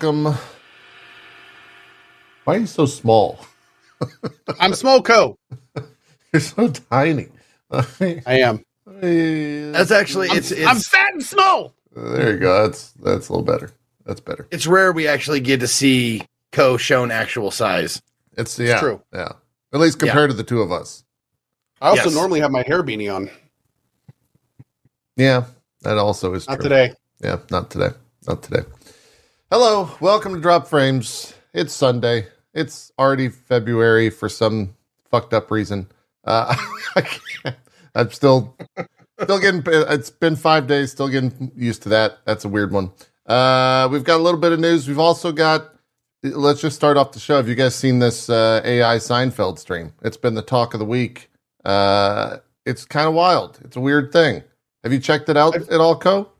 Hello, everyone. Welcome. Why are you so small? I'm Smoko. You're so tiny. I am. That's actually I'm, it's it's I'm fat and small. there you go. That's that's a little better. That's better. it's rare we actually get to see Co shown actual size. It's yeah, true. Yeah, at least compared to the two of us. I also Yes. normally have my hair beanie on. Yeah, that also is Not true. today. Yeah, not today. Not today. Hello, welcome to Drop Frames. It's Sunday. It's already February for some fucked up reason. Uh, I can't, I'm still still getting. It's been five days. Still getting used to that. That's a weird one. Uh, we've got a little bit of news. We've also got. Let's just start off the show. Have you guys seen this uh, AI Seinfeld stream? It's been the talk of the week. Uh, it's kind of wild. It's a weird thing. Have you checked it out I've- at all, Co?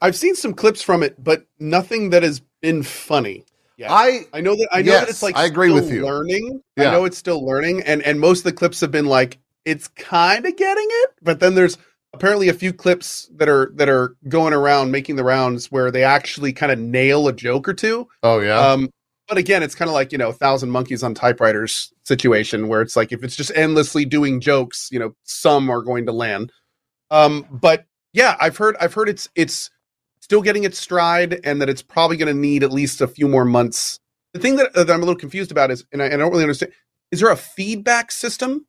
I've seen some clips from it, but nothing that has been funny. Yeah. I I know that I know Yes, that it's like I agree still with you. learning. Yeah. I know it's still learning, and and most of the clips have been like it's kind of getting it, but then there's apparently a few clips that are that are going around making the rounds where they actually kind of nail a joke or two. Oh yeah. Um, but again, it's kind of like you know, thousand monkeys on typewriters situation where it's like if it's just endlessly doing jokes, you know, some are going to land. Um, but yeah, I've heard I've heard it's it's still getting its stride, and that it's probably going to need at least a few more months. The thing that, uh, that I'm a little confused about is, and I, and I don't really understand, is there a feedback system?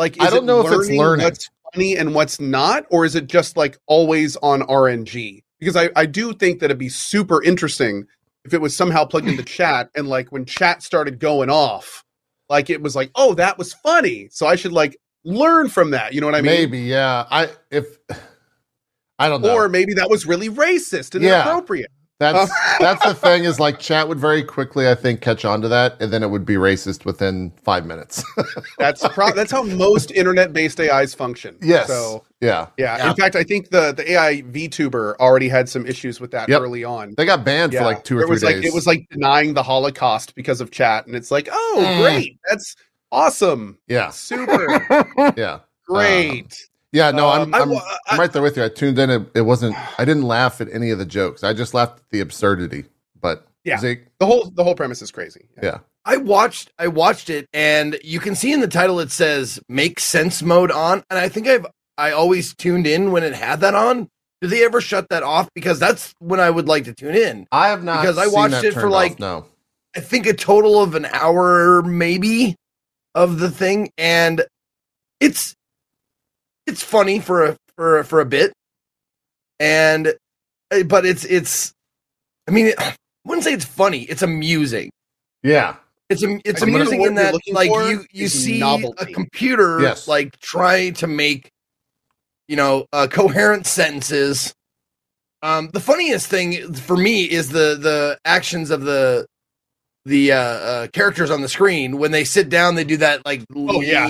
Like, I don't it know if it's learning. what's funny and what's not, or is it just like always on RNG? Because I, I do think that it'd be super interesting if it was somehow plugged into chat and like when chat started going off, like it was like, oh, that was funny. So I should like learn from that. You know what I mean? Maybe, yeah. I if I don't know. Or maybe that was really racist and Yeah. inappropriate. that's that's the thing is like chat would very quickly, I think, catch on to that, and then it would be racist within five minutes. That's pro- that's how most internet-based AIs function. yes. So yeah. yeah. Yeah. In fact, I think the the AI VTuber already had some issues with that Yep. early on. They got banned Yeah. for like two or it three was days. like it was like denying the Holocaust because of chat, and it's like, oh, Mm. great, that's awesome, yeah. super Yeah. great. Yeah. No, Um, I'm I I'm, I'm right there with you. I tuned in. It, it wasn't I didn't laugh at any of the jokes. I just laughed at the absurdity. But Yeah. Zeke, the whole the whole premise is crazy. yeah. I watched I watched it and you can see in the title it says make sense mode on and I think I've I always tuned in when it had that on. Do they ever shut that off? Because that's when I would like to tune in. I have not Because I watched it for, like, off, no. I think a total of an hour maybe of the thing and it's it's funny for a for a, for a bit and uh, but it's it's I mean I wouldn't say it's funny it's amusing Yeah. it's it's the amusing in that like you you see a computer Yes. like try to make you know uh, coherent sentences um the funniest thing for me is the the actions of the the uh, uh characters on the screen when they sit down they do that like Oh, yeah.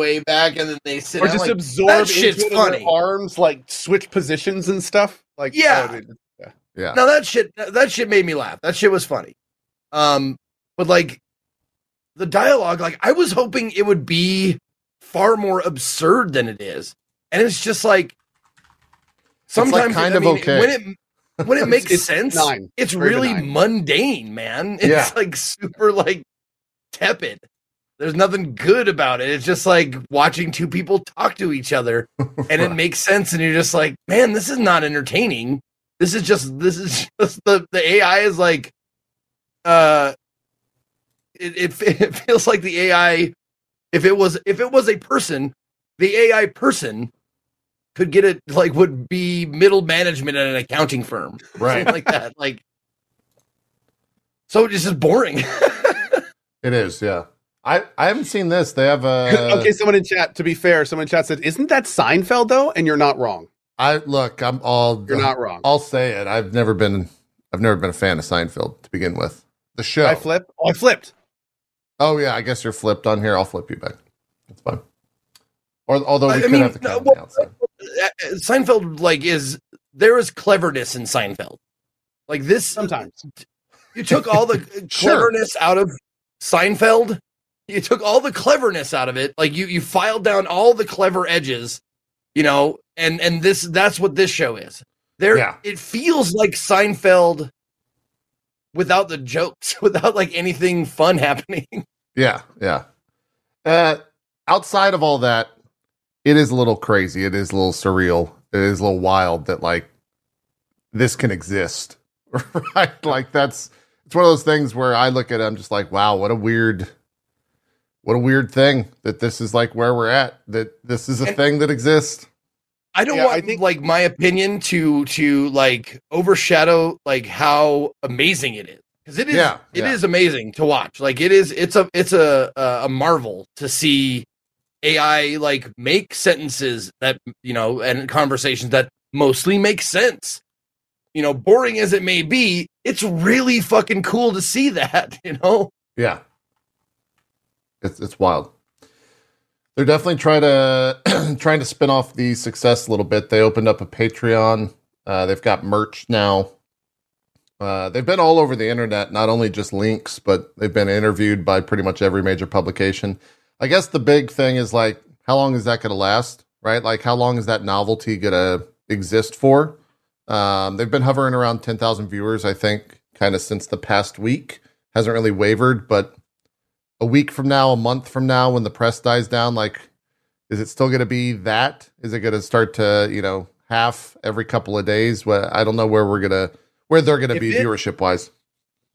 Lean way back and then they sit Or down, just like, absorb that shit's it funny. their arms, like switch positions and stuff. Like Yeah. oh, dude. Yeah. No, that shit that shit made me laugh. That shit was funny. Um, but like the dialogue, like I was hoping it would be far more absurd than it is, and it's just like sometimes kind I of mean, okay. when it when it makes It's sense. benign. It's Very really benign. mundane, man. It's Yeah. like super like tepid. There's nothing good about it. It's just like watching two people talk to each other and it makes sense and you're just like man this is not entertaining this is just this is just the the ai is like uh it, it, it feels like the ai if it was if it was a person the ai person could get it like would be middle management at an accounting firm Right. like that like so it's just boring It is, yeah. I, I haven't seen this. They have a okay, someone in chat. To be fair, someone in chat said, "Isn't that Seinfeld though?" And you're not wrong. I look, I'm all You're not wrong. I'll say it. I've never been I've never been a fan of Seinfeld to begin with. The show. I flip. Oh, I flipped. oh yeah, I guess you're flipped on here. I'll flip you back. That's fine. Or although we I could mean, have the no, count well, outside. Uh, Seinfeld like is there is cleverness in Seinfeld. Like this Sometimes. you took all the Sure. cleverness out of Seinfeld. You took all the cleverness out of it. Like you you filed down all the clever edges, you know, and and this that's what this show is. There, Yeah. it feels like Seinfeld without the jokes, without like anything fun happening. Yeah, yeah. Uh, outside of all that, it is a little crazy. It is a little surreal. It is a little wild that like this can exist, right? Like that's it's one of those things where I look at it, I'm just like, wow, what a weird, what a weird thing that this is like where we're at. That this is a And- thing that exists. I don't Yeah, want I think- like my opinion to to like overshadow like how amazing it is because it is Yeah, it is yeah. amazing to watch. Like it is it's a it's a a a marvel to see AI like make sentences that you know and conversations that mostly make sense. You know, boring as it may be, it's really fucking cool to see that. You know, Yeah. It's it's wild. They're definitely trying to trying to spin off the success a little bit. They opened up a Patreon. Uh, they've got merch now. Uh, they've been all over the internet, not only just links, but they've been interviewed by pretty much every major publication. I guess the big thing is like, how long is that going to last? Right? Like, how long is that novelty going to exist for? Um, they've been hovering around 10,000 viewers, I think, kind of since the past week. Hasn't really wavered, but a week from now, a month from now, when the press dies down, like, is it still going to be that? Is it going to start to, you know, half every couple of days? Well, I don't know where we're going to, where they're going to be it- viewership wise.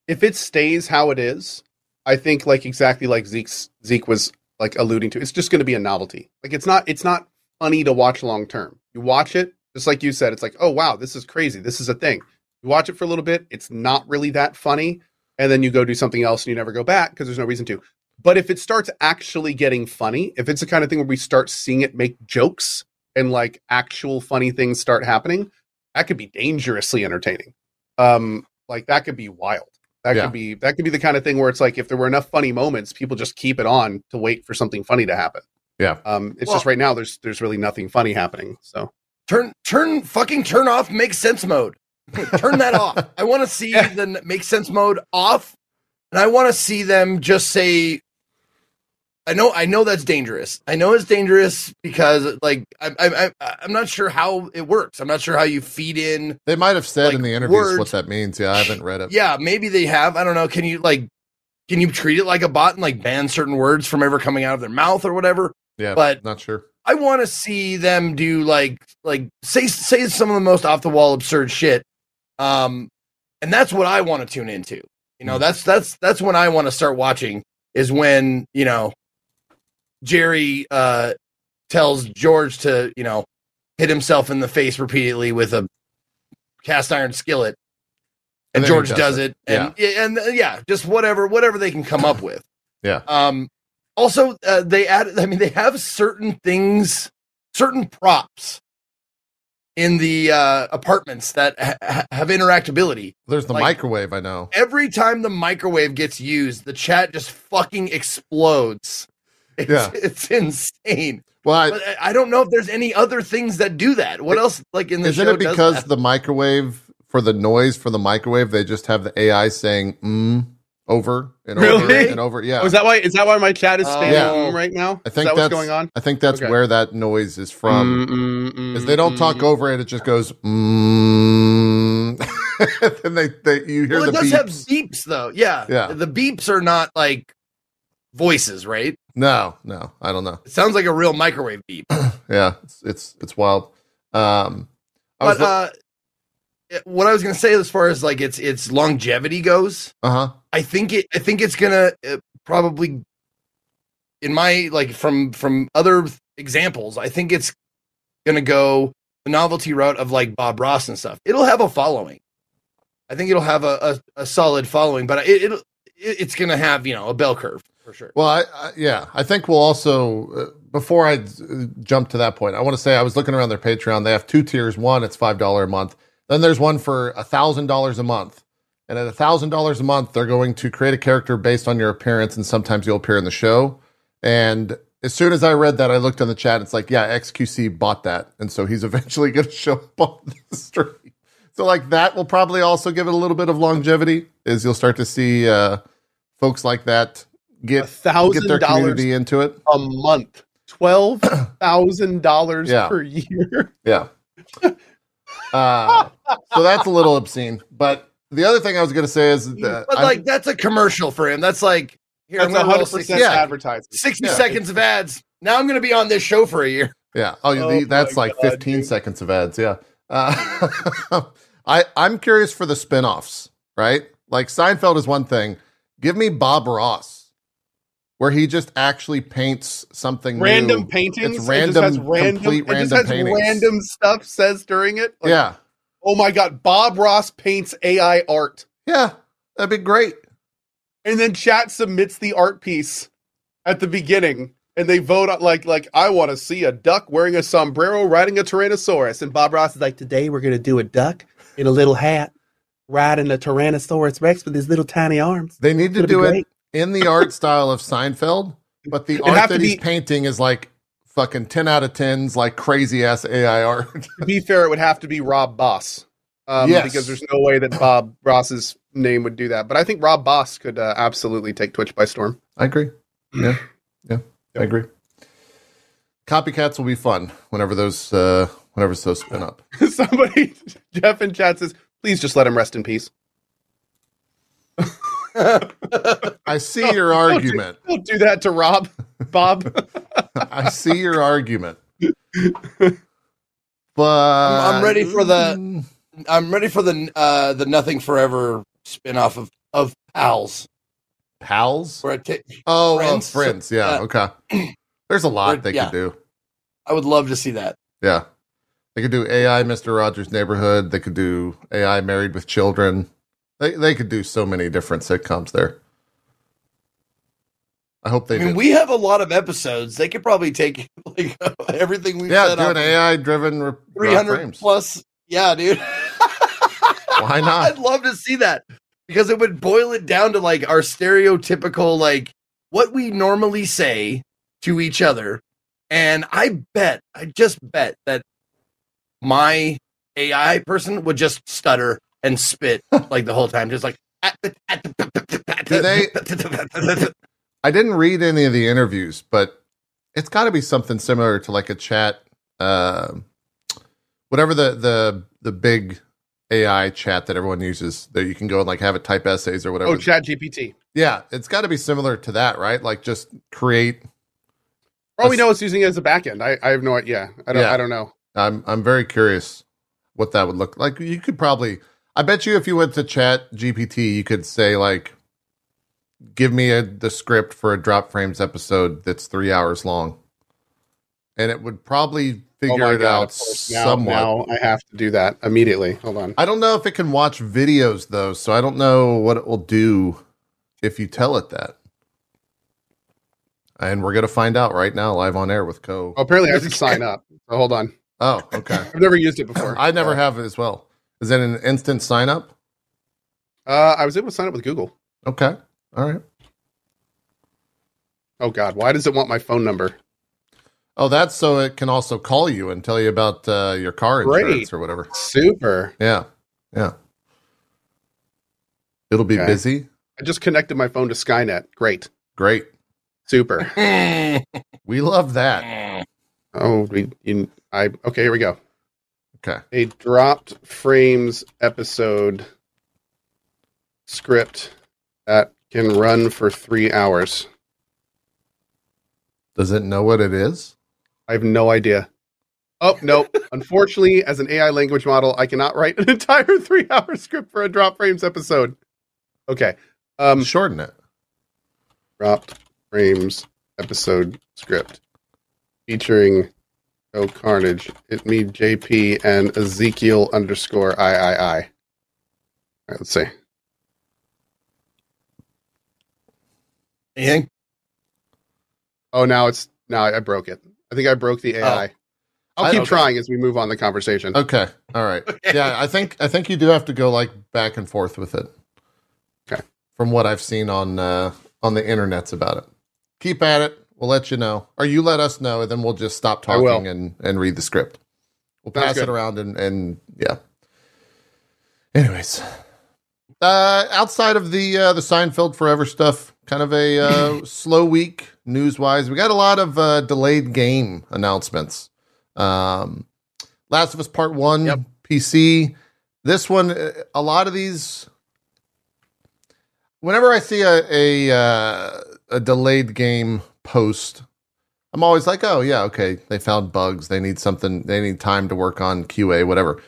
if it stays how it is, I think like exactly like Zeke's Zeke was like alluding to, it's just going to be a novelty. Like it's not it's not funny to watch long term. You watch it, just like you said, it's like, oh wow, this is crazy. This is a thing. You watch it for a little bit, it's not really that funny, and then you go do something else and you never go back because there's no reason to. But if it starts actually getting funny, if it's the kind of thing where we start seeing it make jokes and like actual funny things start happening, that could be dangerously entertaining. Um, like that could be wild. That Yeah. could be that could be the kind of thing where it's like if there were enough funny moments, people just keep it on to wait for something funny to happen. Yeah. Um, it's Well- just right now there's there's really nothing funny happening. So turn turn fucking turn off make sense mode. turn that off. I want to see Yeah. the make sense mode off, and I want to see them just say. I know, I know that's dangerous. I know it's dangerous because, like, I'm, I'm, I'm- I'm not sure how it works. I'm not sure how you feed in. They might have said Like, in the interviews what that means. Yeah, I haven't read it. Yeah, maybe they have. I don't know. Can you like, can you treat it like a bot and like ban certain words from ever coming out of their mouth or whatever? Yeah, but- not sure. I want to see them do like like say say some of the most off the wall absurd shit. Um and that's what I want to tune into. You know, Mm. that's that's that's when I want to start watching is when, you know, Jerry uh tells George to, you know, hit himself in the face repeatedly with a cast iron skillet. And And, George does it. it. And and, uh, yeah, just whatever whatever they can come up with. Yeah. Um also uh, they add i mean they have certain things certain props in the uh apartments that ha- ha- have interactability There's the like- microwave. I know. every time the microwave gets used the chat just fucking explodes it's, Yeah. it's insane Well, I, but I- i don't know if there's any other things that do that what else like in the isn't show it because the microwave for the noise for the microwave they just have the AI saying mm over and over Really? and over? Yeah, Oh, is that why is that why my chat is spamming Yeah. mm right now? I is think that that's what's going on? I think that's Okay. where that noise is from. Mm, mm, Is they don't mm, talk mm. over it; it just goes mm. and they, they you hear well, the it does beeps. have beeps though yeah Yeah. the beeps are not like voices right No, no, I don't know. it sounds like a real microwave beep Yeah, it's it's it's wild. Um, I was but uh what i was gonna say as far as like its its longevity goes uh huh. i think it i think it's gonna uh, probably in my like from from other examples i think it's gonna go the novelty route of like bob ross and stuff it'll have a following i think it'll have a a, a solid following but it, it'll it, it's gonna have you know a bell curve for sure Well, I, I yeah, I think we'll also uh, before I uh, jump to that point, I want to say I was looking around their Patreon. They have two tiers. One, it's five dollar a month. Then there's one for a thousand dollars a month. And at a thousand dollars a month, they're going to create a character based on your appearance, and sometimes you'll appear in the show. And as soon as I read that, I looked on the chat. It's like, yeah, XQC bought that, and so he's eventually going to show up on the stream. So like that will probably also give it a little bit of longevity. Is you'll start to see uh, folks like that get thousand their dollars into it. a month, twelve thousand dollars Yeah. per year. Yeah. Uh, so that's a little obscene. But the other thing I was going to say is that But I'm- like that's a commercial for him. That's like here That's I'm hundred 60, percent advertising. 60 Yeah. seconds of ads. Now I'm gonna be on this show for a year. Yeah. Oh, Oh the, that's like God, 15 dude. seconds of ads. Yeah. Uh, I I'm curious for the spin-offs, right? Like Seinfeld is one thing. Give me Bob Ross, where he just actually paints something Random new. paintings. It's it just has random, random, complete it just random has paintings. random stuff says during it. Like, yeah. Oh my god, Bob Ross paints AI art, Yeah. That'd be great. and then chat submits the art piece at the beginning, and they vote on like like I want to see a duck wearing a sombrero riding a Tyrannosaurus, and Bob Ross is like, today we're gonna do a duck in a little hat riding a Tyrannosaurus Rex with his little tiny arms. They need to do it. In the art style of Seinfeld, but the It'd art that he's be- painting is like fucking 10 out of 10s, like crazy ass AI art. To be fair, it would have to be Rob Boss. Um, Yes. because there's no way that Bob Ross's name would do that. But I think Rob Boss could uh, absolutely take Twitch by storm. I agree. Yeah. Yeah. I agree. Copycats will be fun whenever those uh whenever those spin up. Somebody, Jeff in chat says, please just let him rest in peace. I see your argument. Don't do that to Rob, Bob. I see your argument. But I'm ready for the- I'm ready for the uh the Nothing Forever spin-off of of Pals. pals. Where I ta- Oh, Friends. friends. friends. Yeah. Uh, okay. There's a lot they yeah. could do. I would love to see that. Yeah. They could do AI Mr. Rogers' Neighborhood. They could do AI Married with Children. They they could do so many different sitcoms there. I hope they I mean, do. we have a lot of episodes. They could probably take like everything we've yeah, said do up an AI driven re- uh, three hundred frames. plus. Yeah, dude. Why not? I'd love to see that because it would boil it down to like our stereotypical like what we normally say to each other. And I bet, I just bet that my AI person would just stutter and spit like the whole time, just like. Do they- I didn't read any of the interviews, but it's got to be something similar to like a chat, uh, whatever the the the big AI chat that everyone uses that you can go and like have it type essays or whatever. oh, Chat GPT. yeah, it's got to be similar to that, right? Like just create. All we know, it's using it as a backend. I, I have no idea. I don't. Yeah. I don't know. I'm I'm very curious what that would look like. You could probably, I bet you, if you went to Chat GPT, you could say like, "Give me a the script for a Drop Frames episode that's three hours long," and it would probably figure oh it God, out. Now, somewhat. now I have to do that immediately. Hold on. I don't know if it can watch videos though, so I don't know what it will do if you tell it that. And we're gonna find out right now, live on air with Co. Oh, apparently, I have to sign up. So hold on. Oh, okay. I've never used it before. I never Uh, have as well. Is it an instant sign up? Uh, I was able to sign up with Google. Okay. All right. Oh God, why does it want my phone number? Oh, that's so it can also call you and tell you about uh, your car insurance Great. or whatever. Super. Yeah. Yeah. It'll be Okay. busy. I just connected my phone to Skynet. Great. Great. Super. We love that. Oh, we, you, I okay. Here we go. Okay. A dropped frames episode script that can run for three hours. Does it know what it is? I have no idea. Oh no! Unfortunately, as an AI language model, I cannot write an entire three-hour script for a drop frames episode. Okay. Um, Shorten it. dropped frames episode script featuring Oh Carnage, it me JP and Ezekiel underscore I I I. All right, let's see. Anything? Oh, now it's now I broke it. I think I broke the AI. I'll keep okay. trying as we move on the conversation. Okay. All right. Yeah, I think I think you do have to go like back and forth with it. Okay. From what I've seen on uh on the internets about it. Keep at it. We'll let you know. Or you let us know and then we'll just stop talking and and read the script. We'll pass it around and and yeah. Anyways. Uh outside of the uh the Seinfeld Forever stuff, kind of a uh slow week news-wise. We got a lot of uh delayed game announcements. Um Last of Us Part 1 Yep. PC. This one, uh, a lot of these. Whenever I see a a, uh, a delayed game post, I'm always like, oh yeah, okay, they found bugs. They need something. They need time to work on QA, whatever.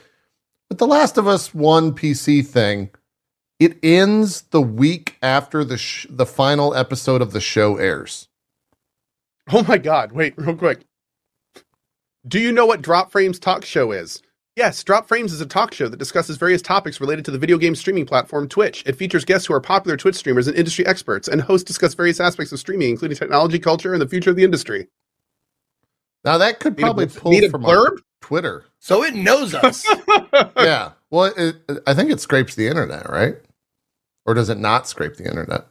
But the Last of Us One PC thing, it ends the week after the sh- the final episode of the show airs. Oh my god, wait, real quick. Do you know what Drop Frames talk show is? Yes, Drop Frames is a talk show that discusses various topics related to the video game streaming platform Twitch. It features guests who are popular Twitch streamers and industry experts, and hosts discuss various aspects of streaming, including technology, culture, and the future of the industry. Now that could Need a- probably pull need a from our blurb? Twitter. So it knows us. yeah. Well, it, I think it scrapes the internet, right? Or does it not scrape the internet?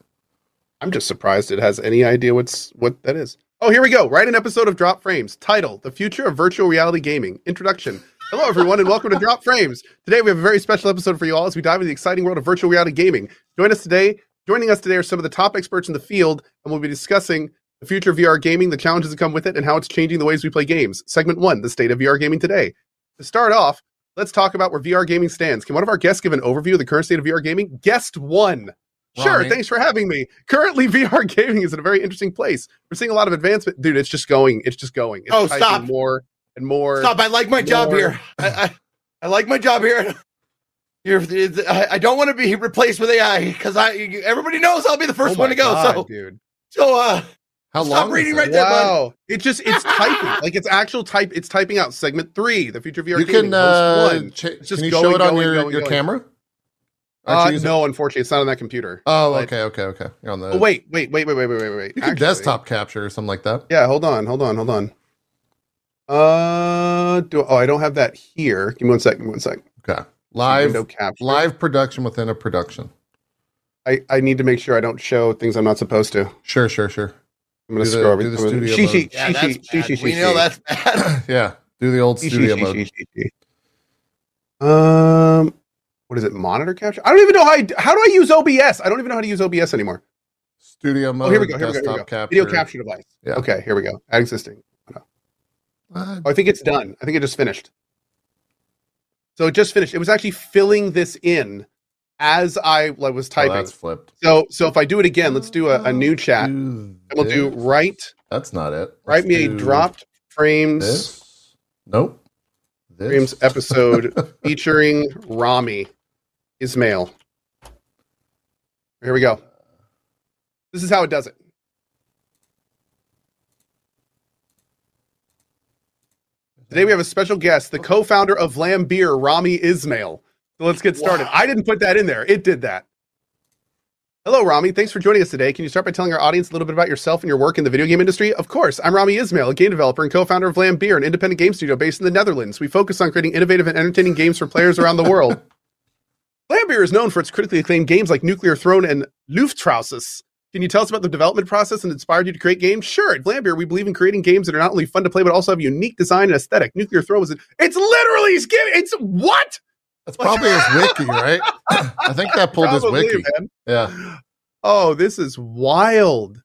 I'm just surprised it has any idea what's what that is. Oh, here we go. Write an episode of Drop Frames. Title: The Future of Virtual Reality Gaming. Introduction. Hello, everyone, and welcome to Drop Frames. Today we have a very special episode for you all as we dive into the exciting world of virtual reality gaming. Join us today. Joining us today are some of the top experts in the field, and we'll be discussing the future of VR gaming, the challenges that come with it, and how it's changing the ways we play games. Segment one: The state of VR gaming today. To start off, let's talk about where VR gaming stands. Can one of our guests give an overview of the current state of VR gaming? Guest one. Sure, Rami. thanks for having me. Currently, VR gaming is in a very interesting place. We're seeing a lot of advancement, dude. It's just going. It's just going. It's Oh, stop. more and more. Stop! I like my job here. I, I, I like my job here. You're, I, I don't want to be replaced with AI because I everybody knows I'll be the Oh first my one to go. God, so dude. so uh How Stop long? is reading it? right there, bud. Wow, it just it's typing like it's actual type. It's typing out segment three, the future of VR You gaming. can uh, one. ch- just can you going, show it on going, your, going, your camera? Aren't Uh, using- no, unfortunately, it's not on that computer. Oh, but- okay, okay, okay. You're on the. Oh wait, wait, wait, wait, wait, wait, wait, wait. You can Actually- desktop capture or something like that. Yeah, hold on, hold on, hold on. Uh, do oh, I don't have that here. Give me one second. One second. Okay. Live Window capture. live production within a production. I, I need to make sure I don't show things I'm not supposed to. Sure, sure, sure. I'm gonna Do the- scroll over. do the studio she, mode. she, yeah, she, that's she, she, she, we know that's bad. yeah. Do the old studio mode. she, she, she. Um, what is it? Monitor capture? I don't even know how. I, how do I use OBS? I don't even know how to use OBS anymore. Studio mode. Oh, here we go. Here we go. Here desktop we go. capture. Video capture device. Yeah. Okay, here we go. Add existing. Uh, Oh, I think it's done. I think it just finished. So it just finished. It was actually filling this in as I like, was oh, typing. that's flipped. so so if I do it again, let's do a, a new chat. Do And we'll do this. write That's not it. write Let's me a dropped frames This. Nope. This. frames episode featuring Rami Ismail. Here we go. This is how it does it. Today we have a special guest, the co-founder of Vlambeer, Rami Ismail. So let's get started. Wow. I didn't put that in there. It did that. Hello, Rami. Thanks for joining us today. Can you start by telling our audience a little bit about yourself and your work in the video game industry? Of course. I'm Rami Ismail, a game developer and co-founder of Vlambeer, an independent game studio based in the Netherlands. We focus on creating innovative and entertaining games for players around the world. Vlambeer is known for its critically acclaimed games like Nuclear Throne and Luftrausers. Can you tell us about the development process and inspired you to create games? Sure. At Vlambeer, we believe in creating games that are not only fun to play, but also have unique design and aesthetic. Nuclear Throne is it's literally it's it's what? That's probably his wiki, right? I think that pulled his Probably, wiki. man. Yeah. Oh, this is wild.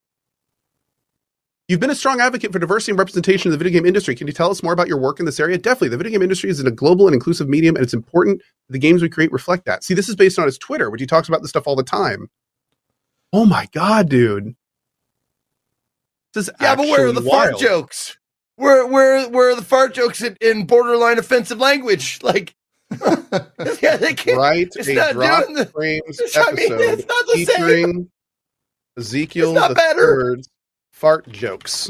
You've been a strong advocate for diversity and representation in the video game industry. Can you tell us more about your work in this area? Definitely. The video game industry is in a global and inclusive medium, and it's important that the games we create reflect that. See, this is based on his Twitter, which he talks about this stuff all the time. Oh my god, dude. This is Yeah, but where are the actually fart jokes? Where where where are the fart jokes in, in borderline offensive language? Like, yeah, they can't. Right? It's a not drop doing the- frames I mean, episode it's not the same. featuring Ezekiel It's not the better. Third's fart jokes.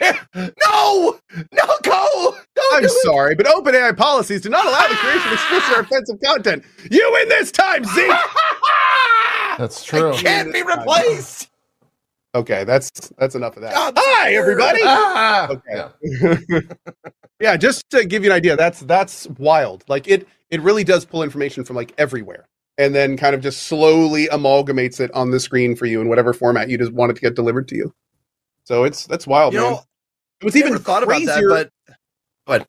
No, no, go. Don't I'm do it. sorry, but OpenAI policies do not allow the creation of explicit or offensive content. You win this time, Zeke. That's true. I can't be replaced. Okay, that's that's enough of that. God, Hi, everybody. Ah! Okay. Yeah. yeah, just to give you an idea, that's that's wild. Like it it really does pull information from like everywhere, and then kind of just slowly amalgamates it on the screen for you in whatever format you just want it to get delivered to you. So it's that's wild, You man. know, it was I even thought about crazier. that, but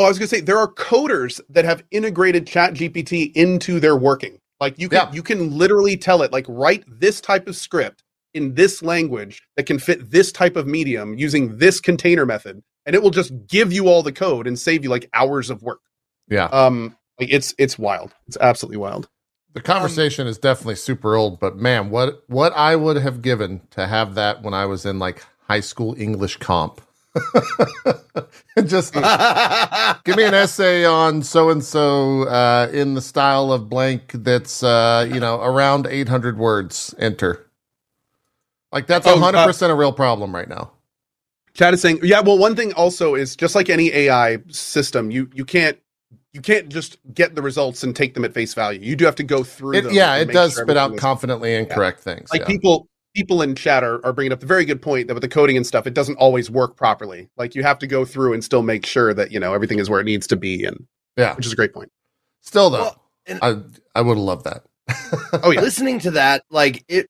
Oh, I was gonna say there are coders that have integrated Chat GPT into their working. Like you can Yeah. you can literally tell it like write this type of script in this language that can fit this type of medium using this container method, and it will just give you all the code and save you like hours of work. Yeah. Um, like it's it's wild. It's absolutely wild. The conversation is definitely super old, but man, what what I would have given to have that when I was in like high school English comp. Just give me an essay on so and so in the style of blank that's uh, you know around 800 words. Enter. Like that's Oh, 100% a real problem right now. Chad is saying, yeah. Well, one thing also is just like any AI system, you you can't you can't just get the results and take them at face value. You do have to go through. It, them yeah, it does sure spit out everything is- confidently incorrect things. like yeah. people people in chat are, are bringing up the very good point that with the coding and stuff, it doesn't always work properly. Like you have to go through and still make sure that you know everything is where it needs to be, and yeah. which is a great point. Still though, Well, and- I I would have loved that. Oh yeah, listening to that like it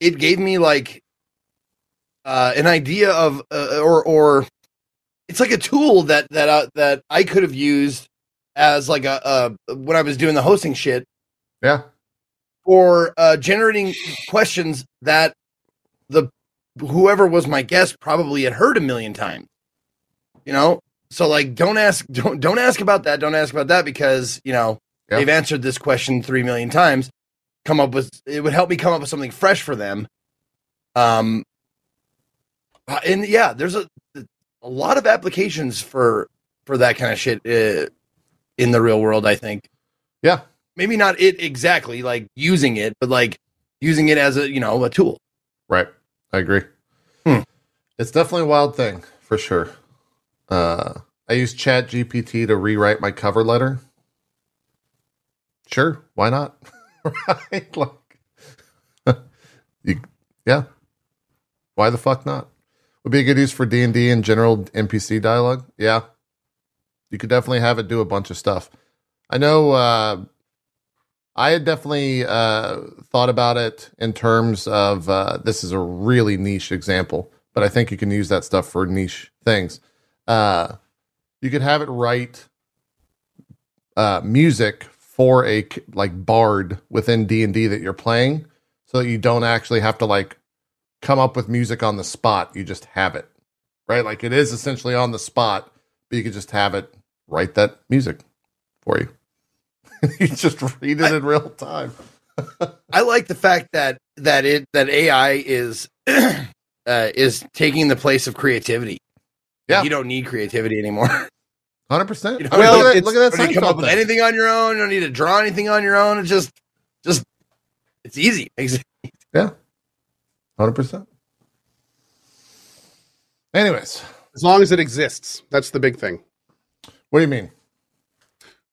it gave me like uh an idea of uh, or or it's like a tool that that uh, that I could have used as like a uh when I was doing the hosting shit yeah. for uh generating questions that the whoever was my guest probably had heard a million times you know so like don't ask don't don't ask about that don't ask about that because you know Yep. they've answered this question 3 million times come up with it would help me come up with something fresh for them um uh, and yeah there's a a lot of applications for for that kind of shit uh, in the real world i think Yeah. maybe not it exactly like using it but like using it as a you know a tool Right. I agree. Hmm. It's definitely a wild thing for sure. Uh, I use Chat GPT to rewrite my cover letter. Sure, why not? right? Like, you, yeah. Why the fuck not? Would be a good use for D and D and general NPC dialogue. Yeah, you could definitely have it do a bunch of stuff. I know. Uh, I had definitely uh, thought about it in terms of uh, this is a really niche example, but I think you can use that stuff for niche things. Uh, you could have it write uh, music for a like bard within D and D that you're playing, so that you don't actually have to like come up with music on the spot. You just have it, right? Like it is essentially on the spot, but you could just have it write that music for you. you just read it in real time. I like the fact that that it that AI is uh, is taking the place of creativity. Yeah. you don't need creativity anymore. Hundred percent. You Look know, at that! it's- Look at that! don't need to come up with anything on your own. You don't need to draw anything on your own. It's just just it's easy. Makes it- Hundred percent. Anyways, as long as it exists, that's the big thing. What do you mean?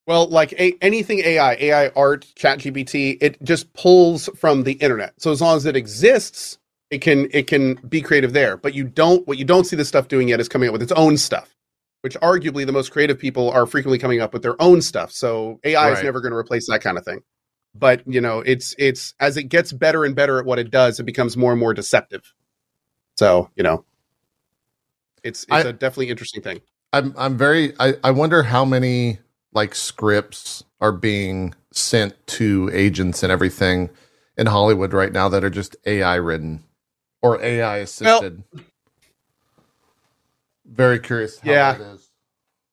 Well, like a, anything AI, AI art, ChatGPT, it just pulls from the internet. So as long as it exists, it can it can be creative there. But you don't what you don't see this stuff doing yet is coming up with its own stuff, which arguably the most creative people are frequently coming up with their own stuff. So AI is never going to replace that kind of thing. But you know, it's it's as it gets better and better at what it does, it becomes more and more deceptive. So you know, it's it's I- a definitely interesting thing. I'm I'm very I, I wonder how many like scripts are being sent to agents and everything in Hollywood right now that are just AI written or AI assisted. very curious how Yeah. that is.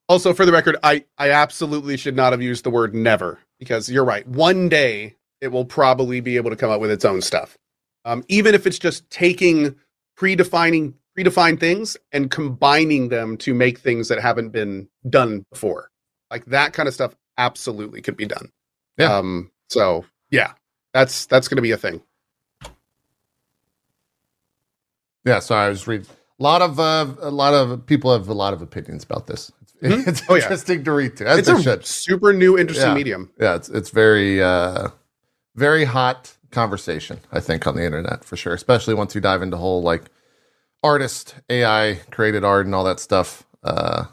Also, for the record, I, I absolutely should not have used the word never because you're right. One day it will probably be able to come up with its own stuff. Um, even if it's just taking predefining predefined things and combining them to make things that haven't been done before. Like that kind of stuff absolutely could be done. Yeah. Um, so yeah, that's that's gonna be a thing. Yeah, So I was reading. A lot of uh, a lot of people have a lot of opinions about this. It's, Mhm. it's Oh, yeah. interesting to read too. It's a should. super new, interesting Yeah. medium. yeah, it's it's very uh very hot conversation, I think, on the internet for sure. Especially once you dive into whole like artist, AI created art and all that stuff. Uh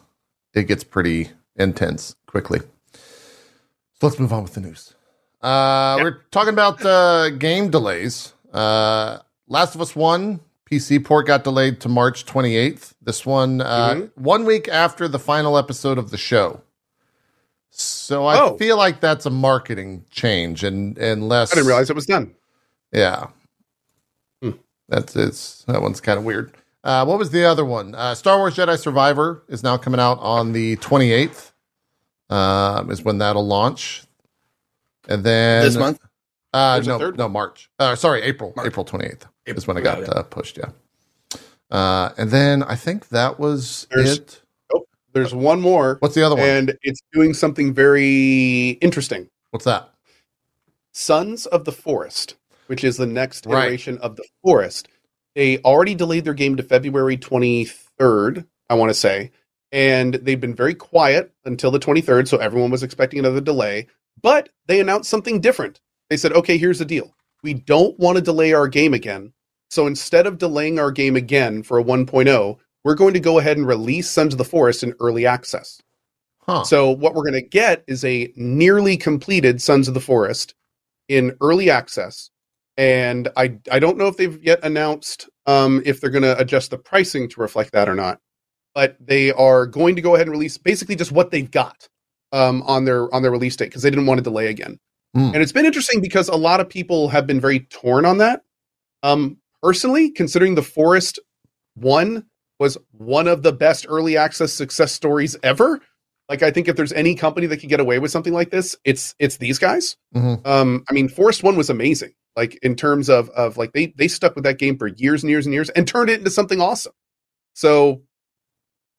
it gets pretty intense quickly. So let's move on with the news. Uh Yep. we're talking about uh game delays. Uh Last of Us One PC port got delayed to March 28th. This one, uh, Mhm. one week after the final episode of the show. So I Oh. feel like that's a marketing change, and and less. I didn't realize it was done. yeah. That's it's that one's kind of weird. Uh, what was the other one? Uh, Star Wars Jedi Survivor is now coming out on the 28th. um, is when that'll launch, and then this month. Uh, There's no, no, March. Uh, sorry, April. March. April twenty eighth is April, when it got got it. uh, pushed. Yeah. Uh, and then I think that was There's- it. There's one more, What's the other one? and it's doing something very interesting. What's that? Sons of the Forest, which is the next Right. iteration of the Forest. They already delayed their game to February 23rd, I want to say, and they've been very quiet until the 23rd, so everyone was expecting another delay. But they announced something different. They said, okay, here's the deal. We don't want to delay our game again. So instead of delaying our game again for a 1.0, we're going to go ahead and release Sons of the Forest in early access. Huh. So what we're going to get is a nearly completed Sons of the Forest in early access, and I I don't know if they've yet announced um, if they're going to adjust the pricing to reflect that or not. But they are going to go ahead and release basically just what they've got um, on their on their release date because they didn't want to delay again. Hmm. And it's been interesting because a lot of people have been very torn on that. Um, personally, considering the Forest One was one of the best early access success stories ever. Like I think if there's any company that can get away with something like this, it's it's these guys. Mhm. Um, I mean, Forest One was amazing. Like in terms of of like they they stuck with that game for years and years and years and turned it into something awesome. So,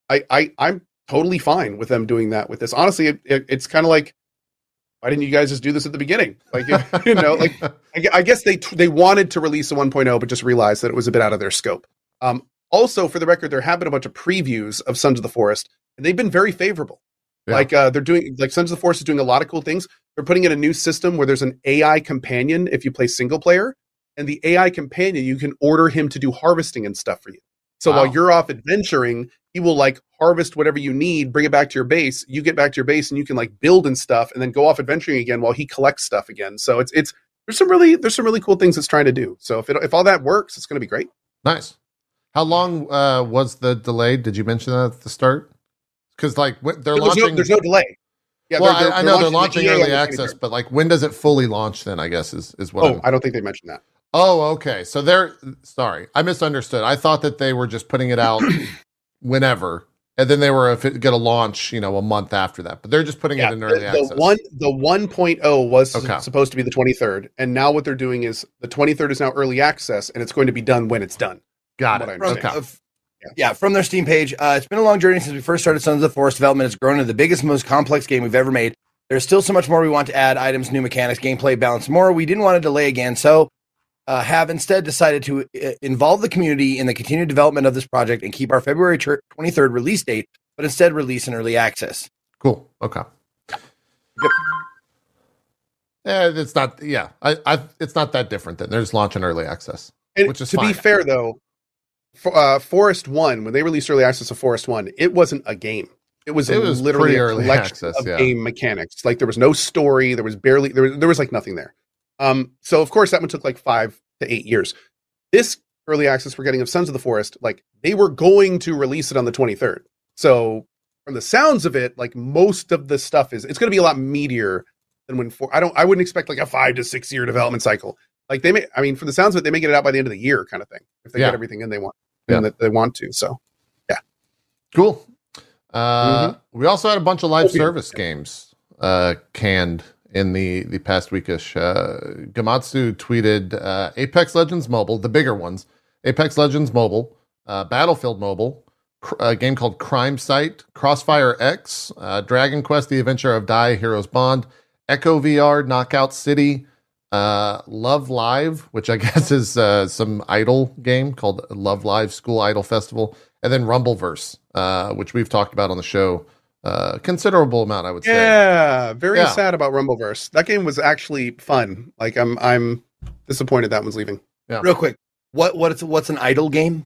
I I I'm totally fine with them doing that with this. Honestly, it, it, it's kind of like why didn't you guys just do this at the beginning? Like you know, like I, I guess they they wanted to release a 1.0, but just realized that it was a bit out of their scope. Um, also, for the record, there have been a bunch of previews of Sons of the Forest, and they've been very favorable. Yeah. Like uh, they're doing, like Sons of the Forest is doing a lot of cool things. They're putting in a new system where there's an AI companion if you play single player, and the AI companion you can order him to do harvesting and stuff for you. So Wow. while you're off adventuring, he will like harvest whatever you need, bring it back to your base. You get back to your base, and you can like build and stuff, and then go off adventuring again while he collects stuff again. So it's it's there's some really there's some really cool things it's trying to do. So if it, if all that works, it's going to be great. nice. How long uh, was the delay? Did you mention that at the start? Because like when they're There's no, launching. there's no delay. Yeah, well, they're- I, I they're know they're launching launching the early access, but like when does it fully launch? Then I guess is is what. Oh, I'm- I don't think they mentioned that. Oh, okay. So they're sorry, I misunderstood. I thought that they were just putting it out whenever, and then they were going to launch, you know, a month after that. But they're just putting Yeah, it in early the, access. the one the 1.0 was s- Okay. supposed to be the 23rd, and now what they're doing is the 23rd is now early access, and it's going to be done when it's done. Got what it. understand. Okay. Yeah. from their Steam page. Uh, it's been a long journey since we first started Sons of the Forest development. It's grown into the biggest, most complex game we've ever made. There's still so much more we want to add items, new mechanics, gameplay, balance more. We didn't want to delay again, so uh, have instead decided to uh, involve the community in the continued development of this project and keep our February 23rd release date, but instead release in early access. Cool. Okay. Yeah, it's not. Yeah, I, I, it's not that different. Then they're just launching early access. And Which is to fine. be fair, though, uh, Forest One when they released early access of Forest One, it wasn't a game. It was, It was literally a collection access, of yeah. game mechanics. Like there was no story, there was barely there was, there was like nothing there. Um, so of course that one took like five to eight years. This early access we're getting of Sons of the Forest, like they were going to release it on the 23rd. So from the sounds of it, like most of the stuff is it's going to be a lot meatier than when for I don't I wouldn't expect like a five to six year development cycle. Like they may I mean from the sounds of it, they may get it out by the end of the year kind of thing if they Yeah. get everything in they want Yeah. that they want to. So yeah, Cool. Uh, Mm-hmm. We also had a bunch of live service games uh, canned in the the past weekish. Uh, Gematsu tweeted uh, Apex Legends Mobile, the bigger ones, Apex Legends Mobile, uh, Battlefield Mobile, cr- a game called CrimeSight, Crossfire X, uh, Dragon Quest: The Adventure of Dai Heroes Bond, Echo VR, Knockout City. Uh, Love Live, which I guess is uh, some idol game called Love Live School Idol Festival, and then Rumbleverse, uh, which we've talked about on the show uh, considerable amount, I would say. yeah, very Yeah. sad about Rumbleverse. That game was actually fun. Like I'm I'm disappointed that one's leaving. Yeah. Real quick, what what's what's an idol game?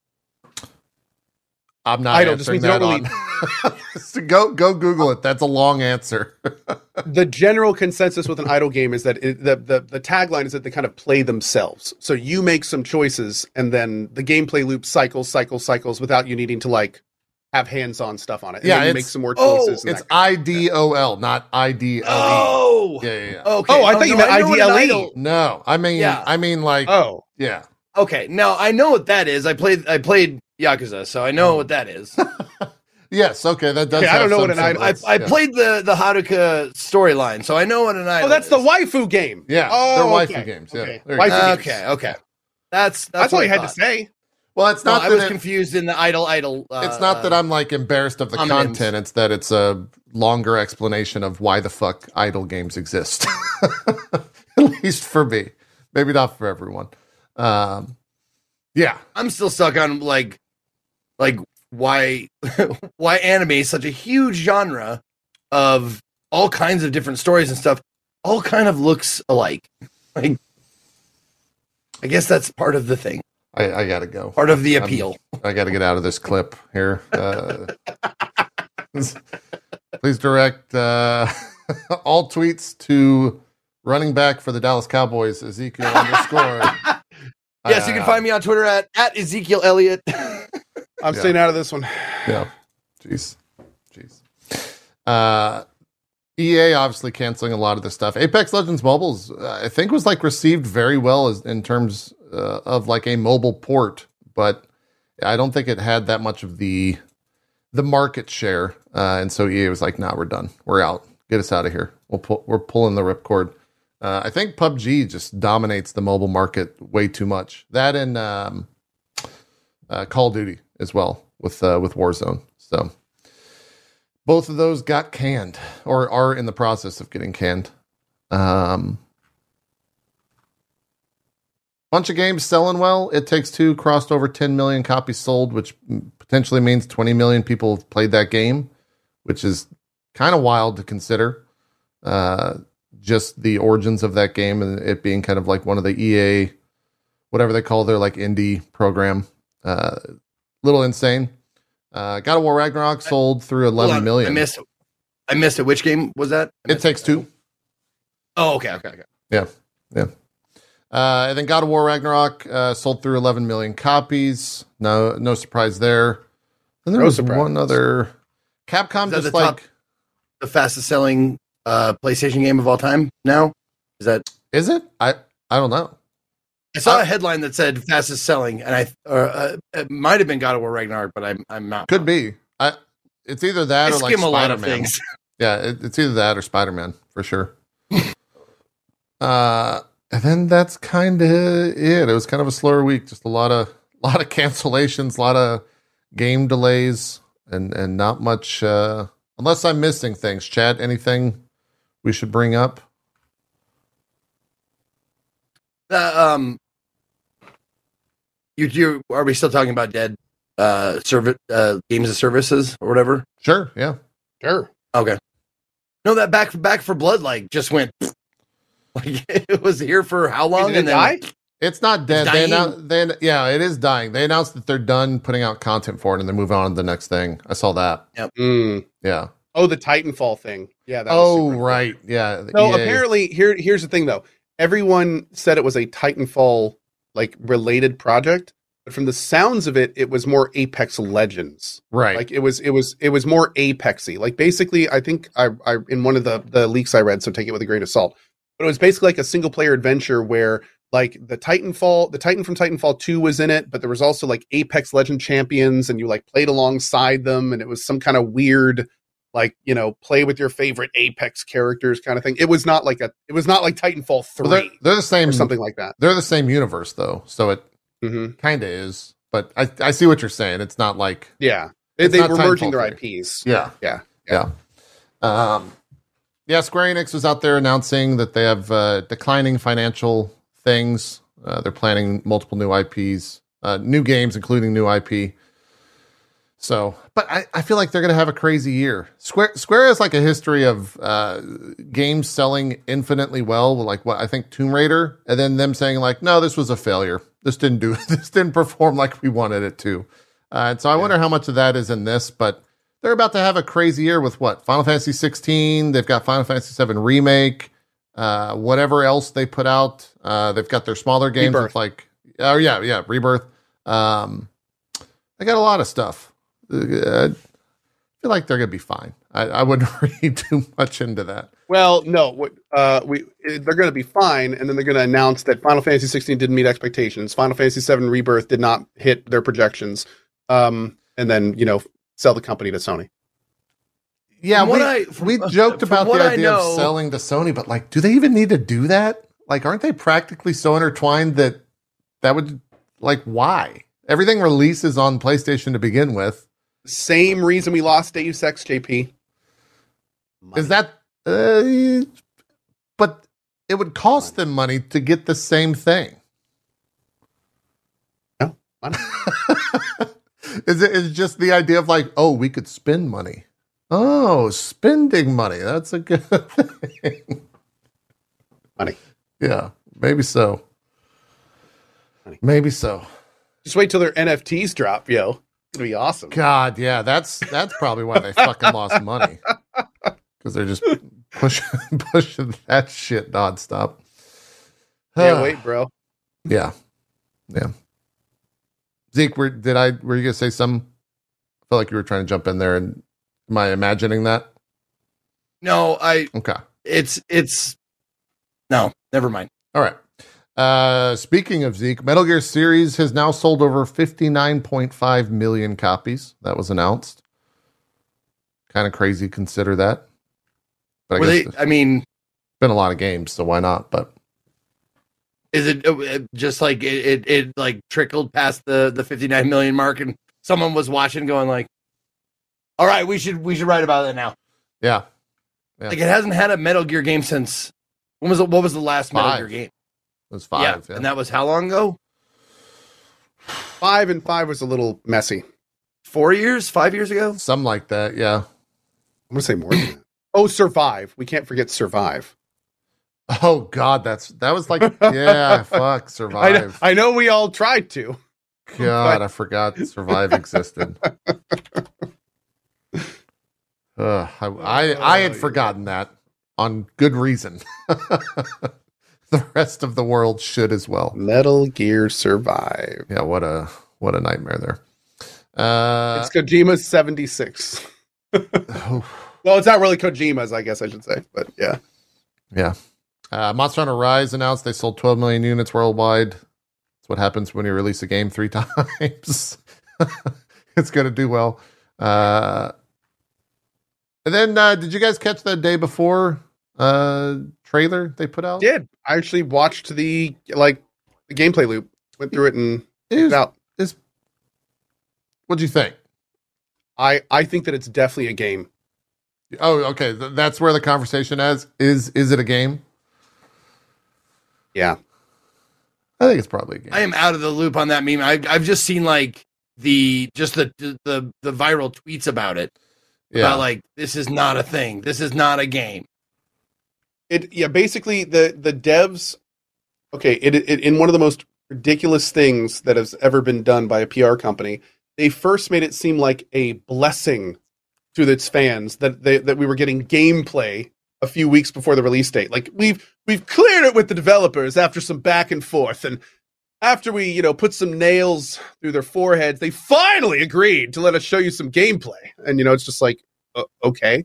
I'm not Idle just answering means you that don't on. So go go Google it. That's a long answer. the general consensus with an idle game is that it, the, the the tagline is that they kind of play themselves. So you make some choices, and then the gameplay loop cycles, cycles, cycles without you needing to like have hands-on stuff on it. And Yeah, then you make some more oh, choices. and it's I D O L, not I D L E. Oh, Yeah, yeah, yeah. okay. Oh, I thought oh, you meant I know what an IDLE. idle- No, I mean, Yeah. I mean, like, oh, yeah. Okay, now I know what that is. I played I played Yakuza, so I know what that is. Yes, okay, that does. Okay, I don't know some what an idol- I, I yeah. played the the Haruka storyline, so I know what an idol. Oh, that's the waifu game. Yeah, oh, they're okay. waifu games. Yeah, Okay. there. Waifu games. Okay, okay. That's that's, That's, what all I you had thought. to say. Well, it's No, not I that was it- confused in the idol idol. Uh, it's not that I'm like embarrassed of the homonyms. content. It's that it's a longer explanation of why the fuck idle games exist. At least for me, maybe not for everyone. Um, yeah, I'm still stuck on like like why why anime is such a huge genre of all kinds of different stories and stuff all kind of looks alike. Like I guess that's part of the thing, I, I gotta go. part of the I'm- appeal. I got to get out of this clip here. Uh, please direct uh, all tweets to running back for the Dallas Cowboys, Ezekiel underscore. yes, you can find me on Twitter at, at Ezekiel Elliott. I'm Yeah. staying out of this one. Yeah. Jeez. Jeez. Uh, EA obviously canceling a lot of this stuff. Apex Legends Mobiles, uh, I think, was like received very well as, in terms uh, of like a mobile port, but I don't think it had that much of the the market share. Uh, and so EA was like, "Nah, we're done. We're out. Get us out of here. We'll pull, we're pulling the ripcord." Uh, I think PUBG just dominates the mobile market way too much. That and um, uh, Call of Duty as well with uh, with Warzone. So both of those got canned or are in the process of getting canned. Um, bunch of games selling well. It Takes Two crossed over 10 million copies sold, which potentially means 20 million people have played that game, which is kind of wild to consider. Uh, just the origins of that game and it being kind of like one of the EA, whatever they call their like indie program. Uh, little insane. Uh, God of War Ragnarok sold through eleven on, million. I missed I missed it. Which game was that? It takes two. Oh, okay, okay, okay. Yeah, yeah. Uh, and then God of War Ragnarok uh, sold through 11 million copies. No, no surprise there. And there No was surprise. one other. Capcom just the top- like, The fastest selling uh PlayStation game of all time now? Is that is it? I I don't know. I saw Uh, a headline that said fastest selling, and I or, uh, it might have been God of War Ragnarok, but I'm I'm not. Could be. I. It's either I that or like skim a lot of Spider-Man. things. Yeah, it, it's either that or Spider Man for sure. uh, and then that's kind of it. It was kind of a slower week. Just a lot of lot of cancellations, a lot of game delays, and and not much. Uh, unless I'm missing things, Chad. Anything we should bring up? Uh, um, you you are we still talking about dead uh service uh games of services or whatever? Sure. Yeah. Sure. Okay. No, that back Back 4 Blood like just went like it was here for how long Did it and then die? It's not dead. They dying. announced, they, yeah, it is dying. They announced that they're done putting out content for it and they're moving on to the next thing. I saw that. Mm. Yeah. Oh, the Titanfall thing. Yeah. That Oh, super cool. right. Yeah. the No, EA. apparently here here's the thing though. Everyone said it was a Titanfall like related project, but from the sounds of it, it was more Apex Legends. Right. Like it was it was it was more Apexy. Like basically, I think I I in one of the the leaks I read, so take it with a grain of salt. But it was basically like a single player adventure where like the Titanfall, the Titan from Titanfall 2 was in it, but there was also like Apex Legend champions and you like played alongside them and it was some kind of weird like, you know, play with your favorite Apex characters kind of thing. It was not like a it was not like Titanfall 3 Well, they're, they're the same something like that. They're the same universe though, so it hmm kind of is. But I I see what you're saying. It's not like Yeah. They, It's they were merging their IPs. yeah Yeah. yeah. Um, yeah. Square Enix was out there announcing that they have uh, declining financial things. Uh, they're planning multiple new IPs, uh, new games, including new IP. So, but I, I feel like they're going to have a crazy year. Square Square has like a history of uh, games selling infinitely well, like what I think Tomb Raider, and then them saying like, no, this was a failure. This didn't do. This didn't perform like we wanted it to. Uh, and so I wonder how much of that is in this, but they're about to have a crazy year with what Final Fantasy 16. They've got Final Fantasy 7 remake, uh, whatever else they put out. Uh, they've got their smaller games with like, oh yeah, yeah, Rebirth. Um, they got a lot of stuff. I feel like they're gonna be fine. I, I wouldn't read too much into that. Well, no, what uh, we they're going to be fine, and then they're going to announce that Final Fantasy 16 didn't meet expectations. Final Fantasy 7 Rebirth did not hit their projections, um, and then you know sell the company to Sony. Yeah, From we, what I- from- we joked about the idea know- of selling to Sony, but like, do they even need to do that? Like, aren't they practically so intertwined that that would like why everything releases on PlayStation to begin with? Same reason we lost Deus Ex, JP. Money. Is that? Uh, but it would cost them money to get the same thing. No, money. is it is just the idea of like, oh, we could spend money. Oh, spending money. That's a good thing. Money. Yeah, maybe so. Money. Maybe so. Just wait till their NFTs drop, yo. It's gonna be awesome. God, yeah, that's that's probably why they fucking lost money because they're just pushing pushing that shit nonstop. Can't wait, bro. Yeah, yeah. Zeke, were, did I were you gonna say some? I felt like you were trying to jump in there, and am I imagining that? No, I Okay, it's it's no, never mind. all right. Uh, speaking of Zeke, Metal Gear series has now sold over fifty nine point five million copies. That was announced. Kind of crazy. Consider that. But I Were guess they? I mean, been a lot of games, so why not? But is it uh, just like it, it? It like trickled past the the fifty nine million mark, and someone was watching, going like, "All right, we should we should write about it now." yeah, Yeah. Like it hasn't had a Metal Gear game since when was it? What was the last Metal Five. Gear game? It was five. Yeah, and that was how long ago? Five and five was a little messy. Four years? Five years ago? Something like that. Yeah. I'm gonna say more than that. Oh, survive. We can't forget survive. Oh God, that's that was like yeah, fuck, survive. I know we all tried to. God, I forgot survive existed. Ugh, I, I I had Oh, forgotten that on good reason. the rest of the world should as well. Metal Gear Survive. Yeah, what a what a nightmare there. Uh, it's Kojima's 76. oh, Well, it's not really Kojima's, I guess I should say, but yeah. yeah. Uh, Monster Hunter Rise announced they sold 12 million units worldwide. That's what happens when you release a game three times. it's going to do well. Uh, and then, uh, did you guys catch that day before uh, trailer they put out? Did I actually watched the like the gameplay loop, went through it and It was, out. it's, what'd you think? I I think that it's definitely a game. Oh, okay. Th- that's where the conversation is. Is is it a game? Yeah. I think it's probably a game. I am out of the loop on that meme. I've I've just seen like the just the the the viral tweets about it. yeah. About like this is not a thing. This is not a game. It yeah, basically the the devs okay, it, it in one of the most ridiculous things that has ever been done by a PR company, they first made it seem like a blessing to its fans that they that we were getting gameplay a few weeks before the release date. Like we've we've cleared it with the developers after some back and forth and after we, you know, put some nails through their foreheads, they finally agreed to let us show you some gameplay. And you know, it's just like uh, okay.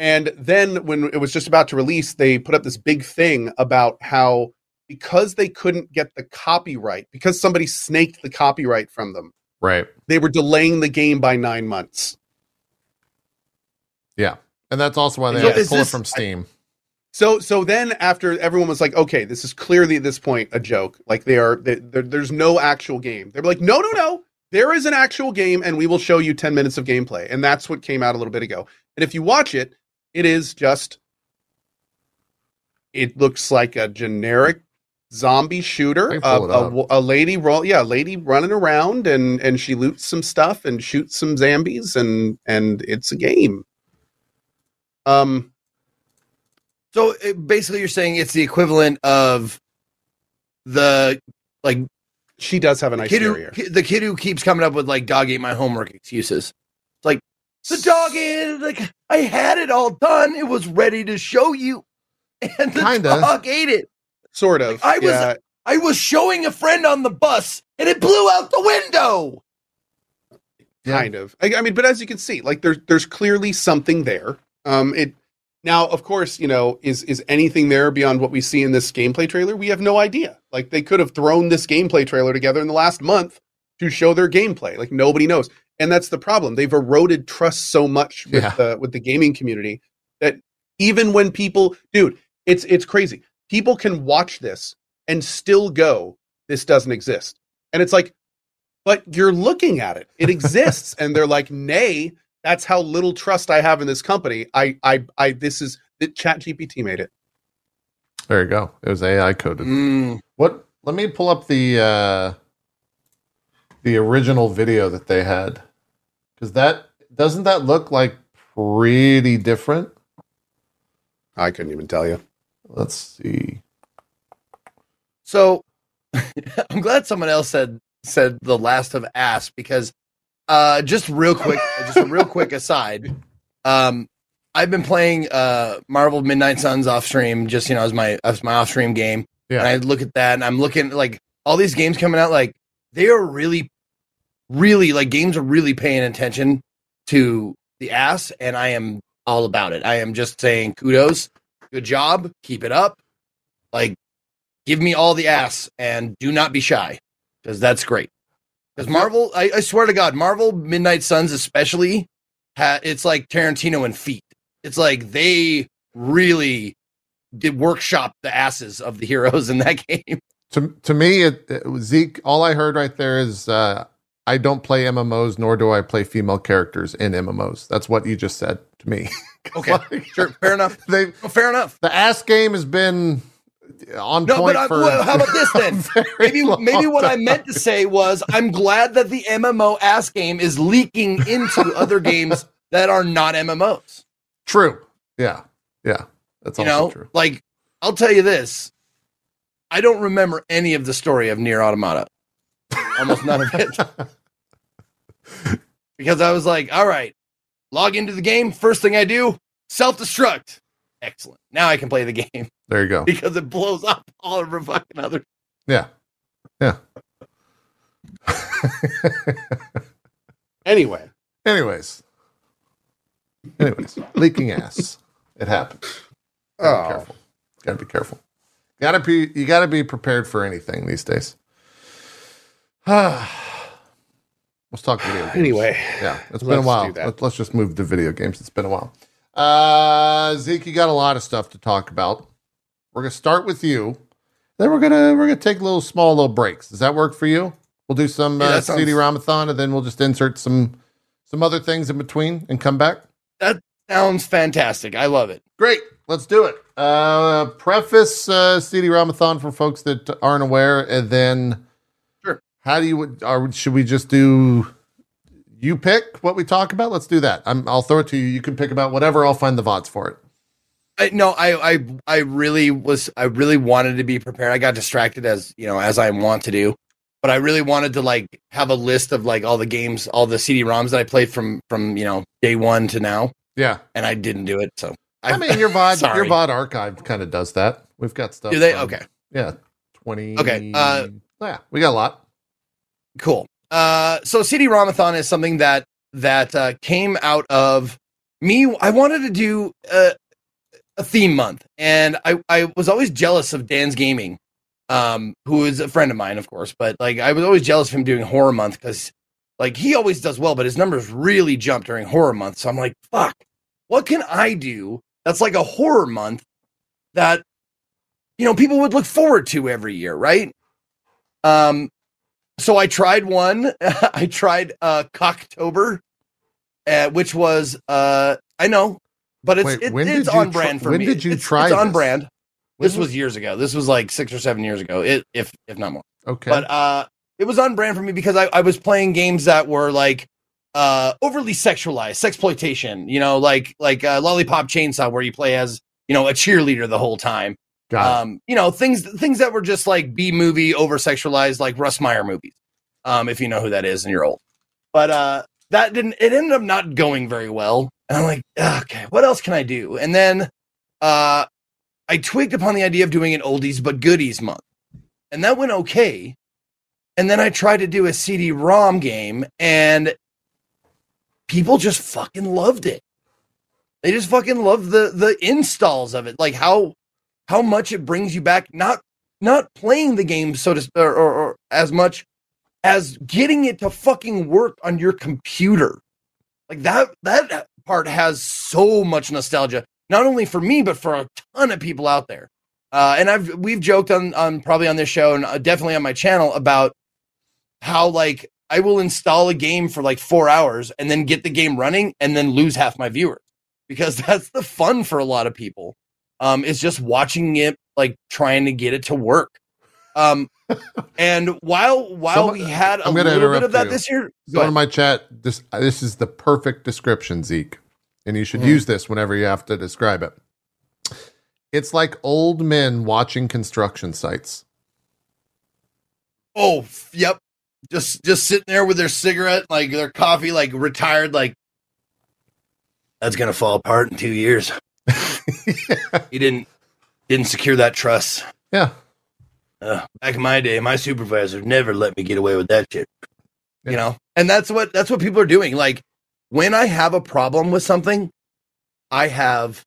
And then when it was just about to release, they put up this big thing about how because they couldn't get the copyright, because somebody snaked the copyright from them, right. they were delaying the game by nine months. Yeah. And that's also why they So had to pull it from Steam. So, so then after everyone was like, okay, this is clearly at this point a joke. Like they are, they, there's no actual game. They're like, no, no, no, there is an actual game, and we will show you ten minutes of gameplay. And that's what came out a little bit ago. And if you watch it, it is just, it looks like a generic zombie shooter. can A, a, a lady roll, yeah, a lady running around and and she loots some stuff and shoots some zombies and and it's a game. Um, So it, basically, you're saying it's the equivalent of the like she does have a nice kid who, the kid who keeps coming up with like dog ate my homework excuses. It's like the dog ate it. like I had it all done. It was ready to show you, and the Kinda. dog ate it. Sort of. I was- yeah. I was showing a friend on the bus, and it blew out the window. Yeah. kind of. I, I mean, but as you can see, like there's there's clearly something there. Um, it now, of course, you know, is is anything there beyond what we see in this gameplay trailer? We have no idea. Like they could have thrown this gameplay trailer together in the last month to show their gameplay. Like nobody knows. And that's the problem. They've eroded trust so much with Yeah. the with the gaming community that even when people, dude, it's it's crazy. People can watch this and still go, "This doesn't exist," and it's like, but you're looking at it. It exists, and they're like, "Nay." That's how little trust I have in this company. I, I, I. This is it, Chat GPT made it. There you go. It was AI coded. Mm, What? Let me pull up the uh, the original video that they had because that doesn't that look like pretty different. I couldn't even tell you. Let's see. So I'm glad someone else said said the last of ass because uh just real quick just a real quick aside um I've been playing uh Marvel Midnight Suns off stream just you know as my as my off stream game Yeah. and I look at that and I'm looking like all these games coming out like they are really really like games are really paying attention to the ass and I am all about it. I am just saying kudos. Good job. Keep it up. Like give me all the ass and do not be shy because that's great. Because Marvel, I, I swear to God, Marvel Midnight Suns especially, ha, it's like Tarantino and feet. It's like they really did workshop the asses of the heroes in that game. To to me, it, it was Zeke. All I heard right there is uh, I don't play MMOs, nor do I play female characters in MMOs. That's what you just said to me. Okay, Like, sure, fair enough. They Well, fair enough. the ass game has been on No, point but I, for. well, how about this then? Maybe maybe what I meant to say was I'm glad that the MMO ass game is leaking into other games that are not MMOs. True. Yeah. Yeah. That's you also know, true. like I'll tell you this. I don't remember any of the story of Nier Automata. Almost none of it. because I was like, all right, log into the game. First thing I do, self destruct. Excellent. Now I can play the game There you go. because it blows up all of our fucking other. Yeah. Yeah. Anyway, Anyways. Anyways, leaking ass. It happens. Gotta be Oh. careful. Gotta be careful. Gotta be you gotta be prepared for anything these days. Let's talk video games. anyway, Yeah, it's been a while. Let, let's just move to video games. It's been a while. Uh Zeke, you got a lot of stuff to talk about. We're gonna start with you. Then we're gonna we're gonna take little small little breaks. Does that work for you? We'll do some Yeah, uh, sounds- CD-ROMathon and then we'll just insert some some other things in between and come back. That sounds fantastic. I love it. Great. Let's do it. Uh, preface uh, CD-ROMathon for folks that aren't aware, and then. How do you? Are, should we just do? You pick what we talk about. Let's do that. I'm, I'll throw it to you. You can pick about whatever. I'll find the vods for it. I no, I I I really was I really wanted to be prepared. I got distracted as you know, as I want to do. But I really wanted to like have a list of like all the games, all the CD ROMs that I played from from, you know, day one to now. Yeah. And I didn't do it. So I, mean, your VOD, your VOD archive kind of does that. We've got stuff. do they? from- Okay. Yeah. Twenty. Okay, uh, yeah, we got a lot. Cool. Uh, so CD-ROMathon is something that that uh, came out of me. I wanted to do a, a theme month, and I I was always jealous of DansGaming, um, who is a friend of mine, of course. But like, I was always jealous of him doing horror month because like he always does well, but his numbers really jump during horror month. So I'm like, fuck, what can I do that's like a horror month that you know people would look forward to every year, right? Um, so I tried one. I tried uh Cocktober, uh, which was uh I know, but it's Wait, it, it's on brand for when me. When did you It's- try It's on this? brand. This When was years ago. This was like six or seven years ago, it, if if not more. okay. But uh, it was on brand for me because I, I was playing games that were like uh overly sexualized, sexploitation. You know, like like uh, Lollipop Chainsaw, where you play as you know a cheerleader the whole time. Um, you know, things things that were just like B movie over sexualized, like Russ Meyer movies. Um, if you know who that is and you're old. But uh that didn't it ended up not going very well. And I'm like, okay, what else can I do? And then uh I twigged upon the idea of doing an oldies but goodies month. And that went okay. And then I tried to do a CD ROM game and people just fucking loved it. They just fucking loved the the installs of it. Like how how much it brings you back not not playing the game so to or, or, or as much as getting it to fucking work on your computer. Like that that part has so much nostalgia, not only for me but for a ton of people out there. Uh, and I've we've joked on on probably on this show and uh, definitely on my channel about how like I will install a game for like four hours and then get the game running and then lose half my viewers because that's the fun for a lot of people. Um, is just watching it like trying to get it to work. Um, and while while Some- we had a little bit of that you. this year, go Someone in my chat, this this is the perfect description, Zeke, and you should Mhm. use this whenever you have to describe it. It's like old men watching construction sites. oh yep, just just sitting there with their cigarette, like their coffee, like retired, like that's gonna fall apart in two years. He didn't didn't secure that trust. yeah, Uh, back in my day, my supervisor never let me get away with that shit. Yeah. You know, and that's what that's what people are doing. Like when I have a problem with something, I have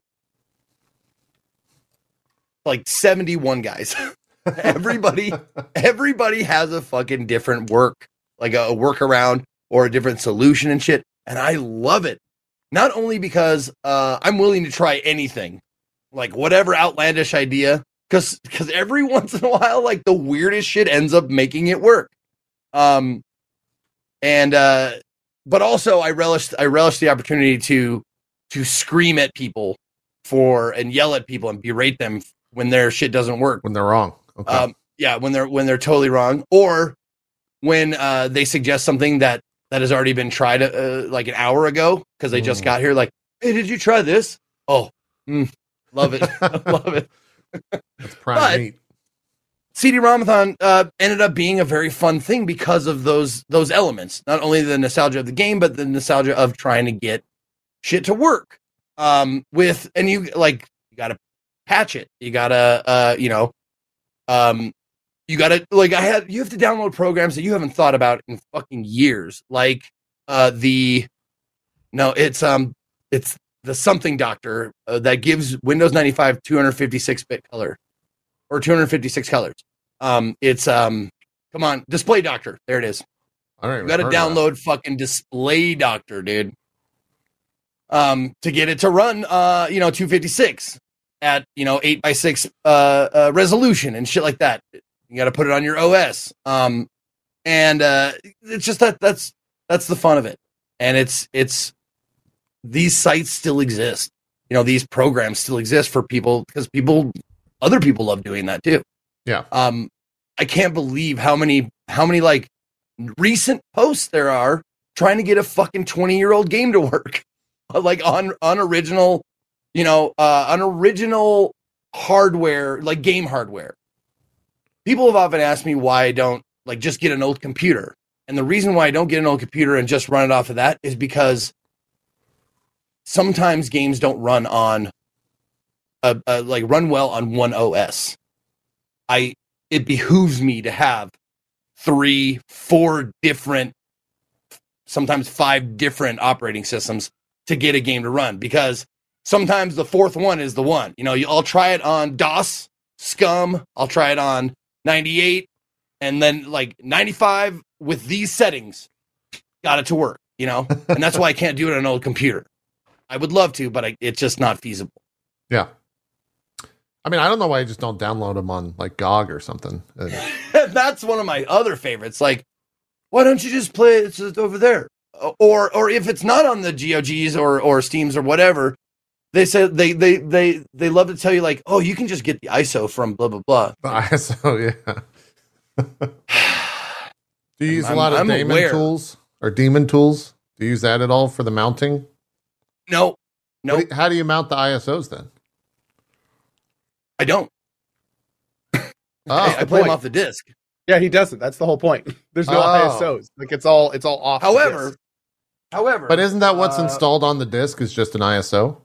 like seventy one guys. everybody, everybody has a fucking different work, like a, a workaround or a different solution and shit, and I love it. Not only because uh, I'm willing to try anything, like whatever outlandish idea because because every once in a while like the weirdest shit ends up making it work um and uh but also i relish i relish the opportunity to to scream at people for and yell at people and berate them when their shit doesn't work when they're wrong. Okay. um yeah when they're when they're totally wrong or when uh they suggest something that that has already been tried uh, like an hour ago because they just Mm. got here like hey did you try this oh mm, love it love it That's prime but- meat. CD-ROMathon uh, ended up being a very fun thing because of those those elements. Not only the nostalgia of the game, but the nostalgia of trying to get shit to work. Um, with and you like you got to patch it. You got to uh, you know, um, you got to like I have you have to download programs that you haven't thought about in fucking years, like uh the no, it's um it's the something doctor uh, that gives Windows 95 256 bit color or 256 colors. Um, it's um, come on, Display Doctor. There it is. All right. You got to heard of that. download fucking Display Doctor, dude. Um, to get it to run, uh, you know, 256 at you know eight by six uh, uh resolution and shit like that. You got to put it on your OS. Um, and uh, it's just that that's that's the fun of it. And it's it's these sites still exist. You know, these programs still exist for people because people, other people love doing that too. Yeah. Um, I can't believe how many how many like recent posts there are trying to get a fucking 20 year old game to work like on on original you know uh on original hardware like game hardware people have often asked me why i don't like just get an old computer. And the reason why i don't get an old computer and just run it off of that is because sometimes games don't run on a, a like run well on one os i it behooves me to have three, four different, sometimes five different operating systems to get a game to run because sometimes the fourth one is the one. You know, I'll try it on DOS, Scum, I'll try it on 98, and then like 95 with these settings, got it to work, you know? And that's why I can't do it on an old computer. I would love to, but I, it's just not feasible. Yeah. I mean, I don't know why I just don't download them on like GOG or something. Uh, That's one of my other favorites. Like, why don't you just play it just over there? Or or if it's not on the GOGs or or Steams or whatever, they said they they they they love to tell you like, oh, you can just get the ISO from blah blah blah. the ISO, yeah. Do you use a I'm- lot of I'm daemon aware. tools or demon tools? Do you use that at all for the mounting? No, What no, do you- how do you mount the ISOs then? I don't. Oh, I, I play them off the disc. Yeah, he doesn't. That's the whole point. There's no Oh. ISOs. Like it's all it's all off. the However, disc. however, but isn't that what's uh, installed on the disk? Is just an ISO?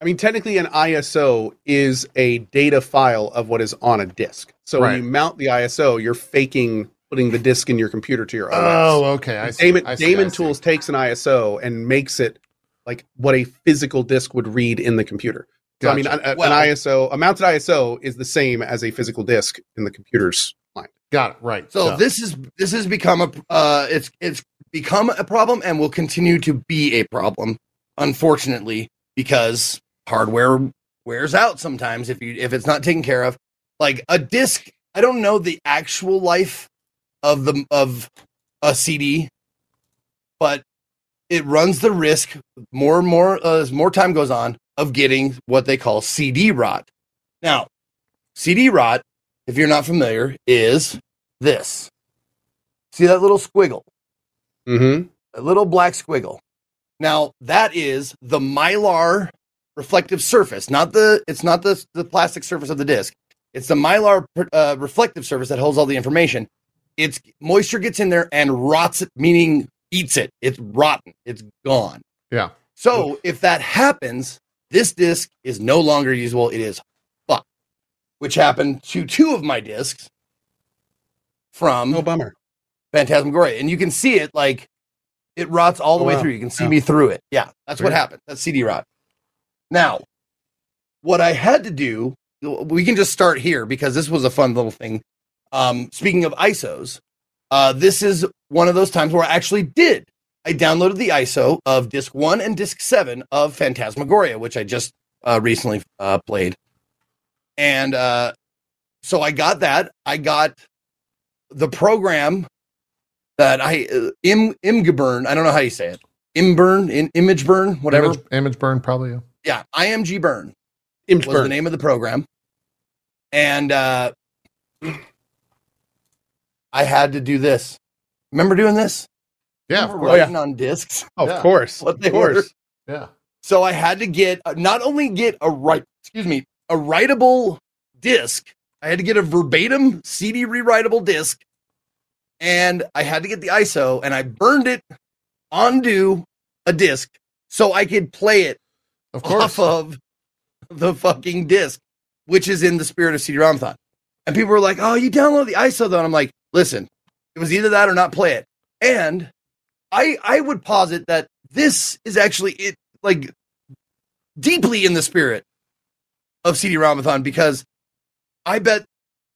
I mean, technically, an ISO is a data file of what is on a disk. So Right. when you mount the ISO, you're faking putting the disk in your computer to your OS. Oh, okay. I see. Damon, I see, Damon I see. Tools takes an ISO and makes it like what a physical disk would read in the computer. So I mean, a- a- Well- an ISO, a mounted ISO, is the same as a physical disk in the computer's mind. Got it. Right. So Duh. this is this has become a uh, it's it's become a problem and will continue to be a problem, unfortunately, because hardware wears out sometimes if you if it's not taken care of. Like a disc, I don't know the actual life of the of a CD, but it runs the risk more and more uh, as more time goes on of getting what they call CD rot. Now, CD rot, if you're not familiar, is this. See that little squiggle, Mm-hmm. a little black squiggle. Now, that is the mylar reflective surface, not the it's not the the plastic surface of the disc. It's the mylar uh, reflective surface that holds all the information. It's moisture gets in there and rots it, meaning eats it. It's rotten. It's gone. Yeah. So if that happens, this disc is no longer usable. It is fucked. Which happened to two of my discs from No bummer. Phantasmagoria. And you can see it like it rots all the Oh, way wow. through. You can see Yeah. me through it. Yeah, that's what Weird. happened. That's CD rot. Now, what I had to do, we can just start here because this was a fun little thing. Um, speaking of ISOs, uh, this is one of those times where I actually did. I downloaded the ISO of disc one and disc seven of Phantasmagoria, which I just uh, recently uh, played. And uh, so I got that. I got the program that I uh, im imgburn. I don't know how you say it. Imburn, in image burn, whatever. Image, image burn, probably. Yeah. Yeah, IMG burn Image was the name of the program. And uh I had to do this. Remember doing this? Yeah. Of Remember course. writing on discs. Of Yeah. course. What they of course. were. Yeah. So I had to get uh, not only get a write, excuse me, a writable disc. I had to get a verbatim CD rewritable disc, and I had to get the ISO, and I burned it onto a disc so I could play it Of course. off of the fucking disc, which is in the spirit of CD-ROMthon. And people were like, "Oh, you download the ISO though?" And I'm like, "Listen, it was either that or not play it." And I I would posit that this is actually it like deeply in the spirit of CD-ROMathon because I bet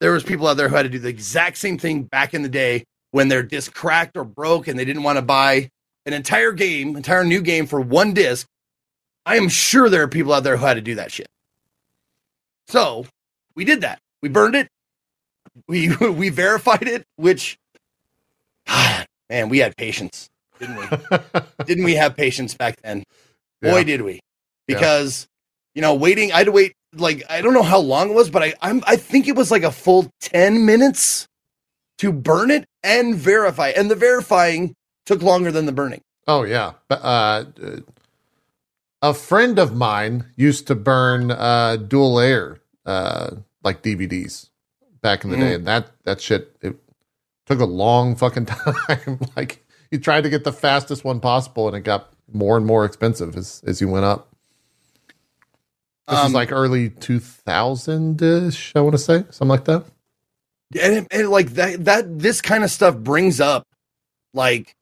there was people out there who had to do the exact same thing back in the day when their disc cracked or broke and they didn't want to buy an entire game, entire new game for one disc. I am sure there are people out there who had to do that shit. So we did that. We burned it. We we verified it, which man, we had patience, didn't we? didn't we have patience back then? Boy, Yeah. did we! Because you know, waiting, I had to wait like I don't know how long it was, but I I'm I think it was like a full ten minutes to burn it and verify, and the verifying took longer than the burning. Oh yeah. But, uh, uh, a friend of mine used to burn uh, dual layer uh, like DVDs back in the day, and that that shit it took a long fucking time. like he tried to get the fastest one possible, and it got more and more expensive as as you went up. This is Um, like early two thousand ish. I want to say something like that. and, it, and like that that this kind of stuff brings up like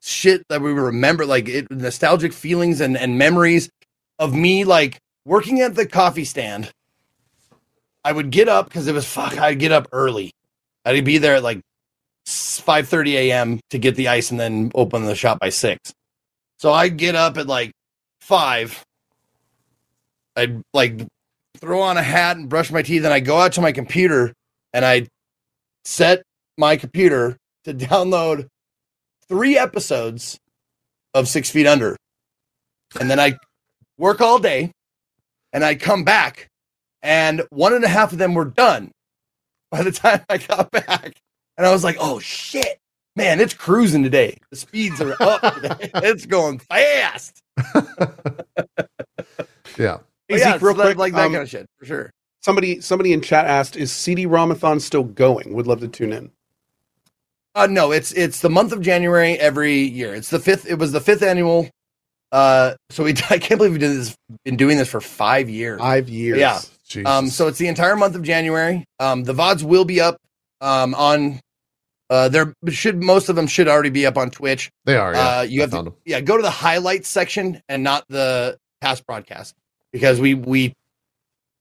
shit that we remember like it, nostalgic feelings and and memories of me like working at the coffee stand. I would get up because it was fuck i'd get up early. I'd be there at like 5 30 a.m to get the ice and then open the shop by 6 so i'd get up at like 5 i'd like throw on a hat and brush my teeth and i go out to my computer and i set my computer to download three episodes of Six Feet Under. And then I work all day and I come back and one and a half of them were done by the time I got back. And I was like, oh shit, man, it's cruising today. The speeds are up today. it's going fast. Yeah. Hey, yeah, Zeke, real that- quick, like that um, kind of shit for sure. Somebody somebody in chat asked, "Is CD-ROMathon still going?" Would love to tune in. Uh, no, it's it's the month of January every year. It's the fifth. It was the fifth annual. Uh, so we I can't believe we did this. Been doing this for five years. Five years. Yeah. Jesus. Um, so it's the entire month of January. Um, the vods will be up. Um, on. Uh, there should most of them should already be up on Twitch. they are. Yeah. uh, you I have to- found 'em. Yeah, go to the highlights section and not the past broadcast because we we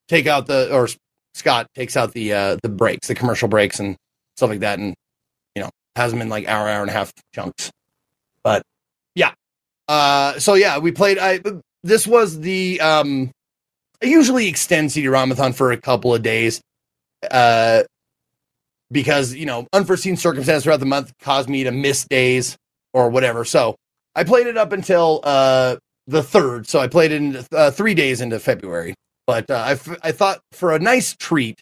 take out the or Scott takes out the uh the breaks, the commercial breaks, and stuff like that, and you know has them in like hour, hour and a half chunks. But yeah, uh, so yeah, we played. I this was the um, I usually extend CD-ROMathon for a couple of days, uh, because you know unforeseen circumstances throughout the month caused me to miss days or whatever. So I played it up until uh the third. So I played it in uh, three days into February. But uh, I, f- I thought for a nice treat,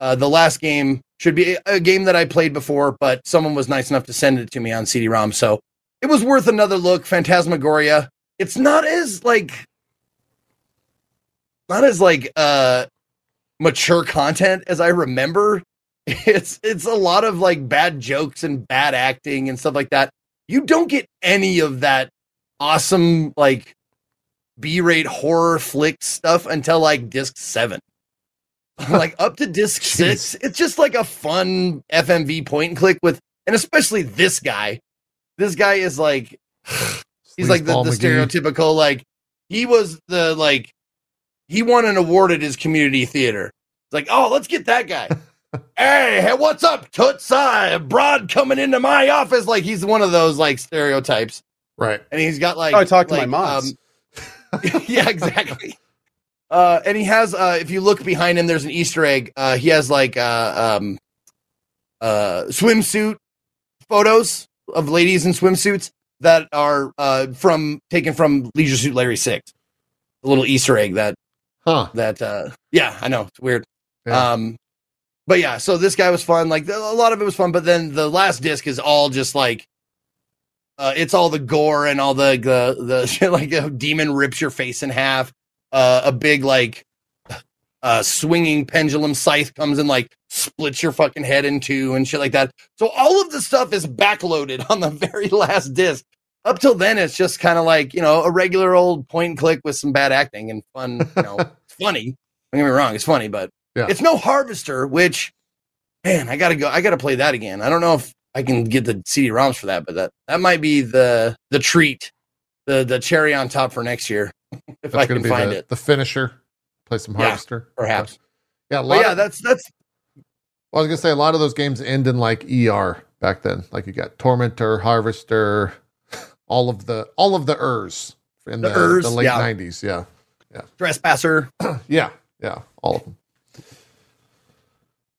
uh, the last game should be a, game that I played before, but someone was nice enough to send it to me on CD-ROM. So it was worth another look. Phantasmagoria. It's not as like, not as like uh mature content as I remember. It's it's a lot of like bad jokes and bad acting and stuff like that. You don't get any of that awesome like B-rate horror flick stuff until like disc 7. like up to disc 6, it's just like a fun FMV point and click with and especially this guy. This guy is like he's like the, the stereotypical like he was the like he won an award at his community theater. It's like, oh, let's get that guy. hey, hey, what's up, Toots? I broad coming into my office. Like he's one of those like stereotypes, Right. and he's got like Oh, I talked to my moms. um, yeah, exactly. Uh, and he has, uh, if you look behind him, there's an Easter egg. Uh, he has like uh, um, uh, swimsuit photos of ladies in swimsuits that are uh, from taken from Leisure Suit Larry Six. A little Easter egg that Huh. that uh, yeah, I know it's weird. Yeah. Um, but yeah, so this guy was fun. Like a lot of it was fun, but then the last disc is all just like, uh, it's all the gore and all the the the shit like a demon rips your face in half. Uh, a big like, uh, swinging pendulum scythe comes and like splits your fucking head in two and shit like that. So all of the stuff is backloaded on the very last disc. Up till then, it's just kind of like you know a regular old point and click with some bad acting and fun. You know, it's funny. Don't get me wrong, it's funny, but Yeah. it's no Harvester. Which, man, I gotta go. I gotta play that again. I don't know if I can get the CD-ROMs for that, but that that might be the the treat, the the cherry on top for next year if That's I gonna can be find the, it. the finisher. Play some Yeah, harvester. Perhaps. Yeah, a But lot yeah, of, that's that's well, I was gonna say a lot of those games end in like ER back then. Like you got Tormentor, Harvester, all of the all of the ERs in The the, the late nineties. Yeah. Yeah. Trespasser. Yeah, yeah, all of them.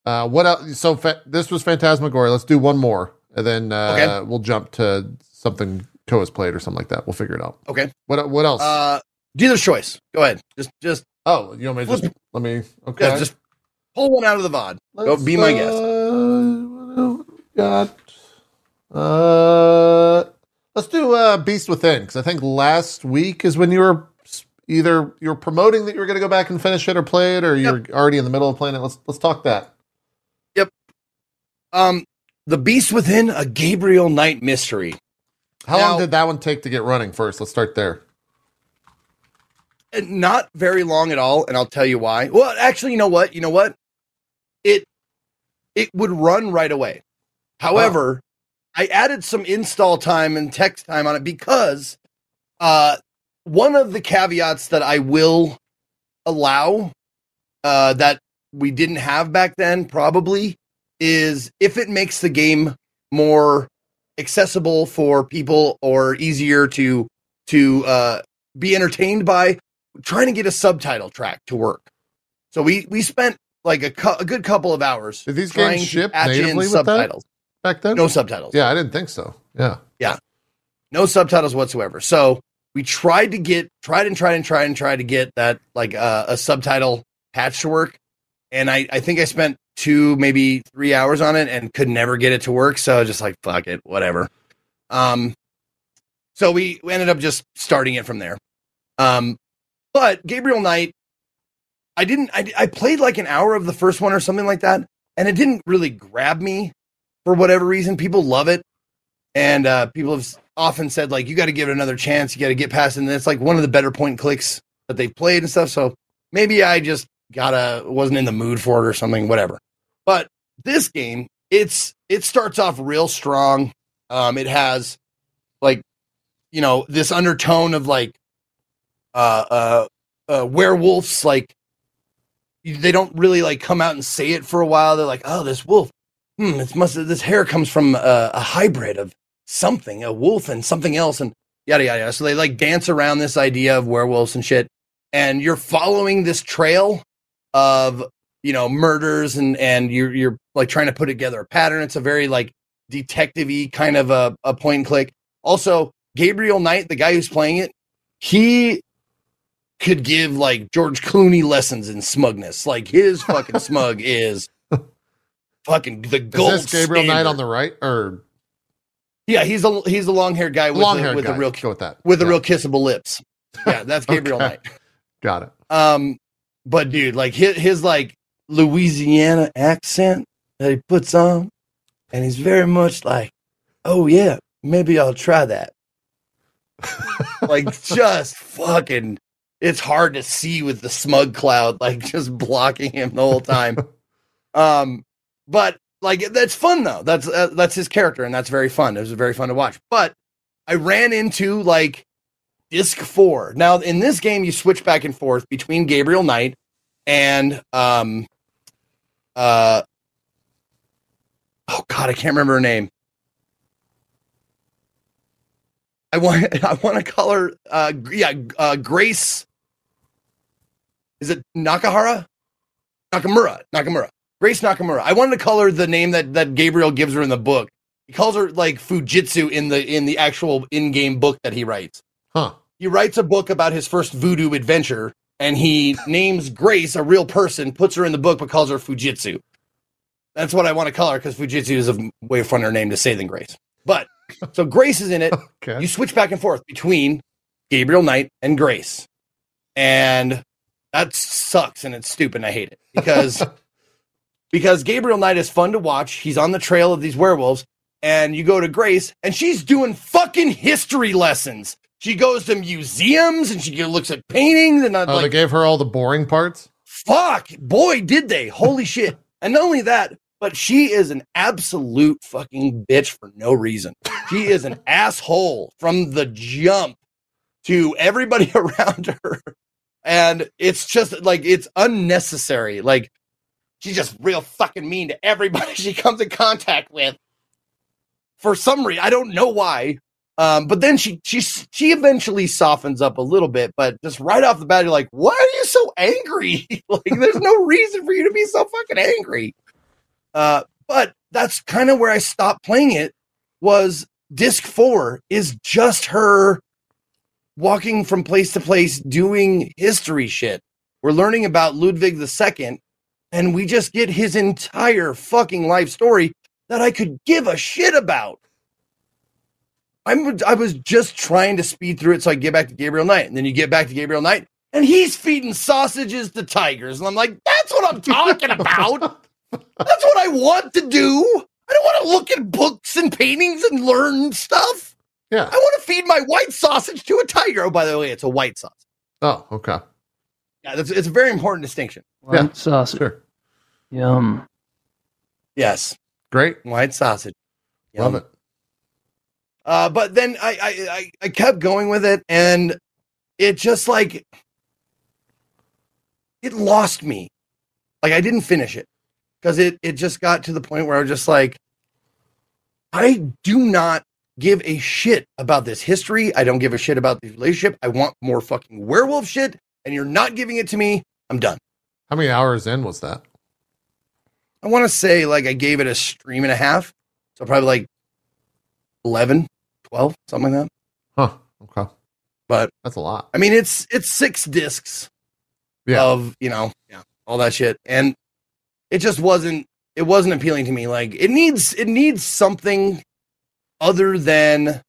Uh, what else? So fa- this was Phantasmagoria. Let's do one more, and then uh, Okay. we'll jump to something Koa's played or something like that. We'll figure it out. Okay. What What else? Uh, dealer's choice. Go ahead. Just just oh, you want me to just let me? Okay, yeah, just pull one out of the VOD. Go be my guest. Uh, we got. Uh, let's do uh, Beast Within because I think last week is when you were either you were promoting that you were going to go back and finish it or play it, or you're already in the middle of playing it. Let's let's talk that. Yep. Um, the Beast Within, a Gabriel Knight mystery. How Now- long did that one take to get running? First, let's start there. And Not very long at all, and I'll tell you why. Well, actually, you know what? You know what? It it would run right away. However, I added some install time and text time on it because uh one of the caveats that I will allow uh that we didn't have back then probably is if it makes the game more accessible for people or easier to to uh be entertained by trying to get a subtitle track to work. So we we spent like a, cou- a good couple of hours Did these trying games to ship natively with that subtitles. back then? No subtitles. Yeah, I didn't think so. Yeah. Yeah, no subtitles whatsoever. So we tried to get, tried and tried and tried and tried to get that like uh, a subtitle patch to work, and I I think I spent two maybe three hours on it and could never get it to work. So I was just like fuck it, whatever. Um, so we, we ended up just starting it from there. Um, but Gabriel Knight, I didn't. I I played like an hour of the first one or something like that, and it didn't really grab me for whatever reason. People love it. And uh, people have often said like you got to give it another chance. You got to get past it. And it's like one of the better point clicks that they've played and stuff. So maybe i just gotta wasn't in the mood for it or something whatever. But this game it's it starts off real strong. Um it has like you know this undertone of like uh uh, uh werewolves like they don't really like come out and say it for a while they're like oh this wolf hmm, it must this hair comes from a, a hybrid of something, a wolf and something else, and yada yada yada. So they like dance around this idea of werewolves and shit, and you're following this trail of you know murders and and you're you're like trying to put together a pattern. It's a very like detective-y kind of a, a point and click. Also, Gabriel Knight, the guy who's playing it, he could give like George Clooney lessons in smugness. Like his fucking smug is fucking the Is gold. this Gabriel Knight on the right or Yeah, he's a he's a long haired guy with long a, with guy? a real Go with that. with Yeah. real kissable lips. Yeah, that's Gabriel Okay. Knight. Got it. Um, but dude, like his, his like Louisiana accent that he puts on, and he's very much like, oh yeah, maybe I'll try that. like just fucking, it's hard to see with the smug cloud like just blocking him the whole time. um, but like that's fun though. That's uh, that's his character, and that's very fun. It was very fun to watch. But I ran into like disc four. Now in this game, you switch back and forth between Gabriel Knight and um uh oh god, I can't remember her name. I want I want to call her uh yeah uh Grace. Is it Nakahara? Nakamura. Nakamura. Grace Nakamura. I wanted to call her the name that that Gabriel gives her in the book. He calls her like Fujitsu in the in the actual in-game book that he writes. Huh. He writes a book about his first voodoo adventure and he names Grace a real person, puts her in the book, but calls her Fujitsu. That's what I want to call her because Fujitsu is a way funner name to say than Grace. But so Grace is in it. Okay. You switch back and forth between Gabriel Knight and Grace. And that sucks and it's stupid and I hate it. Because because Gabriel Knight is fun to watch. He's on the trail of these werewolves. And you go to Grace and she's doing fucking history lessons. She goes to museums and she looks at paintings and I'm Oh, they gave her all the boring parts. fuck! Boy did they! Holy shit! And not only that but she is an absolute fucking bitch for no reason. She is an asshole from the jump to everybody around her and it's just like it's unnecessary like she's just real fucking mean to everybody she comes in contact with for some reason i don't know why um, but then she she she eventually softens up a little bit, but just right off the bat, you're like, "Why are you so angry? like, there's no reason for you to be so fucking angry." Uh, but that's kind of where I stopped playing it. Was disc four is just her walking from place to place doing history shit. We're learning about Ludwig II, and we just get his entire fucking life story that I could give a shit about. I'm I was just trying to speed through it so I get back to Gabriel Knight. And then you get back to Gabriel Knight and he's feeding sausages to tigers. And I'm like, that's what I'm talking about. that's what I want to do. I don't want to look at books and paintings and learn stuff. Yeah. I want to feed my white sausage to a tiger. Oh, by the way, it's a white sausage. Oh, okay. Yeah, that's it's a very important distinction. Yeah. White sausage. Sure. Yum. Yes, Great. white sausage. Love it. Uh, but then I, I I I kept going with it, and it just like it lost me. Like I didn't finish it because it it just got to the point where I was just like, I do not give a shit about this history. I don't give a shit about this relationship. I want more fucking werewolf shit, and you're not giving it to me. I'm done. How many hours in was that? I want to say like I gave it a stream and a half, so probably like 11, 12, something like that. Huh. Okay. But That's a lot. I mean, it's it's six discs Yeah. of you know yeah all that shit, and it just wasn't it wasn't appealing to me. Like it needs it needs something other than.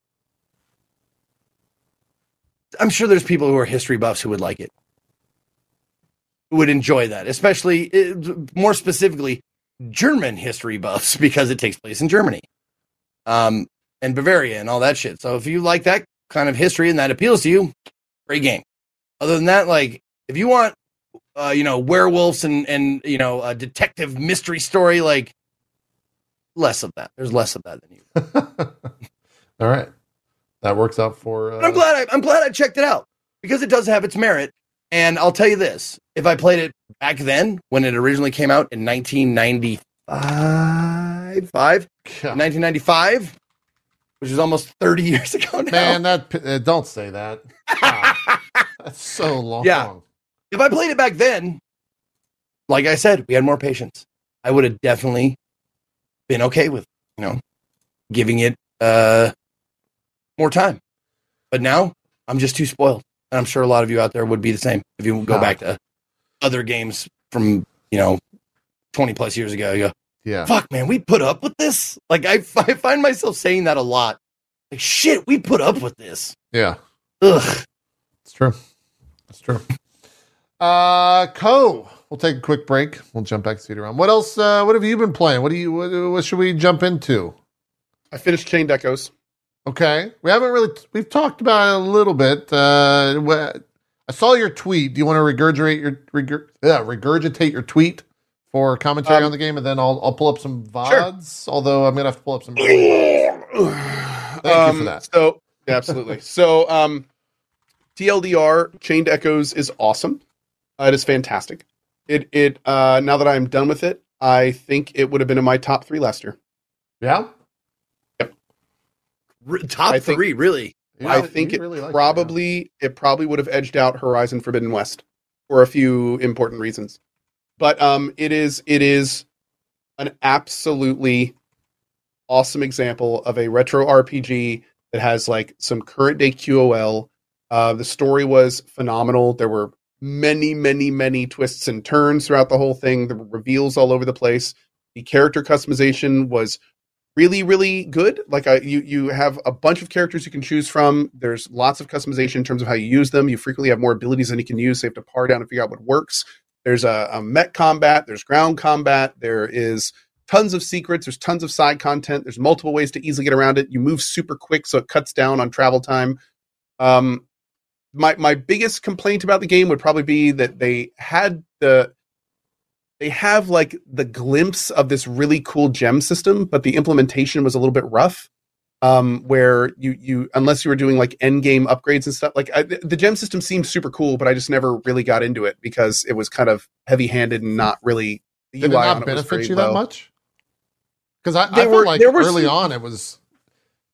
I'm sure there's people who are history buffs who would like it, who would enjoy that, especially eh, more specifically German history buffs because it takes place in Germany, um, and Bavaria and all that shit. So if you like that kind of history and that appeals to you, great game. Other than that, like if you want, uh, you know, werewolves and and you know a detective mystery story, like less of that. There's less of that than you. All right. That works out for. Uh, I'm glad I, I'm glad I checked it out because it does have its merit. And I'll tell you this: if I played it back then, when it originally came out in 1995, five, five, 1995, which is almost 30 years ago now. man, that uh, don't say that. That's so long. Yeah. if I played it back then, like I said, we had more patience. I would have definitely been okay with, you know, giving it uh more time. But now I'm just too spoiled. And I'm sure a lot of you out there would be the same if you go back to other games from, you know, 20 plus years ago. You go, Yeah. fuck, man, we put up with this? Like, I, I find myself saying that a lot. Like, shit, we put up with this. Yeah. Ugh. It's true. It's true. Uh, Co. We'll take a quick break. We'll jump back to seat around. What else? Uh, what have you been playing? What do you? What, what should we jump into? I finished Chained Echoes. Okay, we haven't really. We've talked about it a little bit. Uh, I saw your tweet. Do you want to regurgitate your regurg- regurgitate your tweet for commentary Um, on the game, and then I'll I'll pull up some vods. Although I'm gonna have to pull up some. Thank you for that. So yeah, absolutely. so um, TLDR Chained Echoes is awesome. Uh, it is fantastic. It it uh, now that I'm done with it, I think it would have been in my top three last year. Yeah, R- top I think- three, really. You I really- think it really like probably it probably would have edged out Horizon Forbidden West for a few important reasons. But um it is it is an absolutely awesome example of a retro RPG that has like some current day QOL. Uh the story was phenomenal. There were many many many twists and turns throughout the whole thing. Were reveals all over the place. The character customization was really really good. Like you you have a bunch of characters you can choose from. There's lots of customization in terms of how you use them. You frequently have more abilities than you can use. So you have to par down and figure out what works. There's a, a mech combat. There's ground combat. There is tons of secrets. There's tons of side content. There's multiple ways to easily get around it. You move super quick so it cuts down on travel time. Um my my biggest complaint about the game would probably be that they had the they have like the glimpse of this really cool gem system, but the implementation was a little bit rough. Um, where you you unless you were doing like end game upgrades and stuff, like I, the gem system seemed super cool, but I just never really got into it because it was kind of heavy handed and not really. The Did it not benefit you that much? Because I, I felt were- like early some- on it was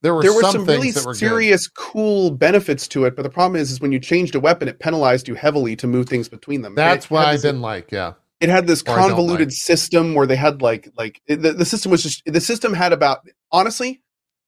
there were there were some, some, really were good. serious cool benefits to it but the problem is is when you changed a weapon it penalized you heavily to move things between them That's had I didn't like. Yeah, it had this Or convoluted like. system where they had like like it- the, the system was just the system had about honestly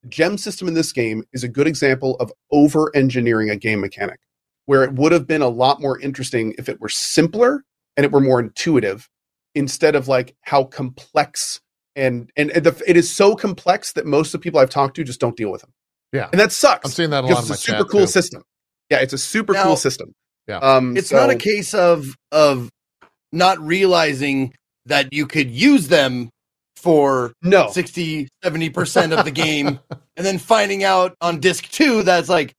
gem system in this game is a good example of over engineering a game mechanic where it would have been a lot more interesting if it were simpler and it were more intuitive instead of like how complex and and, and the, it is so complex that most of the people I've talked to just don't deal with them. Yeah. and that sucks. I'm seeing that a lot because in it's my a super chat cool too. system. Yeah, it's a super Now- cool system. Yeah. um, It's so- not a case of of not realizing that you could use them for no. 60 70% of the game and then finding out on disc 2 that's like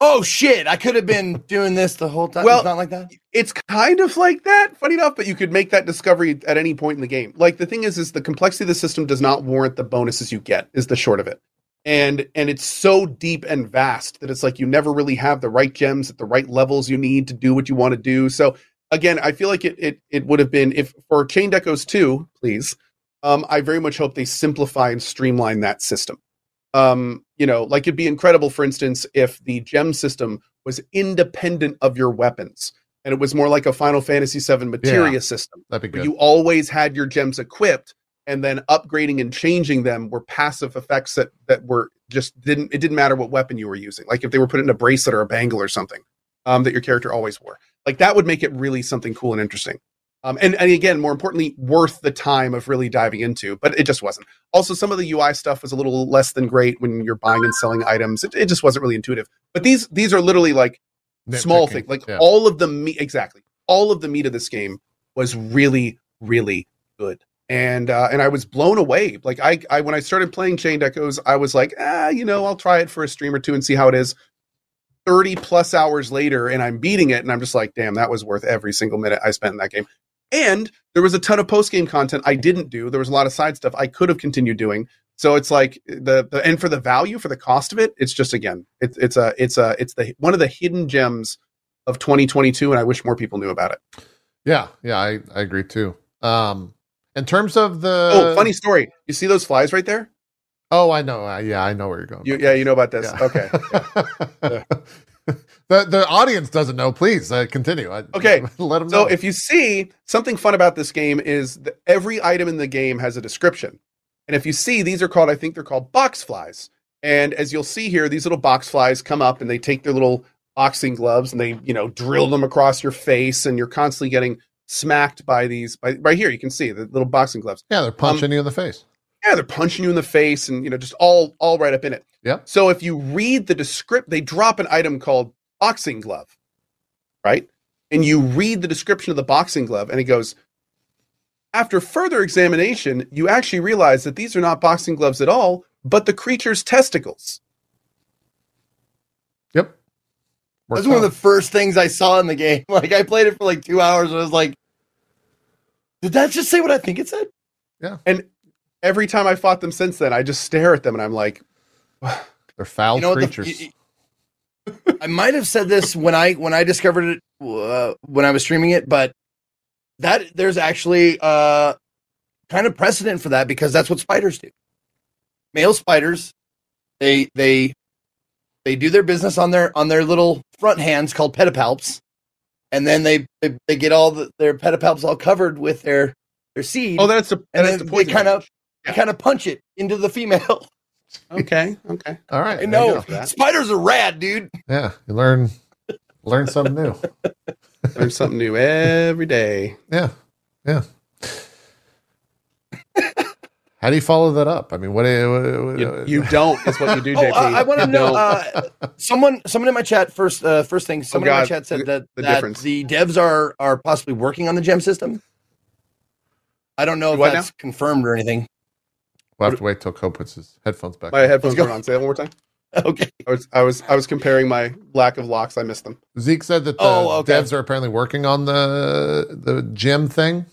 oh shit i could have been doing this the whole time Well, it's not like that? it's kind of like that funny enough but you could make that discovery at any point in the game. Like the thing is is the complexity of the system does not warrant the bonuses you get is the short of it. And and it's so deep and vast that it's like you never really have the right gems at the right levels you need to do what you want to do. So again i feel like it it, it would have been if for Chained Echoes 2 please um i very much hope they simplify and streamline that system um you know like it'd be incredible for instance if the gem system was independent of your weapons and it was more like a Final Fantasy VII materia Yeah. system. that'd be good. you always had your gems equipped, and then upgrading and changing them were passive effects that that were just didn't it didn't matter what weapon you were using. Like if they were put in a bracelet or a bangle or something, um, that your character always wore. Like that would make it really something cool and interesting. Um, and, and again, more importantly, worth the time of really diving into, but it just wasn't. Also, some of the UI stuff was a little less than great when you're buying and selling items. It, it just wasn't really intuitive. But these these are literally like small Nitpicking. thing like Yeah. all of the meat exactly all of the meat of this game was really really good and uh and i was blown away like i i when i started playing chained echoes i was like ah you know i'll try it for a stream or two and see how it is 30 plus hours later and i'm beating it and i'm just like damn that was worth every single minute i spent in that game and there was a ton of post game content i didn't do there was a lot of side stuff i could have continued doing so it's like the, the and for the value for the cost of it it's just again it's it's a it's a it's the one of the hidden gems of 2022 and i wish more people knew about it Yeah, yeah, I, I agree too. Um, In terms of the oh, funny story. You see those flies right there? Oh, I know. Uh, yeah, I know where you're going. You, yeah, you know about this. Yeah. Okay. Yeah. the the audience doesn't know. Please uh, continue. I, Okay, let them Know. So if you see something fun about this game is that every item in the game has a description. And if you see, these are called, I think they're called box flies. And as you'll see here, these little box flies come up and they take their little boxing gloves and they, you know, drill them across your face and you're constantly getting smacked by these by, right here you can see the little boxing gloves. yeah, they're um, punching you in the face. Yeah, they're punching you in the face and you know, just all all right up in it. Yeah. So if you read the descript they drop an item called boxing glove, right? And you read the description of the boxing glove and it goes after further examination, you actually realize that these are not boxing gloves at all, but the creature's testicles. Yep. That's one of the first things I saw in the game. Like I played it for like two hours and I was like, did that just say what I think it said? Yeah. And every time I fought them since then, I just stare at them and I'm like, They're foul You know what the- creatures. y- I might have said this when I when I discovered it uh, when I was streaming it, but that there's actually uh kind of precedent for that because that's what spiders do. Male spiders, they they they do their business on their on their little front hands called pedipalps, and then they they, they get all the, their pedipalps all covered with their their seed, oh, that's the and that's then the they kind of Yeah. kind of punch it into the female. okay, okay. All right. I there you know go. that. spiders are rad, dude. Yeah, you learn learn something new. Learn something new every day. Yeah, yeah. How do you follow that up? I mean, what do you? What, You, you don't is what you do, Oh, JP. uh, I want to know. Uh, someone, someone in my chat first. Uh, first thing, someone in my chat said that the that difference. the devs are are possibly working on the gem system. I don't know if What that's confirmed or anything. We'll have to wait till Co puts his headphones back. My headphones Let's go. on. Say that one more time. Okay. I was I was I was comparing my lack of locks. I missed them. Zeke said that the Oh, okay. devs are apparently working on the the gem thing.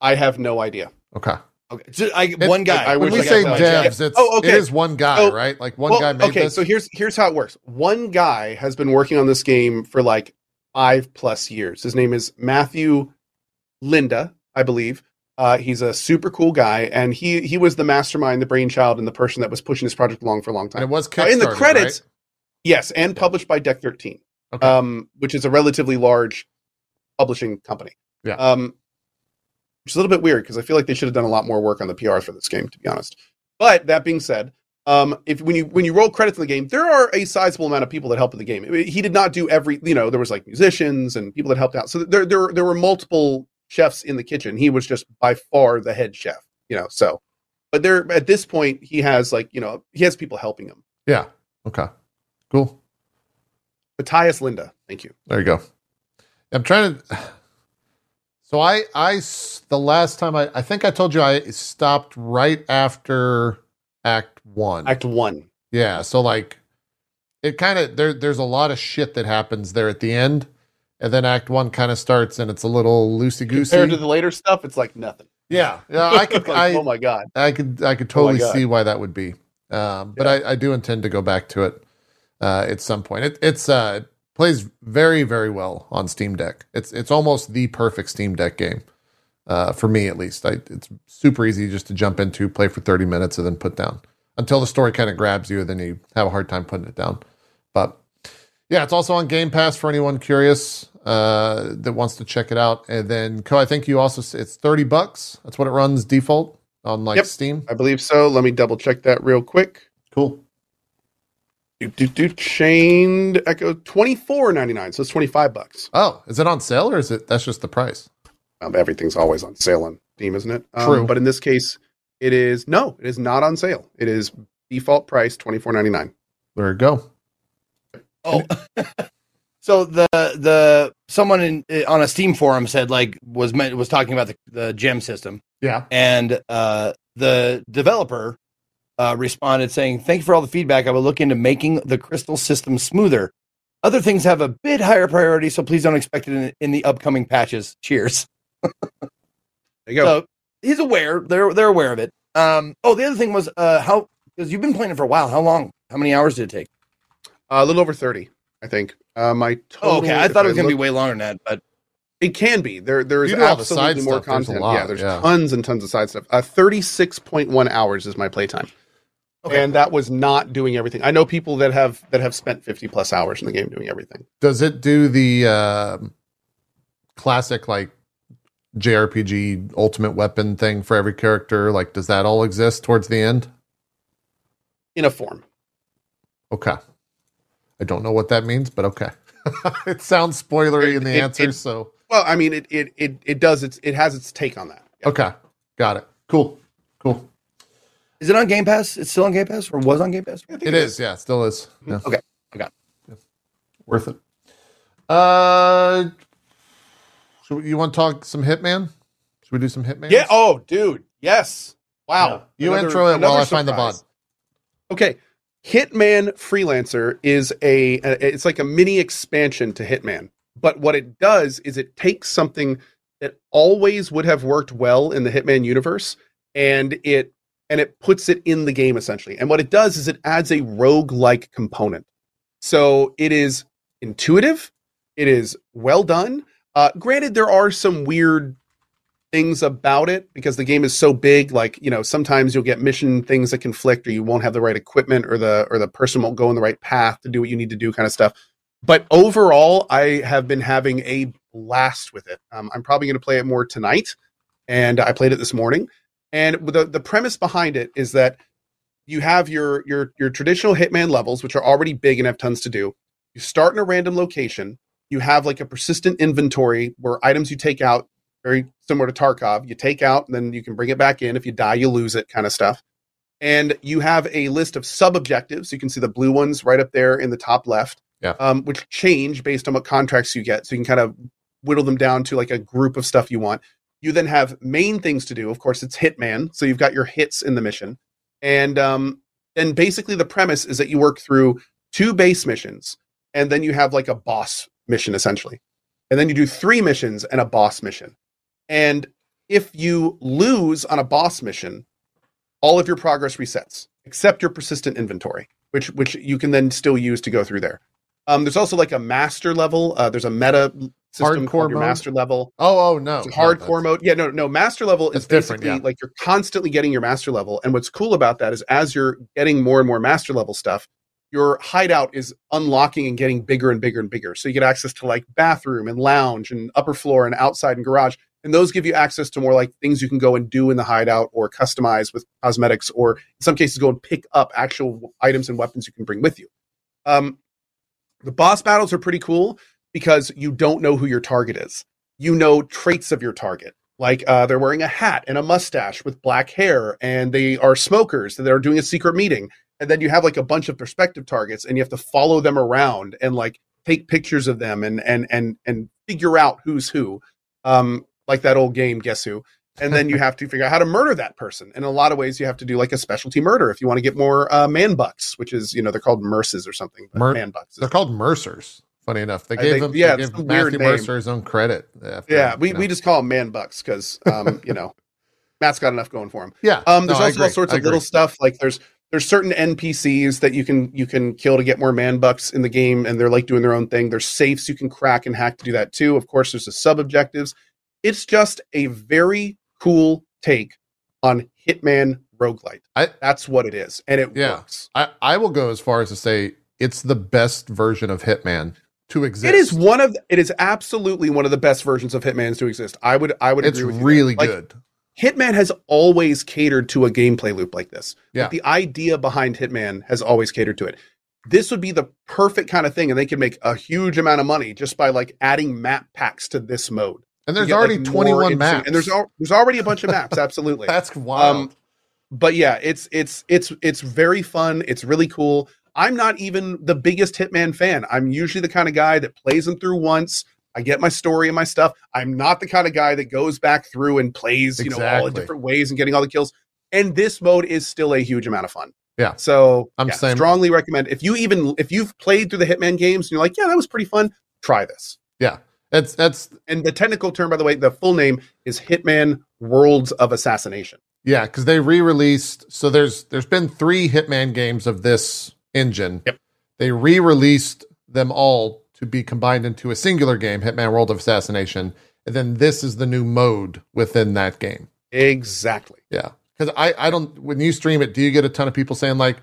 I have no idea. Okay. Okay. So I, one guy. I when we say could tell devs, it's Oh, okay. it is one guy, Oh, right? Like one Well, guy made okay, this. so here's here's how it works. One guy has been working on this game for like five plus years. His name is Matthew Linda, I believe. Uh, he's a super cool guy, and he he was the mastermind, the brainchild, and the person that was pushing this project along for a long and time. it was Uh, in the credits, right? yes, and published by Deck Thirteen, Okay. um, which is a relatively large publishing company. Yeah. Um, which is a little bit weird because I feel like they should have done a lot more work on the PR for this game, to be honest. But that being said, um, if when you when you roll credits in the game, there are a sizable amount of people that helped in the game. I mean, He did not do every, you know, there was like musicians and people that helped out. So there there there were multiple chefs in the kitchen. He was just by far the head chef, you know. So, but there at this point, he has like you know he has people helping him. yeah. Okay. Cool. Matthias Linda, thank you. There you go. I'm trying to. So I I the last time I, I think I told you I stopped right after Act One. Act one. yeah. So like, it kind of there. There's a lot of shit that happens there at the end, and then Act One kind of starts, and it's a little loosey goosey. Compared to the later stuff, it's like nothing. Yeah. Yeah. I could. Like, I, oh my god. I could I could Oh totally God. see why that would be. Um, but I, I do intend to go back to it uh, at some point. It it's uh, it plays very very well on Steam Deck. It's it's almost the perfect Steam Deck game uh, for me at least. I, it's super easy just to jump into, play for thirty minutes, and then put down until the story kind of grabs you. Then you have a hard time putting it down. Yeah, it's also on Game Pass for anyone curious uh, that wants to check it out. And then, Co, I think you also it's thirty bucks. That's what it runs default on like Yep. Steam. I believe so. Let me double check that real quick. Cool. Do, do, do, chained Echo twenty four ninety nine. So it's twenty five bucks. Oh, is it on sale or is it that's just the price? Um, everything's always on sale on Steam, isn't it? Um, True. But in this case, it is no, it is not on sale. It is default price twenty four ninety nine. There you go. Oh, so the the someone in on a Steam forum said like was meant was talking about the the gem system, Yeah. and uh, the developer uh, responded saying, "Thank you for all the feedback. I will look into making the crystal system smoother. Other things have a bit higher priority, so please don't expect it in, in the upcoming patches. Cheers." There you go. So he's aware. They're they're aware of it. Um. Oh, the other thing was uh how because you've been playing it for a while. How long? How many hours did it take? Uh, a little over thirty, I think. Uh, my total. Oh, okay. I thought it was going to be way longer than that, but It can be. There there's You do all the absolutely more stuff. There's content. lot, yeah, there's yeah. tons and tons of side stuff. Uh, 36.1 hours is my playtime. Okay. And that was not doing everything. I know people that have that have spent 50 plus hours in the game doing everything. Does it do the um classic like JRPG ultimate weapon thing for every character? Like, does that all exist towards the end? In a form. Okay. I don't know what that means, but okay. it sounds spoilery in the It- it- answer, it- so Well, I mean it it it, it does its it has its take on that. Yeah. okay. Got it. Cool. Cool. Is it on Game Pass? It's still on Game Pass or was on Game Pass? I think It is, yeah, still is. Yeah. Okay, I got Worth it. Uh so you want to talk some Hitman? Should we do some Hitman? Yeah. Oh, dude. Yes. Wow. You Another- intro it while another I find the surprise. bond. Okay. Hitman Freelancer is a a- it's like a mini expansion to Hitman. But what it does is it takes something that always would have worked well in the Hitman universe and it and it puts it in the game essentially. And what it does is it adds a rogue-like component. So it is intuitive, it is well done. Uh granted there are some weird things about it because the game is so big like you know sometimes you'll get mission things that conflict or you won't have the right equipment or the or the person won't go in the right path to do what you need to do kind of stuff. But overall i have been having a blast with it. Um, i'm probably going to play it more tonight and i played it this morning. And the, the premise behind it is that you have your your your traditional hitman levels which are already big and have tons to do. You start in a random location. You have like a persistent inventory where items you take out very similar to Tarkov. You take out, and then you can bring it back in. If you die, you lose it, kind of stuff. And you have a list of sub objectives. You can see the blue ones right up there in the top left, Yeah. um, which change based on what contracts you get. So you can kind of whittle them down to like a group of stuff you want. You then have main things to do. Of course, it's Hitman. So you've got your hits in the mission. And um, then basically the premise is that you work through two base missions, and then you have like a boss mission essentially. And then you do three missions and a boss mission. And if you lose on a boss mission, all of your progress resets, except your persistent inventory, which which you can then still use to go through there. Um, there's also like a master level. Uh, there's a meta system Hardcore called your mode? master level. Oh, oh no. No, hardcore that's- mode. Yeah, no, no. Master level is different, basically yeah. like you're constantly getting your master level. And what's cool about that is as you're getting more and more master level stuff, your hideout is unlocking and getting bigger and bigger and bigger. So you get access to like bathroom and lounge and upper floor and outside and garage. And those give you access to more like things you can go and do in the hideout or customize with cosmetics, or in some cases, go and pick up actual items and weapons you can bring with you. Um, the boss battles are pretty cool because you don't know who your target is. You know traits of your target. Like uh, they're wearing a hat and a mustache with black hair, and they are smokers They're doing a secret meeting. And then you have like a bunch of perspective targets, and you have to follow them around and like take pictures of them and and and and figure out who's who. Um, like that old game, Guess Who. And then you have to figure out how to murder that person. And in a lot of ways, you have to do like a specialty murder if you want to get more uh, man bucks, which is you know they're called merces or something. Mer- man bucks. They're called Mercers. Funny enough, they I gave think- them. yeah, they gave weird Matthew. Mercer his own credit. After, Yeah, we, you know. we just call them man bucks because um, you know Matt's got enough going for him. yeah. Um, there's no, also all sorts I of little stuff like there's there's certain NPCs that you can you can kill to get more man bucks in the game, and they're like doing their own thing. There's safes you can crack and hack to do that too. Of course, there's the sub objectives. It's just a very cool take on Hitman roguelite. I- That's what it is, and it Yeah. works. I, I will go as far as to say it's the best version of Hitman to exist. It is one of it is absolutely one of the best versions of Hitman's to exist. I would I would It's agree with you really Like, good. Hitman has always catered to a gameplay loop like this. Yeah. Like the idea behind Hitman has always catered to it. This would be the perfect kind of thing, and they could make a huge amount of money just by like adding map packs to this mode. And there's already like, 21 insane- maps. and there's al- there's already a bunch of maps. Absolutely, That's wild. Um, but yeah, it's it's it's it's very fun. It's really cool. I'm not even the biggest Hitman fan. I'm usually the kind of guy that plays them through once. I get my story and my stuff. I'm not the kind of guy that goes back through and plays, you know, all the different ways and getting all the kills. And this mode is still a huge amount of fun. Yeah. So I'm yeah, same. strongly recommend if you even if you've played through the Hitman games and you're like, yeah, that was pretty fun, try this. yeah. That's that's And the technical term, by the way, the full name is Hitman Worlds of Assassination. yeah, because they re-released. So there's there's been three Hitman games of this engine. Yep. They re-released them all to be combined into a singular game, Hitman World of Assassination, and then this is the new mode within that game. Exactly. Yeah, because I I don't when you stream it, do you get a ton of people saying like,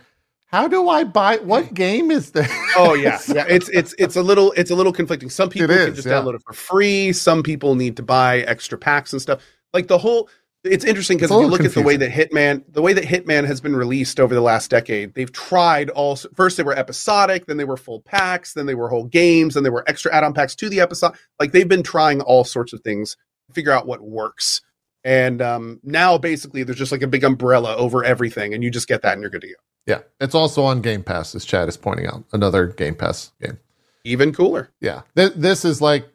"How do I buy? What game is this?" Oh yeah, yeah. It's it's it's a little it's a little conflicting. Some people It can just yeah. download it for free. Some people need to buy extra packs and stuff. Like the whole. It's interesting because if you little look at the way that Hitman, the way that Hitman has been released over the last decade, they've tried all. First, they were episodic, then they were full packs, then they were whole games, then they were extra add-on packs to the episode. Like they've been trying all sorts of things to figure out what works. And um, now, basically, there's just like a big umbrella over everything, and you just get that, and you're good to go. yeah, it's also on Game Pass, as Chad is pointing out. Another Game Pass game. Even cooler. Yeah, Th- this is like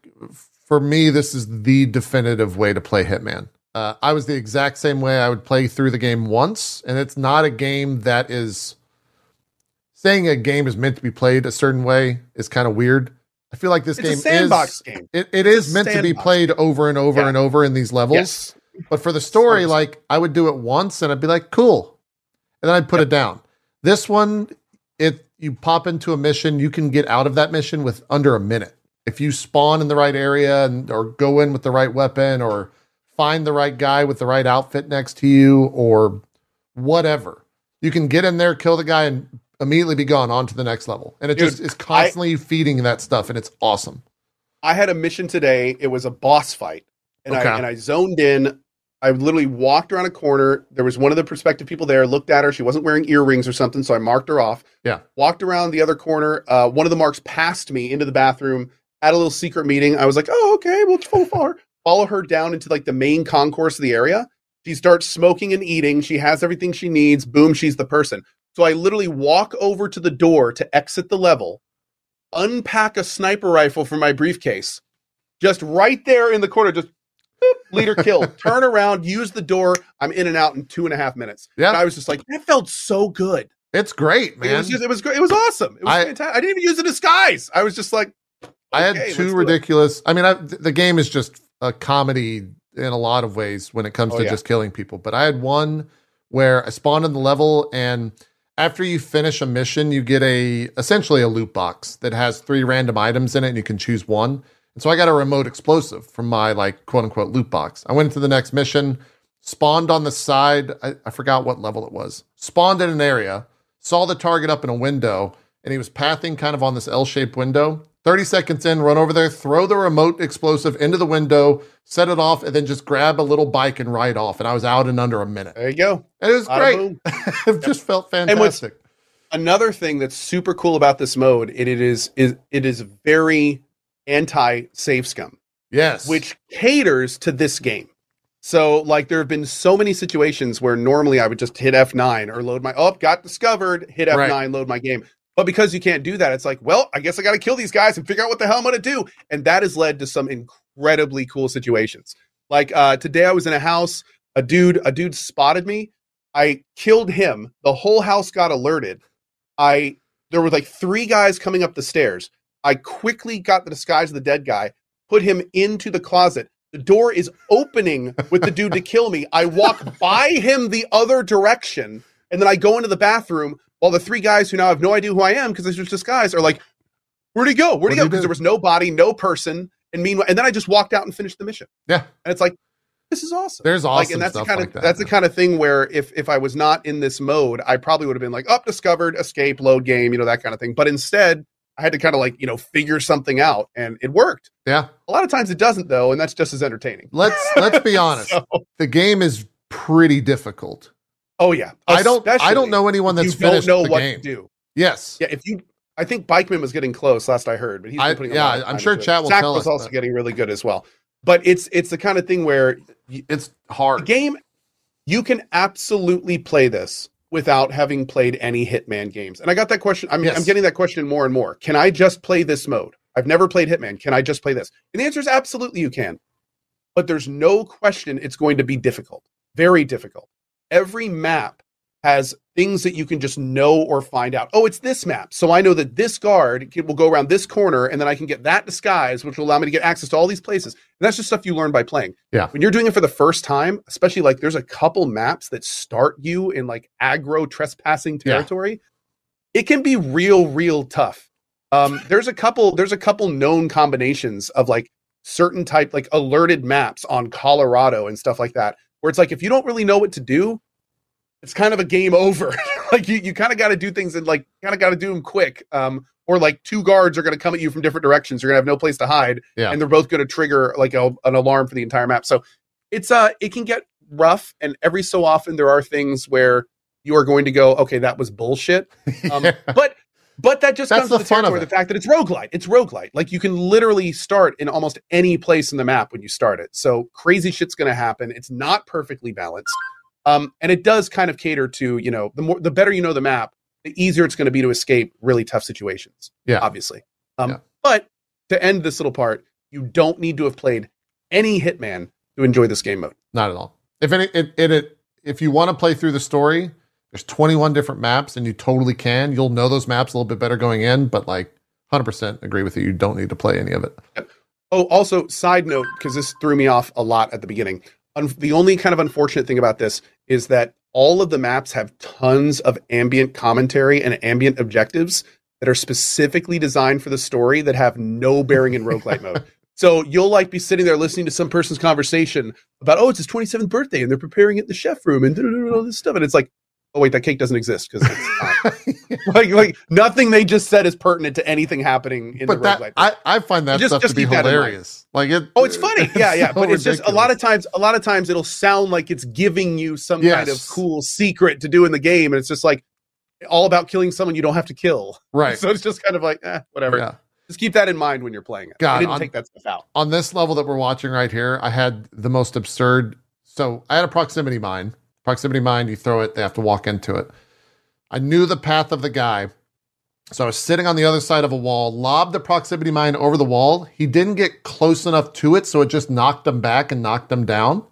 for me, this is the definitive way to play Hitman. Uh, I was the exact same way. I would play through the game once, and it's not a game that is saying a game is meant to be played a certain way is kind of weird. I feel like this It's a game sandbox is game. It, it is meant to be played over and over Yeah. and over in these levels. Yes. But for the story, like I would do it once and I'd be like, cool. And then I'd put it down. This one, it you pop into a mission, you can get out of that mission with under a minute. If you spawn in the right area and or go in with the right weapon or find the right guy with the right outfit next to you or whatever. You can get in there, kill the guy, and immediately be gone on to the next level. And it Dude, just is constantly feeding that stuff, and it's awesome. I had a mission today. It was a boss fight, and Okay. I and I zoned in. I literally walked around a corner. There was one of the prospective people there. Looked at her. She wasn't wearing earrings or something, so I marked her off. Yeah. Walked around the other corner. Uh, one of the marks passed me into the bathroom. At a little secret meeting. I was like, "Oh, okay. We'll follow her. Follow her down into like the main concourse of the area." She starts smoking and eating. She has everything she needs. Boom, she's the person. So I literally walk over to the door to exit the level, unpack a sniper rifle from my briefcase, just right there in the corner, just boop, leader killed. Turn around, use the door. I'm in and out in two and a half minutes. Yeah. I was just like, that felt so good. It's great, It man. was just, it was great. It was awesome. It was I- fantastic. I didn't even use a disguise. I was just like, I had two ridiculous. I mean, I, the game is just a comedy in a lot of ways when it comes Oh, to yeah. just killing people. But I had one where I spawned in the level, and after you finish a mission, you get a essentially a loot box that has three random items in it, and you can choose one. And so I got a remote explosive from my like quote unquote loot box. I went into the next mission, spawned on the side. I, I forgot what level it was. Spawned in an area, saw the target up in a window, and he was pathing kind of on this L shaped window. 30 seconds in, run over there, throw the remote explosive into the window, set it off, and then just grab a little bike and ride off. And I was out in under a minute. there you go. And it was great. it just felt fantastic. Another thing that's super cool about this mode, it, it is is it is very anti save scum. Yes. which caters to this game. So, like, there have been so many situations where normally I would just hit F9 or load my, oh, got discovered, hit F9, Right. load my game. But because you can't do that, it's like, well, I guess I got to kill these guys and figure out what the hell I'm going to do. And that has led to some incredibly cool situations. Like, uh, today I was in a house, a dude, a dude spotted me. I killed him. The whole house got alerted. I, there were like three guys coming up the stairs. I quickly got the disguise of the dead guy, put him into the closet. The door is opening with the dude to kill me. I walk by him the other direction, and then I go into the bathroom while the three guys who now have no idea who I am because there's just disguise are like, "Where'd he go? Where'd What'd he go?" Because there was no body, no person, and meanwhile, and then I just walked out and finished the mission. Yeah. and it's like, this is awesome. There's awesome like, and that's stuff the kind like of that. that's the kind of thing where if if I was not in this mode, I probably would have been like, up, discovered, escape, load game, you know, that kind of thing. But instead, I had to kind of like you know figure something out, and it worked. yeah. A lot of times it doesn't though, and that's just as entertaining. Let's let's be honest. So- The game is pretty difficult. Oh yeah, I don't I don't know anyone that's you don't know what game. to do. Yes. Yeah, if you, I think Bikeman was getting close last I heard, but he's been I- putting a yeah, I'm sure chat will Zach tell was us, also getting really good as well. But it's it's the kind of thing where It's the hard. game you can absolutely play this without having played any Hitman games. And I got that question. I'm, Yes. I'm getting that question more and more. Can I just play this mode? I've never played Hitman. Can I just play this? And the answer is absolutely you can. But there's no question it's going to be difficult. Very difficult. Every map has things that you can just know or find out. Oh, it's this map. So I know that this guard can, will go around this corner and then I can get that disguise, which will allow me to get access to all these places. And that's just stuff you learn by playing. Yeah. When you're doing it for the first time, especially like there's a couple maps that start you in like aggro trespassing Yeah. territory, it can be real, real tough. Um, there's a couple. There's a couple known combinations of like certain type, like alerted maps on Colorado and stuff like that, where it's like if you don't really know what to do, it's kind of a game over. like you, you kind of got to do things and like kind of got to do them quick. Um, or like two guards are going to come at you from different directions. You're going to have no place to hide, Yeah. and they're both going to trigger like a, an alarm for the entire map. So it's uh, it can get rough, and every so often there are things where you are going to go, okay, that was bullshit. Um, Yeah. But but that just That's comes the with the fun of territory. it. The fact that it's roguelite. It's roguelite. Like you can literally start in almost any place in the map when you start it. So crazy shit's gonna happen. It's not perfectly balanced. Um, and it does kind of cater to, you know, the more the better you know the map, the easier it's going to be to escape really tough situations. Yeah. Obviously. Um, Yeah. but to end this little part, you don't need to have played any Hitman to enjoy this game mode. Not at all. If any, it, it, it if you want to play through the story, there's 21 different maps, and you totally can. You'll know those maps a little bit better going in, but like 100% agree with you. You don't need to play any of it. Oh, also, side note, because this threw me off a lot at the beginning. Un- the only kind of unfortunate thing about this is that all of the maps have tons of ambient commentary and ambient objectives that are specifically designed for the story that have no bearing in roguelite mode. So you'll like be sitting there listening to some person's conversation about, oh, it's his 27th birthday and they're preparing it in the chef room and all this stuff. And it's like, oh, wait, that cake doesn't exist because like, like nothing they just said is pertinent to anything happening in but the that I, I find that Just- stuff just to be keep that in mind. hilarious. Like it. Oh, it's funny. Yeah, yeah. so but it's just a lot of times, a lot of times it'll sound like it's giving you some kind of cool secret to do in the game. And it's just like all about killing someone you don't have to kill. right. So it's just kind of like, eh, whatever. Yeah. Just keep that in mind when you're playing it. God, I didn't on- take that stuff out. on this level that we're watching right here, I had the most absurd. So I had a proximity mine. Proximity mine, you throw it, they have to walk into it. I knew the path of the guy. So I was sitting on the other side of a wall, lobbed the proximity mine over the wall. He didn't get close enough to it, so it just knocked him back and knocked him down.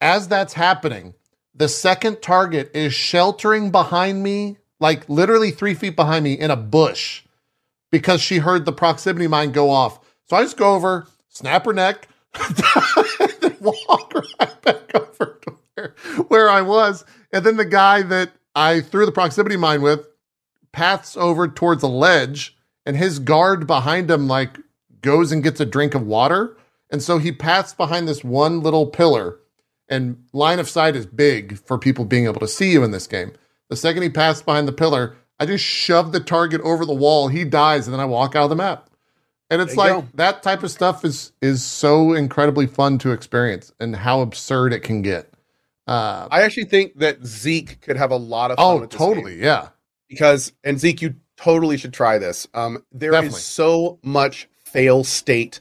As that's happening, the second target is sheltering behind me, like literally three feet behind me in a bush because she heard the proximity mine go off. So I just go over, snap her neck, walk right back over to where, where I was. And then the guy that I threw the proximity mine with paths over towards a ledge, and his guard behind him like goes and gets a drink of water. And so he paths behind this one little pillar, and line of sight is big for people being able to see you in this game. The second he passed behind the pillar, I just shove the target over the wall. He dies, and then I walk out of the map. And it's like go. that type of stuff is is so incredibly fun to experience, and how absurd it can get. Uh, I actually think that Zeke could have a lot of fun oh, with this game. totally, yeah, because and Zeke, you totally should try this. Um, there is Definitely. so much fail state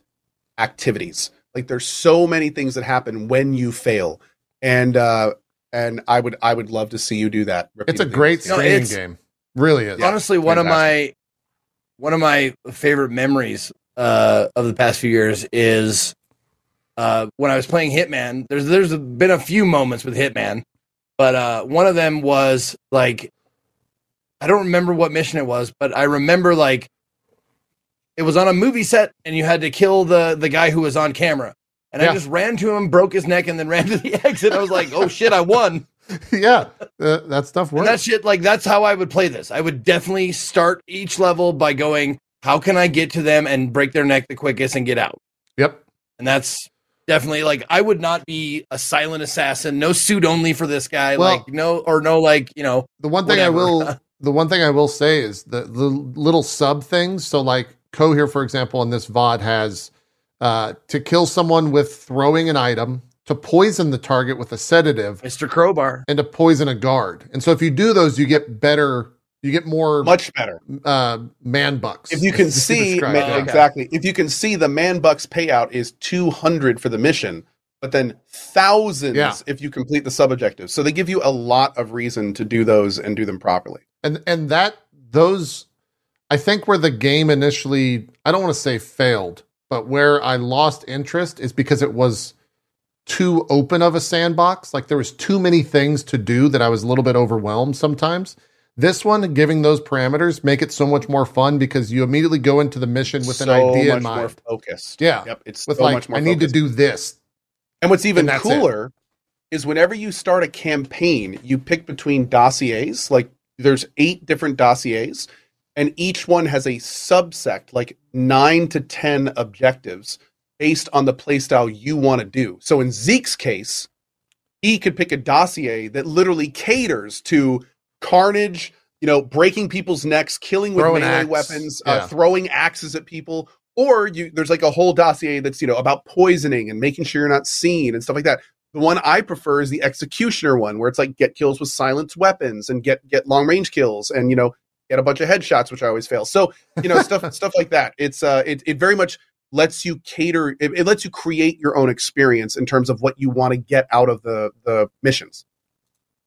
activities. Like there's so many things that happen when you fail, and uh, and I would I would love to see you do that. it's a great You streaming it's- game. Really is. Yeah, honestly one of my one of my favorite memories uh, of the past few years is uh, when I was playing Hitman. There's there's been a few moments with Hitman, but uh, one of them was like I don't remember what mission it was, but I remember like it was on a movie set and you had to kill the the guy who was on camera. And Yeah. I just ran to him, broke his neck, and then ran to the exit. I was like, "Oh shit, I won!" yeah, uh, that stuff And works. that shit, like that's how I would play this. I would definitely start each level by going, "How can I get to them and break their neck the quickest and get out?" Yep. And that's definitely like I would not be a silent assassin, no suit only for this guy, Well- like no or no like you know The one thing I will the one thing I will say is the the little sub things. So like Co here, for example, in this VOD has uh, to kill someone with throwing an item, to poison the target with a sedative, Mr. Crowbar. and to poison a guard. And so if you do those, you get better. You get more much better. uh, man bucks. If you can see describe ma- it. Okay. exactly, if you can see the man bucks payout is two hundred for the mission, but then thousands Yeah. if you complete the sub objectives. So they give you a lot of reason to do those and do them properly. and and that those i think where the game initially i don't want to say failed but where i lost interest is because it was too open of a sandbox like there was too many things to do that i was a little bit overwhelmed sometimes this one giving those parameters make it so much more fun because you immediately go into the mission with an idea in mind more focused. Yeah. Yep. It's with so like much more i need focused. to do this And what's even And cooler is whenever you start a campaign, you pick between dossiers. Like there's eight different dossiers, and each one has a subsect, like nine to ten objectives based on the playstyle you want to do. So in Zeke's case, he could pick a dossier that literally caters to carnage, you know, breaking people's necks, killing with Throwing melee axe, weapons, yeah. uh, throwing axes at people. Or you, there's like a whole dossier that's you know about poisoning and making sure you're not seen and stuff like that. The one I prefer is the executioner one, where it's like get kills with silenced weapons and get get long range kills and you know get a bunch of headshots, which I always fail. So you know stuff stuff like that. It's uh it it very much lets you cater. It, it lets you create your own experience in terms of what you want to get out of the the missions,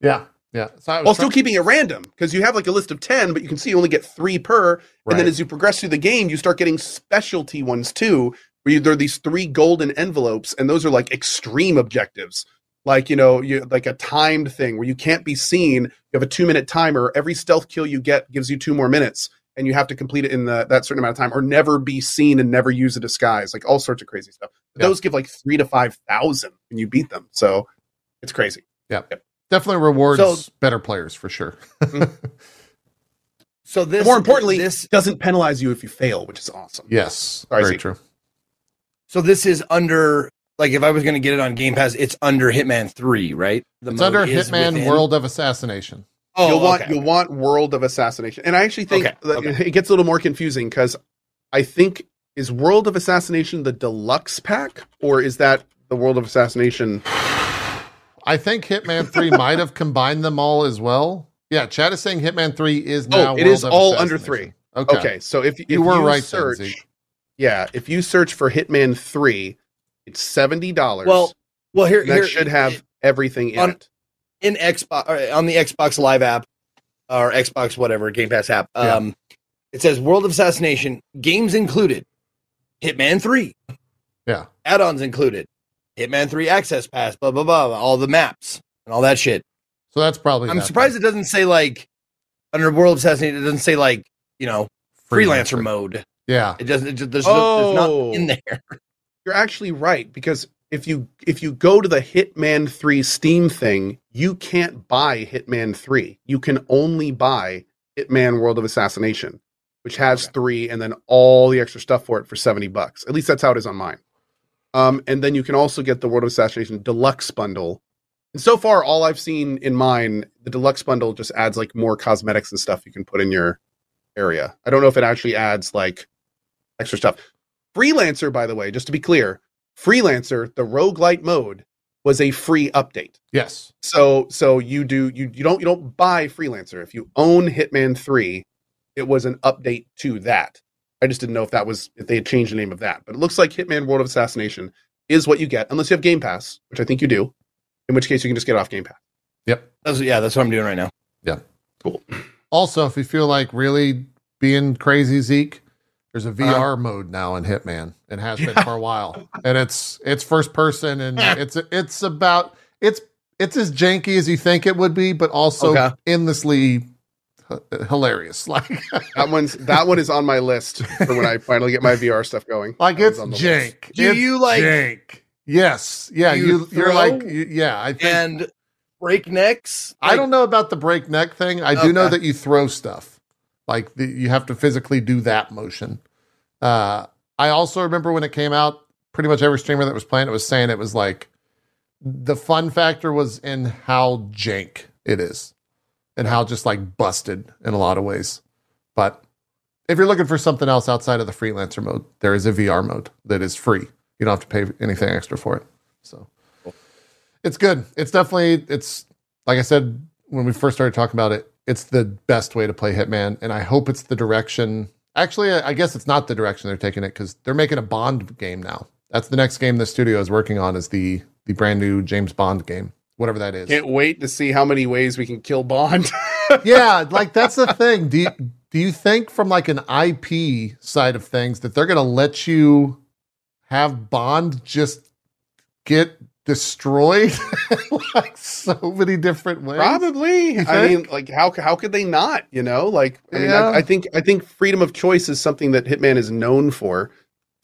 Yeah, yeah. So while still keeping it random because you have like a list of ten, but you can see you only get three per. And then as you progress through the game, you start getting specialty ones too, where you, there are these three golden envelopes, and those are like extreme objectives. Like you know, you like a timed thing where you can't be seen. You have a two minute timer. Every stealth kill you get gives you two more minutes, and you have to complete it in the, that certain amount of time, or never be seen and never use a disguise. Like all sorts of crazy stuff. But Yeah. Those give like three to five thousand when you beat them. So it's crazy. Definitely rewards So- better players for sure. Mm. So this, More importantly, this doesn't penalize you if you fail, which is awesome. yes, Sorry, very Zeke. true. so this is under like if I was going to get it on Game Pass, it's under Hitman Three, right? The It's under Hitman within- World of Assassination. Oh, you'll want okay. you'll want World of Assassination, and I actually think Okay, okay. it gets a little more confusing because I think is World of Assassination the deluxe pack, or is that the World of Assassination? I think Hitman 3 might have combined them all as well. Yeah, Chad is saying Hitman 3 is now Oh, it World is of all under three. Okay. Okay, so if, if You were right search, Zeke. yeah, if you search for Hitman Three, it's seventy dollars. Well, well here, that here should have everything in on- it. in Xbox on the Xbox Live app or Xbox whatever Game Pass app. Yeah. Um, it says World of Assassination games included, Hitman Three, Yeah. add-ons included, Hitman Three Access Pass, blah blah blah, all the maps and all that shit. So that's probably I'm that surprised it doesn't say like under World of Assassination. It doesn't say like you know then. freelancer mode. Yeah. It doesn't. It just, there's, no, it's Oh. not in there. You're actually right because if you if you go to the Hitman 3 Steam thing, you can't buy Hitman 3. You can only buy Hitman World of Assassination, which has 3 and then all the extra stuff for it for 70 bucks. At least that's how it is on mine. Um and then you can also get the World of Assassination deluxe bundle. And so far all I've seen in mine, the deluxe bundle just adds like more cosmetics and stuff you can put in your area. I don't know if it actually adds like extra stuff. Freelancer, by the way, just to be clear, Freelancer, the roguelite mode, was a free update. Yes. So so you do you you don't you don't buy Freelancer. If you own Hitman 3, it was an update to that. I just didn't know if that was if they had changed the name of that. But it looks like Hitman World of Assassination is what you get, unless you have Game Pass, which I think you do. In which case you can just get off Game Pass. Yep. That's, yeah, that's what I'm doing right now. Yeah. Cool. Also, if you feel like really being crazy, Zeke, there's a Uh-huh. VR mode now in Hitman. It has been for a while, and it's it's first person, and it's it's about it's it's as janky as you think it would be, but also Okay. endlessly h- hilarious. Like That one's that one is on my list for when I finally get my VR stuff going. like That it's one's on the list. jank. Do It's you, like- jank? Yes. Yeah. You You, you are like you, yeah. I think And breaknecks. I don't know about the breakneck thing. I do know that you throw stuff. Like the, you have to physically do that motion. Uh, I also remember when it came out, pretty much every streamer that was playing it was saying it was like the fun factor was in how jank it is and how just like busted in a lot of ways. But if you're looking for something else outside of the freelancer mode, there is a VR mode that is free. You don't have to pay anything extra for it. So it's good. It's definitely it's like I said when we first started talking about it, it's the best way to play Hitman, and I hope it's the direction. Actually, I guess it's not the direction they're taking it because they're making a Bond game now. That's the next game the studio is working on is the the brand new James Bond game, whatever that is. Can't wait to see how many ways we can kill Bond. yeah, like that's the thing. Do you, do you think from like an IP side of things that they're going to let you have Bond just get destroyed like so many different ways? Probably. I mean, like how how could they not? You know, like I mean, Yeah. I, I think I think freedom of choice is something that Hitman is known for.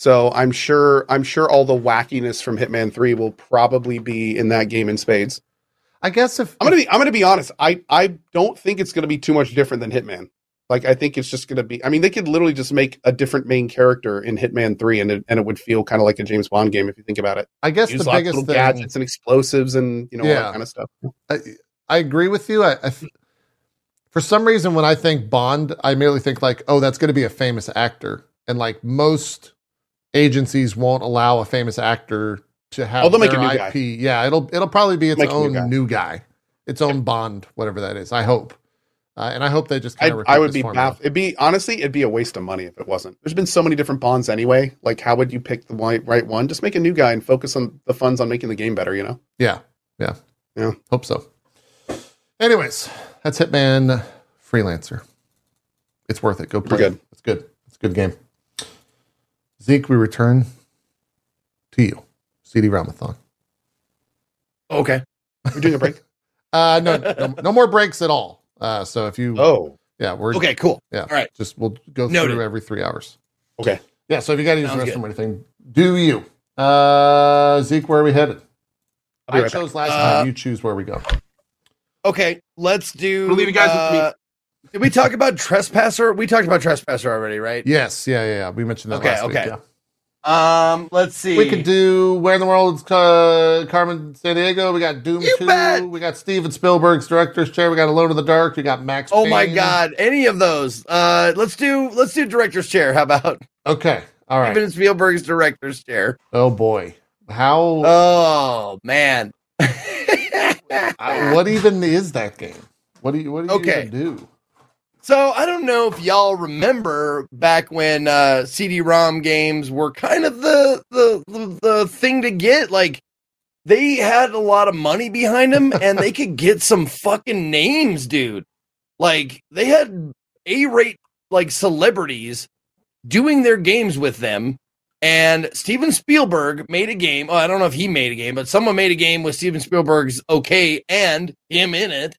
So I'm sure I'm sure all the wackiness from Hitman Three will probably be in that game in spades. I guess if I'm gonna be I'm gonna be honest. I I don't think it's gonna be too much different than Hitman. Like I think it's just going to be. I mean, they could literally just make a different main character in Hitman Three, and it, and it would feel kind of like a James Bond game if you think about it. I guess Use the biggest little thing. gadgets and explosives and you know all that kind of stuff. I, I agree with you. I, I f- for some reason, when I think Bond, I merely think like, oh, that's going to be a famous actor, and like most agencies won't allow a famous actor to have Oh, they'll make a new IP. guy. Yeah, it'll it'll probably be its Make a new own guy. new guy, its own Bond, whatever that is. I hope, uh, and I hope they just I, kind of. I would be baff- It'd be honestly, it'd be a waste of money if it wasn't. There's been so many different Bonds anyway. Like, how would you pick the right, one? Just make a new guy and focus on the funds on making the game better. You know. Yeah, yeah, Yeah. Hope so. Anyways, that's Hitman Freelancer. It's worth it. Go play. good. It. It's good. It's a good game. Zeke, we return to you. CD-ROMathon. Okay. We're doing a break. Uh, no, no, no more breaks at all. Uh, so if you, oh, yeah, we're Okay. Cool. yeah, All right. Just we'll go Noted. through every three hours. okay. Yeah. So if you got to use the Sounds restroom or anything, do you? Uh, Zeke, where are we headed? I'll be I right back. chose last Uh, time. You choose where we go. Okay. Let's do. We'll leave you guys with me. Did we talk about trespasser? We talked about trespasser already, right? Yes. Yeah. Yeah. yeah. We mentioned that Okay, last week. okay. Yeah. Um. Let's see. We could do Where in the World is uh, Carmen Sandiego. We got Doom You 2. bet. We got Steven Spielberg's director's chair. We got Alone in the Dark. We got Max Oh my God! Any of those? Uh, let's do let's do director's chair. How about Okay. All right. Steven Spielberg's director's chair? Oh boy. How Oh man. uh, what even is that game? What do you what do you Okay. even do? So I don't know if y'all remember back when uh, CD-ROM games were kind of the, the the the thing to get. Like they had a lot of money behind them, and they could get some fucking names, dude. Like they had A-rate like celebrities doing their games with them. And Steven Spielberg made a game. Oh, I don't know if he made a game, but someone made a game with Steven Spielberg's okay and him in it.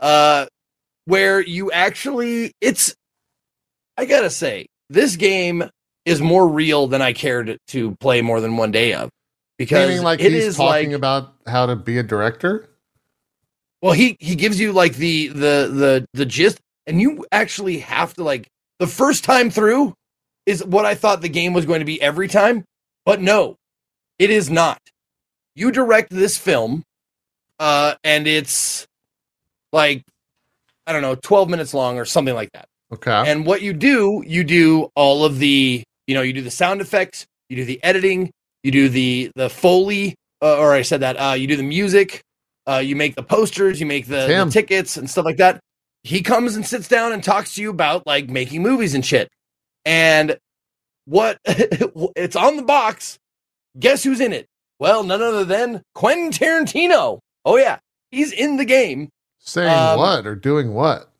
Uh, where you actually it's I gotta say, this game is more real than I cared to play more than one day of. Because Meaning like it he's is talking like about how to be a director? well he he gives you like the the the the gist and you actually have to like the first time through is what I thought the game was going to be every time, but no, it is not. You direct this film uh and it's like I don't know, 12 minutes long or something like that. Okay. And what you do, you do all of the, you know, you do the sound effects, you do the editing, you do the the foley, uh, or I said that, uh, you do the music, uh, you make the posters, you make the, the tickets and stuff like that. He comes and sits down and talks to you about like making movies and shit. And what it's on the box. Guess who's in it? Well, none other than Quentin Tarantino. Oh yeah, he's in the game. Saying um, what or doing what?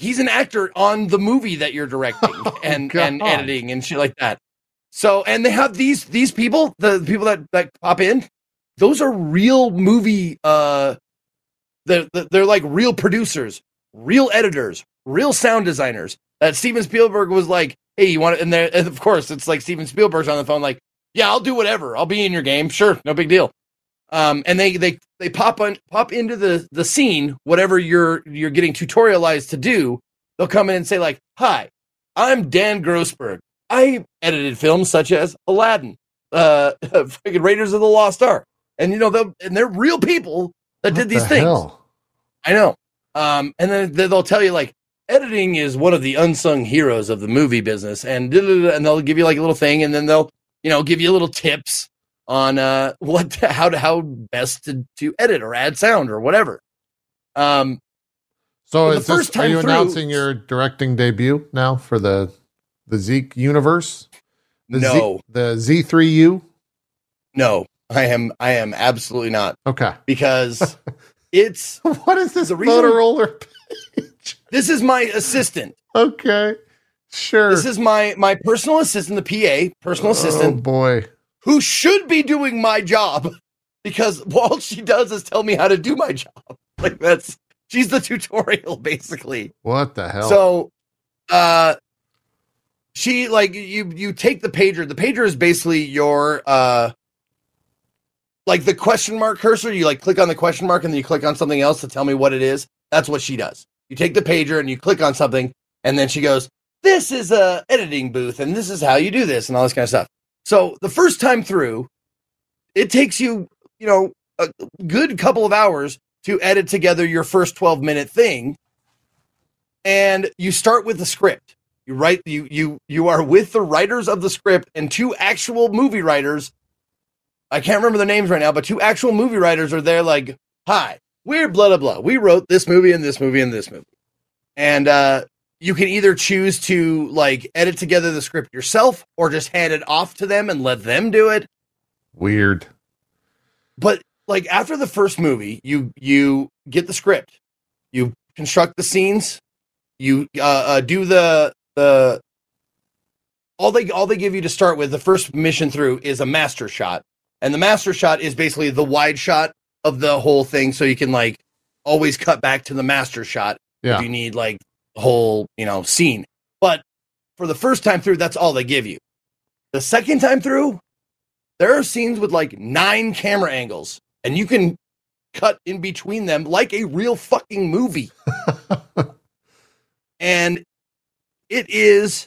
he's an actor on the movie that you're directing and and God. editing and shit like that. So and they have these these people, the people that that pop in, those are real movie uh they're they're like real producers, real editors, real sound designers. That Steven Spielberg was like, "Hey, you want it?" And, there- and of course, it's like Steven Spielberg's on the phone, like, "Yeah, I'll do whatever. I'll be in your game. Sure, no big deal." Um, and they they they pop on pop into the the scene, whatever you're you're getting tutorialized to do. They'll come in and say like, "Hi, I'm Dan Grossberg. I edited films such as Aladdin, uh, freaking Raiders of the Lost Ark, and you know, they'll and they're real people that What did these the things. hell? I know. Um, and then they- they'll tell you like editing is one of the unsung heroes of the movie business, and and they'll give you like a little thing, and then they'll you know give you little tips on uh what how to how best to to edit or add sound or whatever. Um, So the is this, first are time you through- announcing your directing debut now for the the Zeke universe? The no, Z, the Z3U? no, I am I am absolutely not Okay. because it's What is this Motorola page? this is my assistant. Okay. Sure. This is my my personal assistant, the PA, personal Oh assistant. Oh boy. Who should be doing my job because all she does is tell me how to do my job. Like that's she's the tutorial basically. What the hell? So uh she like you you take the pager. The pager is basically your uh like the question mark cursor. You like click on the question mark and then you click on something else to tell me what it is. That's what she does. You take the pager and you click on something, and then she goes, "This is a editing booth, and this is how you do this, and all this kind of stuff." So the first time through, it takes you, you know, a good couple of hours to edit together your first 12 minute thing. And you start with the script. You write you you you are with the writers of the script and two actual movie writers. I can't remember their names right now, but two actual movie writers are there like, "Hi, we're blah blah blah. We wrote this movie and this movie and this movie." And uh you can either choose to like edit together the script yourself or just hand it off to them and let them do it Weird. but like after the first movie you you get the script you construct the scenes you uh, uh do the the all they all they give you to start with the first mission through is a master shot and the master shot is basically the wide shot of the whole thing so you can like always cut back to the master shot Yeah. if you need like whole you know scene. But for the first time through that's all they give you. The second time through there are scenes with like nine camera angles and you can cut in between them like a real fucking movie. And it is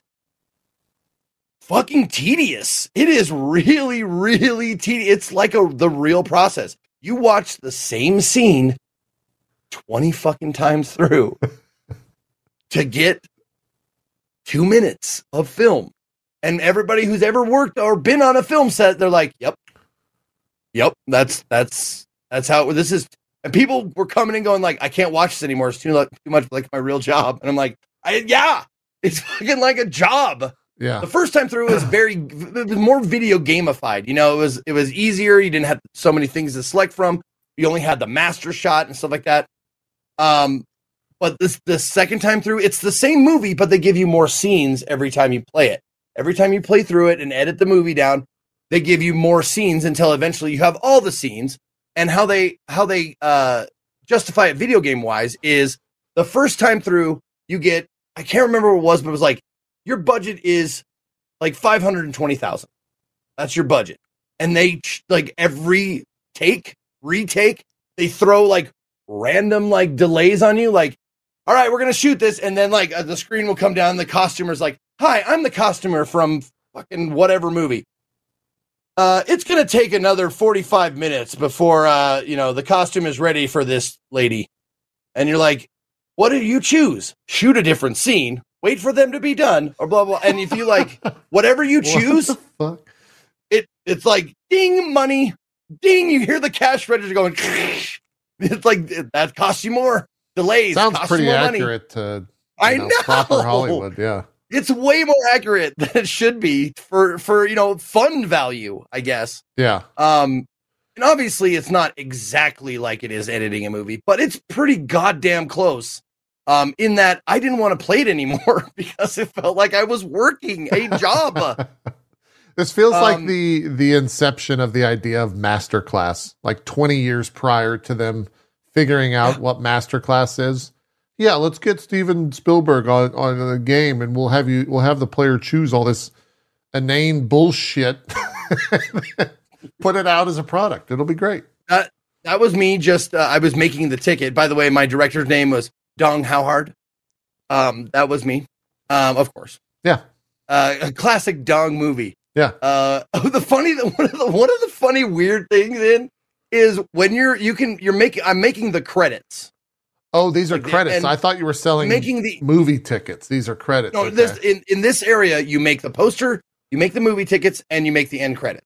fucking tedious. It is really really tedious it's like a the real process. You watch the same scene 20 fucking times through to get two minutes of film. And everybody who's ever worked or been on a film set, they're like, "Yep, yep, that's that's that's how this is." And people were coming and going like, "I can't watch this anymore. It's too like too much like my real job." And I'm like, I, "Yeah, it's fucking like a job." Yeah. The first time through it was very it was more video gamified. You know, it was it was easier. You didn't have so many things to select from. You only had the master shot and stuff like that. Um, but this the second time through, it's the same movie, but they give you more scenes every time you play it. Every time you play through it and edit the movie down, they give you more scenes until eventually you have all the scenes. And how they how they uh justify it video game wise is the first time through you get I can't remember what it was, but it was like your budget is like 520,000. That's your budget. And they like every take, retake, they throw like random like delays on you like all right, we're going to shoot this and then like uh, the screen will come down the costumer's like, "Hi, I'm the costumer from fucking whatever movie." Uh, it's going to take another 45 minutes before uh, you know, the costume is ready for this lady. And you're like, "What do you choose? Shoot a different scene, wait for them to be done, or blah blah." And if you like whatever you choose, What it it's like ding money, ding. You hear the cash register going. It's like that costs you more delays. Sounds pretty more money. accurate to I you know. proper Hollywood. Yeah. It's way more accurate than it should be for for you know fun value, I guess. Yeah. Um, and obviously it's not exactly like it is editing a movie, but it's pretty goddamn close. Um, in that I didn't want to play it anymore because it felt like I was working a job. This feels like Um, the the inception of the idea of masterclass, like 20 years prior to them figuring out what masterclass is. Yeah, let's get Steven Spielberg on on the game, and we'll have you we'll have the player choose all this inane bullshit. Put it out as a product. It'll be great. that was me. Just uh, I was making the ticket. By the way, my director's name was Dong Howhard. Um, that was me. Um, of course. Yeah. Uh, a classic Dong movie. Yeah. Uh, the funny, one of the one of the funny weird things in is when you're you can you're making I'm making the credits. Oh, these are Like, credits. I thought you were selling Making the movie tickets. These are credits. no Okay. this in in this area you make the poster, you make the movie tickets, and you make the end credits.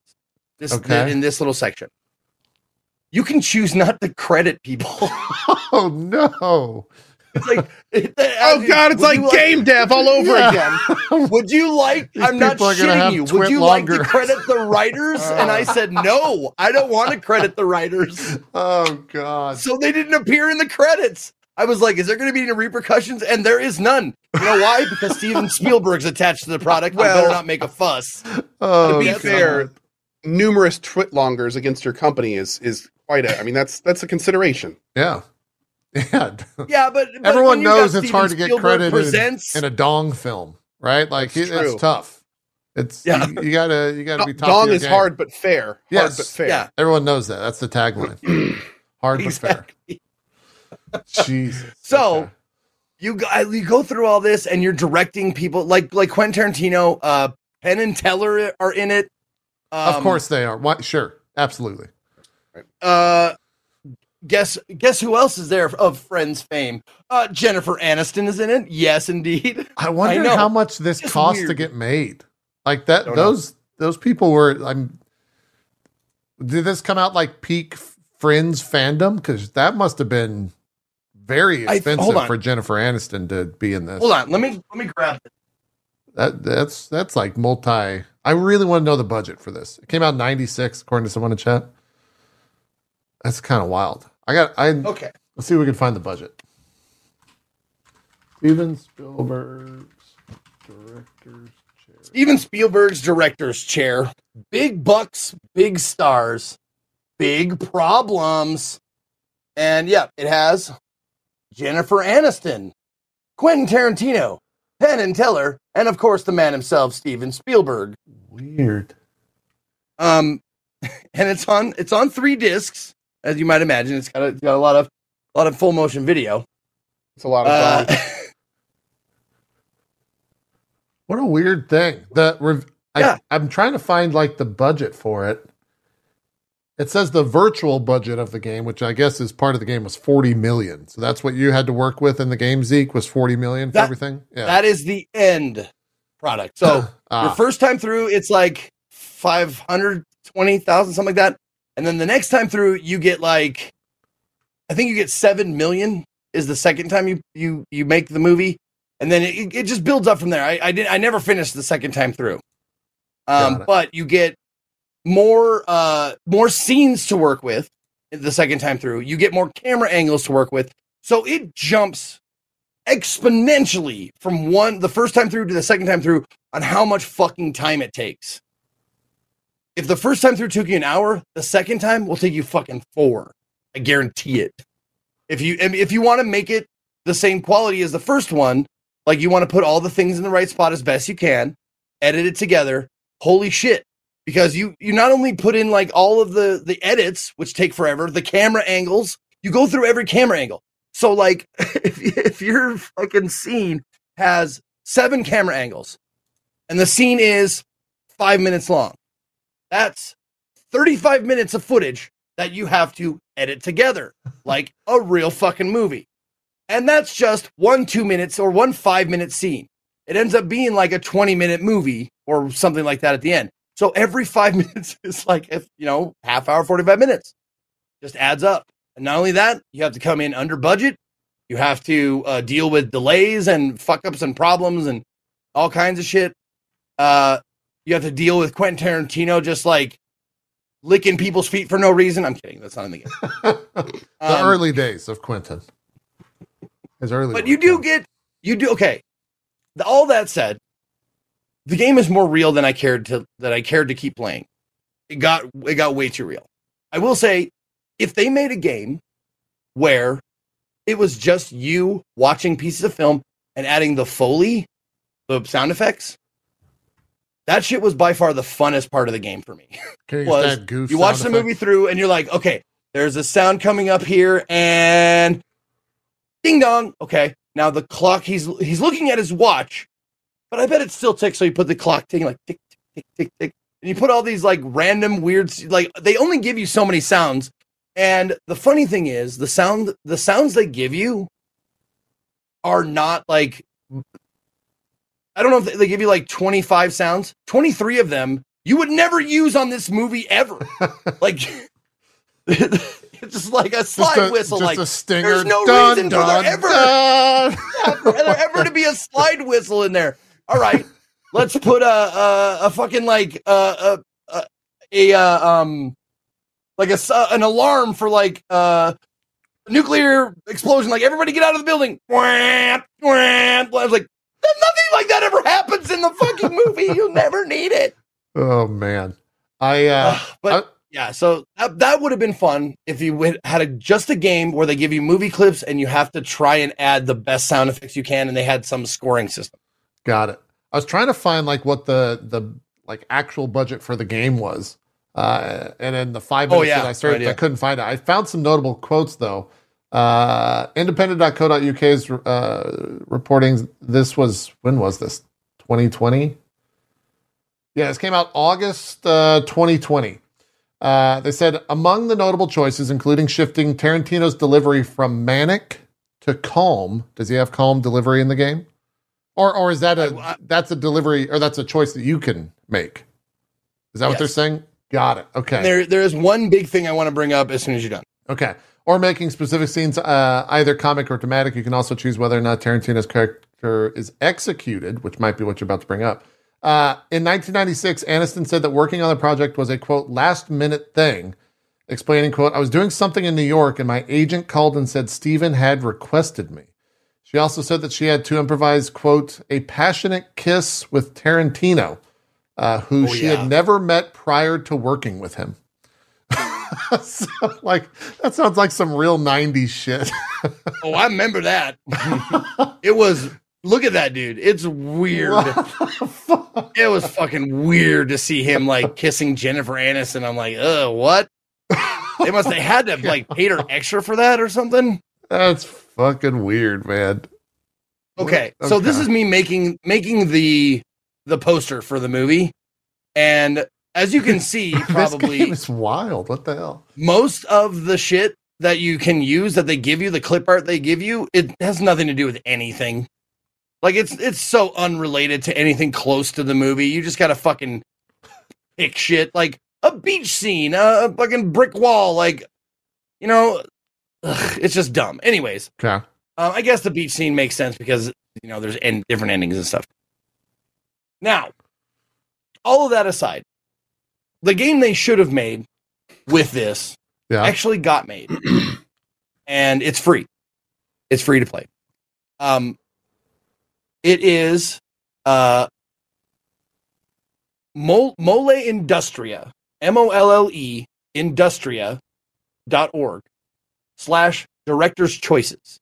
This Okay. in this little section. You can choose not to credit people. oh no. It's like, Oh god, it's like game dev all over Yeah. again. Would you like? These I'm not people are gonna shitting you. Would you like to credit the writers? and I uh. said no. I don't want to credit the writers. Oh god. So they didn't appear in the credits. I was like, is there going to be any repercussions? And there is none. You know why? Because Steven Spielberg's attached to the product. Well, Well- better not make a fuss. Oh, to be God. fair, numerous twitlongers against your company is is quite a. I mean, that's that's a consideration. Yeah. Yeah. Yeah, but, but Everyone when you got knows it's Steven hard to get Spielberg credit in- Presents, in a dong film, right? Like it's tough. It's Yeah. you, you gotta you gotta be of Dong is game. hard but fair. Yes. Hard but fair. yeah, Everyone knows that. That's the tagline. hard but fair. Jesus. So, Okay. you go, you go through all this and you're directing people like like Quentin Tarantino, uh, Penn and Teller are in it. of Um, course they are. Why, sure, absolutely. Uh, guess guess who else is there of Friends fame? Uh, Jennifer Aniston is in it. Yes, indeed. I wonder know. how much this It's cost to get made. Like that, Don't know. those those people were. I'm. Did this come out like peak Friends fandom? Because that must have been very expensive on. for Jennifer Aniston to be in this. Hold on, let me let me grab it. That that's that's like multi. I really want to know the budget for this. It came out '96, according to someone in chat. That's kind of wild. I got. I Okay, let's see if we can find the budget. Steven Spielberg's director's chair. Steven Spielberg's director's chair. Big bucks, big stars, big problems, and yeah, it has Jennifer Aniston, Quentin Tarantino, Penn and Teller, and of course the man himself, Steven Spielberg. Weird. Um, and it's on it's on three discs, as you might imagine. It's got a, it's got a lot of a lot of full motion video. It's a lot of Uh. What a weird thing. The rev- Yeah. I, I'm trying to find like the budget for it. It says the virtual budget of the game, which I guess is part of the game, was 40 million. So that's what you had to work with in the game, Zeke, was 40 million for That- everything. Yeah. that is the end product. So Ah, your first time through, it's like five hundred twenty thousand, something like that, and then the next time through, you get like, I think you get seven million. Is the second time you you you make the movie, and then it, it just builds up from there. I I did I never finished the second time through, um, but you get more uh more scenes to work with the second time through. You get more camera angles to work with, so it jumps exponentially from one the first time through to the second time through on how much fucking time it takes. If the first time through took you an hour, the second time will take you fucking four. I guarantee it. If you if you want to make it the same quality as the first one, like you want to put all the things in the right spot as best you can, edit it together. Holy shit. Because you you not only put in like all of the the edits, which take forever, the camera angles, you go through every camera angle. So like if if your fucking scene has seven camera angles and the scene is 5 minutes long. That's 35 minutes of footage that you have to edit together like a real fucking movie. And that's just one 2 minutes or one 5 minute scene. It ends up being like a 20 minute movie or something like that at the end. So every 5 minutes is like if, you know, half hour 45 minutes. Just adds up. And not only that, you have to come in under budget. You have to uh, deal with delays and fuck ups and problems and all kinds of shit. Uh, you have to deal with Quentin Tarantino just like licking people's feet for no reason. I'm kidding. That's not in the game. the Um, early days of Quentin. His early but you do get you do okay. The- all that said, the game is more real than I cared to that I cared to keep playing. It got it got way too real. I will say, if they made a game where it was just you watching pieces of film and adding the foley, the sound effects, that shit was by far the funnest part of the game for me. Was you watch the movie through and you're like, okay, there's a sound coming up here and ding dong. Okay. Now the clock he's he's looking at his watch, but I bet it still ticks. So you put the clock ticking like tick, tick, tick, tick, tick. And you put all these like random weird like they only give you so many sounds. And the funny thing is the sound the sounds they give you are not like I don't know if they- give you like 25 sounds. 23 of them you would never use on this movie ever. like it's just like a slide just a, whistle just like a stinger. there's no dun, reason for there ever- dun. for there ever to be a slide whistle in there. All right, let's put a a, a fucking like uh, a a, a uh, um like a uh, an alarm for like uh nuclear explosion. Like everybody get out of the building. I was like, nothing like that ever happens in the fucking movie. You'll never need it. Oh man, I uh, Ugh, but yeah, so that, that would have been fun if you would- had a, just a game where they give you movie clips and you have to try and add the best sound effects you can, and they had some scoring system. got it. I was trying to find like what the the like actual budget for the game was, uh, and then the five minutes yeah, that I searched, right, yeah. I couldn't find it. I found some notable quotes though. Uh, independent.co.uk is uh, reporting this was, when was this? 2020? Yeah, this came out August uh, 2020. Uh, they said among the notable choices, including shifting Tarantino's delivery from manic to calm. Does he have calm delivery in the game? Or, or is that a I- I- that's a delivery or that's a choice that you can make? Is that what they're saying? Got it. Okay. There, there is one big thing I want to bring up as soon as you're done. Okay. Or making specific scenes uh, either comic or dramatic. You can also choose whether or not Tarantino's character is executed, which might be what you're about to bring up. Uh, in 1996, Aniston said that working on the project was a quote last minute thing, explaining quote I was doing something in New York and my agent called and said Steven had requested me. She also said that she had to improvise quote a passionate kiss with Tarantino, uh, who Oh, she yeah. had never met prior to working with him. so, like that sounds like some real 90s shit. Oh, I remember that. it was. Look at that dude. It's weird. What the fuck? It was fucking weird to see him like kissing Jennifer Aniston. I'm like, uh, what? They must have had to like paid her extra for that or something. That's fucking weird, man. Okay, so this is me making making the the poster for the movie, and as you can see, this probably game is wild. What the hell? most of the shit that you can use that they give you, the clip art they give you, it has nothing to do with anything. Like it's it's so unrelated to anything close to the movie. You just gotta fucking pick shit like a beach scene, a, fucking brick wall, like you know, ugh, it's just dumb. Anyways, Okay. um, I guess the beach scene makes sense because you know there's end, different endings and stuff. Now, all of that aside, the game they should have made with this Yeah. actually got made, and it's free. It's free to play. Um, it is uh, Mole, Molleindustria, M O L L E Industria dot org slash director's choices.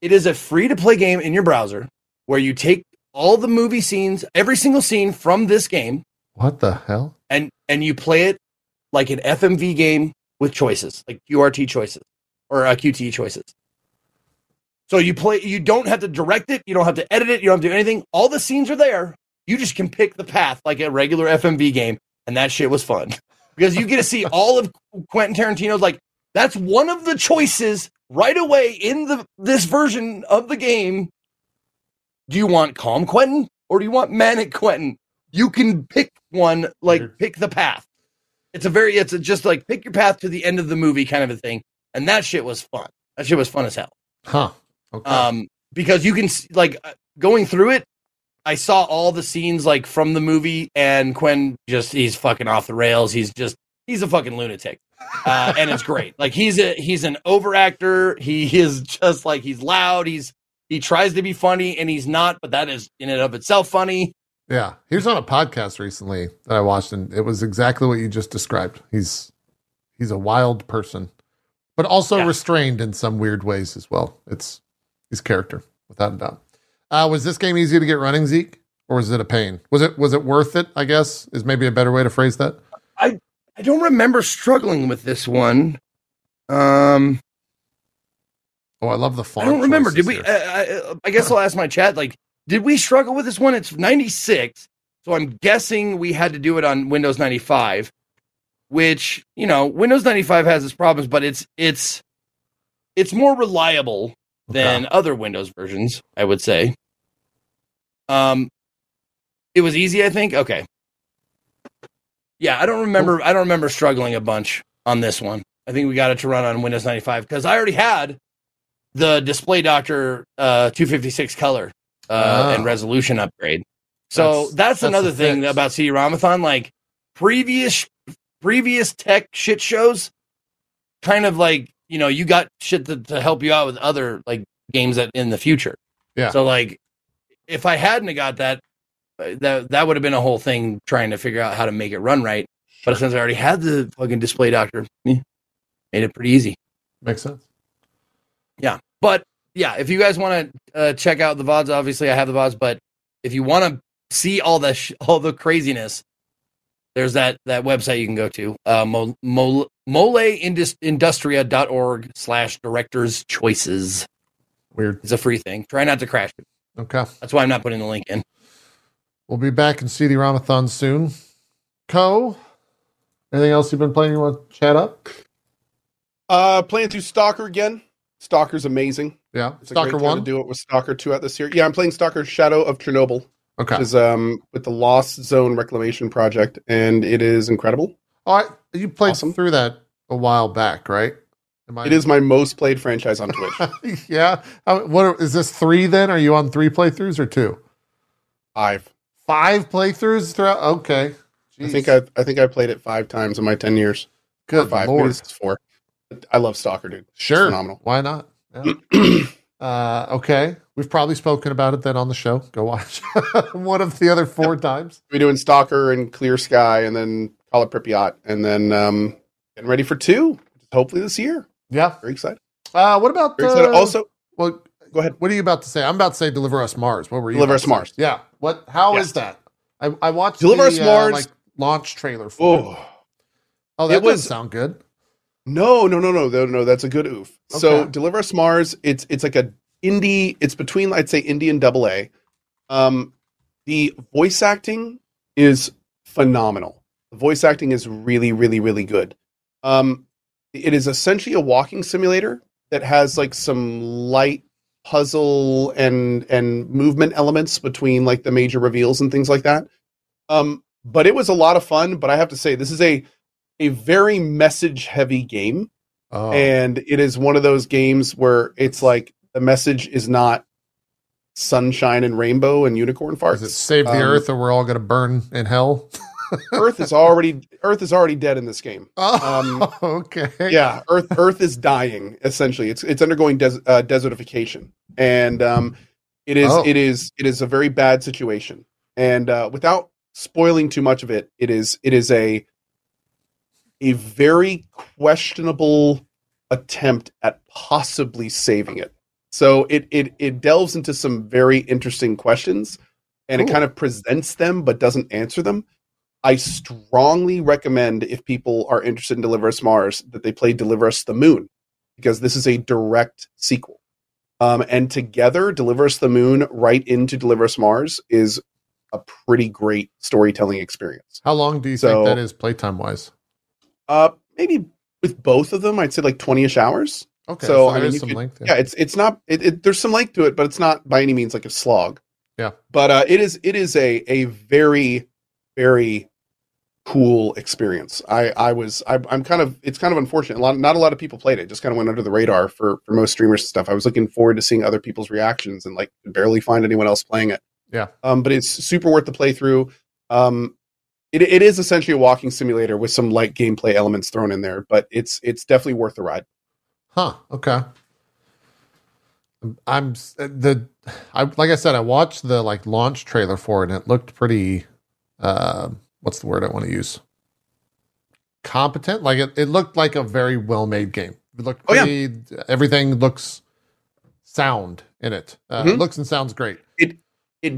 It is a free to play game in your browser where you take all the movie scenes, every single scene from this game, What the hell? And and you play it like an FMV game with choices, like QRT choices or uh, QT choices. So you play, you don't have to direct it, you don't have to edit it, you don't have to do anything. All the scenes are there. You just can pick the path like a regular FMV game, and that shit was fun because you get to see all of Quentin Tarantino's. Like that's one of the choices right away in the this version of the game. Do you want calm Quentin or do you want manic Quentin? You can pick one, like Weird. pick the path. It's a very, it's a just like pick your path to the end of the movie kind of a thing, and that shit was fun. That shit was fun as hell. Huh. Okay. Um, because you can like uh, going through it. I saw all the scenes like from the movie, and Quinn just he's fucking off the rails. He's just he's a fucking lunatic, uh, and it's great. Like he's a he's an overactor. He is just like he's loud. He's he tries to be funny, and he's not. But that is in and of itself funny. Yeah. He was on a podcast recently that I watched, and it was exactly what you just described. He's he's a wild person, but also Yeah. restrained in some weird ways as well. It's his character, without a doubt. Uh, was this game easy to get running, Zeke, or was it a pain? Was it was it worth it? I guess is maybe a better way to phrase that. I I don't remember struggling with this one. Um, Oh, I love the font. I don't remember. Did we? I, I, I guess I'll ask my chat. Like, did we struggle with this one? It's ninety six, so I'm guessing we had to do it on Windows ninety five, which you know Windows ninety five has its problems, but it's it's it's more reliable than other Windows versions. I would say. Um, it was easy. I think. Okay. Yeah, I don't remember. I don't remember struggling a bunch on this one. I think we got it to run on Windows ninety five because I already had the display doctor uh 256 color uh Ah. and resolution upgrade so That's- that's, that's another thing fix. about CD-ROMathon like previous previous tech shit shows kind of like you know you got shit to, to help you out with other like games that in the future Yeah. so like if i hadn't got that uh, that that would have been a whole thing trying to figure out how to make it run right but since i already had the fucking display doctor eh, made it pretty easy Makes sense. Yeah, but yeah, if you guys want to uh, check out the vods, obviously I have the vods. But if you want to see all the sh- all the craziness, there's that that website you can go to uh, mo- mo- molleindustria.org slash director's choices. Weird. It's a free thing. Try not to crash it. Okay. That's why I'm not putting the link in. We'll be back in CD-ROMathon soon. Co, anything else you've been playing you want to chat up? Uh, playing through Stalker again. Stalker's amazing. Yeah. It's Stalker 1? to do it with Stalker two out this year. Yeah, I'm playing Stalker Shadow of Chernobyl, Okay. which is um with the Lost Zone Reclamation Project, and it is incredible. All right. You played Awesome. through that a while back, right? I- It is my most played franchise on Twitch. yeah. What is this three then? Are you on three playthroughs or two? Five. Five playthroughs throughout? Okay. I think I I think I played it five times in my ten years. Or Good five. Maybe lord. this is four. I love Stalker, dude. Sure. phenomenal. Why not? Yeah. uh, okay. We've probably spoken about it then on the show. Go watch one of the other four times. We're doing Stalker and Clear Sky, and then Call of Pripyat, and then um, getting ready for two. Hopefully this year. Yeah. Very excited. Uh, what about uh, also, Well, go ahead. what are you about to say? I'm about to say Deliver Us Mars. What were you? Deliver Us? Mars. Yeah. What? How is Yes. that? I, I watched Deliver the, Us uh, Mars- like launch trailer for it. Oh Oh, that It was- doesn't sound good. No, no, no, no, no, no. That's a good oof. So Deliver Us Mars. It's it's like a indie. It's between I'd say indie and double A. Um, the voice acting is phenomenal. The voice acting is really, really, really good. Um, it is essentially a walking simulator that has like some light puzzle and and movement elements between like the major reveals and things like that. Um, but it was a lot of fun. But I have to say, this is a a very message heavy game, Oh, and it is one of those games where it's like the message is not sunshine and rainbow and unicorn farts. it save the Um, Earth or we're all going to burn in hell? Earth is already Earth is already dead in this game. Oh, okay. yeah earth earth is dying essentially it's it's undergoing des- uh, desertification and um it is Oh. it is it is a very bad situation and uh without spoiling too much of it it is it is a a very questionable attempt at possibly saving it so it it it delves into some very interesting questions and Cool. it kind of presents them but doesn't answer them I strongly recommend if people are interested in Deliver Us Mars that they play Deliver Us the Moon because this is a direct sequel. Um, and together, Deliver Us the Moon right into Deliver Us Mars is a pretty great storytelling experience. How long do you So- think that is playtime wise? Uh, maybe with both of them, I'd say like twenty ish hours. Okay. So, So, I mean, some could- length. Yeah, it's it's not it, it, there's some length to it, but it's not by any means like a slog. Yeah. But uh, it is it is a a very very cool experience. I I was I, I'm kind of it's kind of unfortunate. A lot not a lot of people played it. Just kind of went under the radar for for most streamers and stuff. I was looking forward to seeing other people's reactions and like barely find anyone else playing it. Yeah. Um, but it's super worth the playthrough. Um, it it is essentially a walking simulator with some light gameplay elements thrown in there, but it's it's definitely worth the ride. Huh. Okay. I'm uh, the I like I said I watched the like launch trailer for it and it looked pretty uh what's the word I want to use? Competent. Like it, it looked like a very well made game. It looked Oh, yeah. everything looks sound in it. Uh, It Mhm. looks and sounds great. it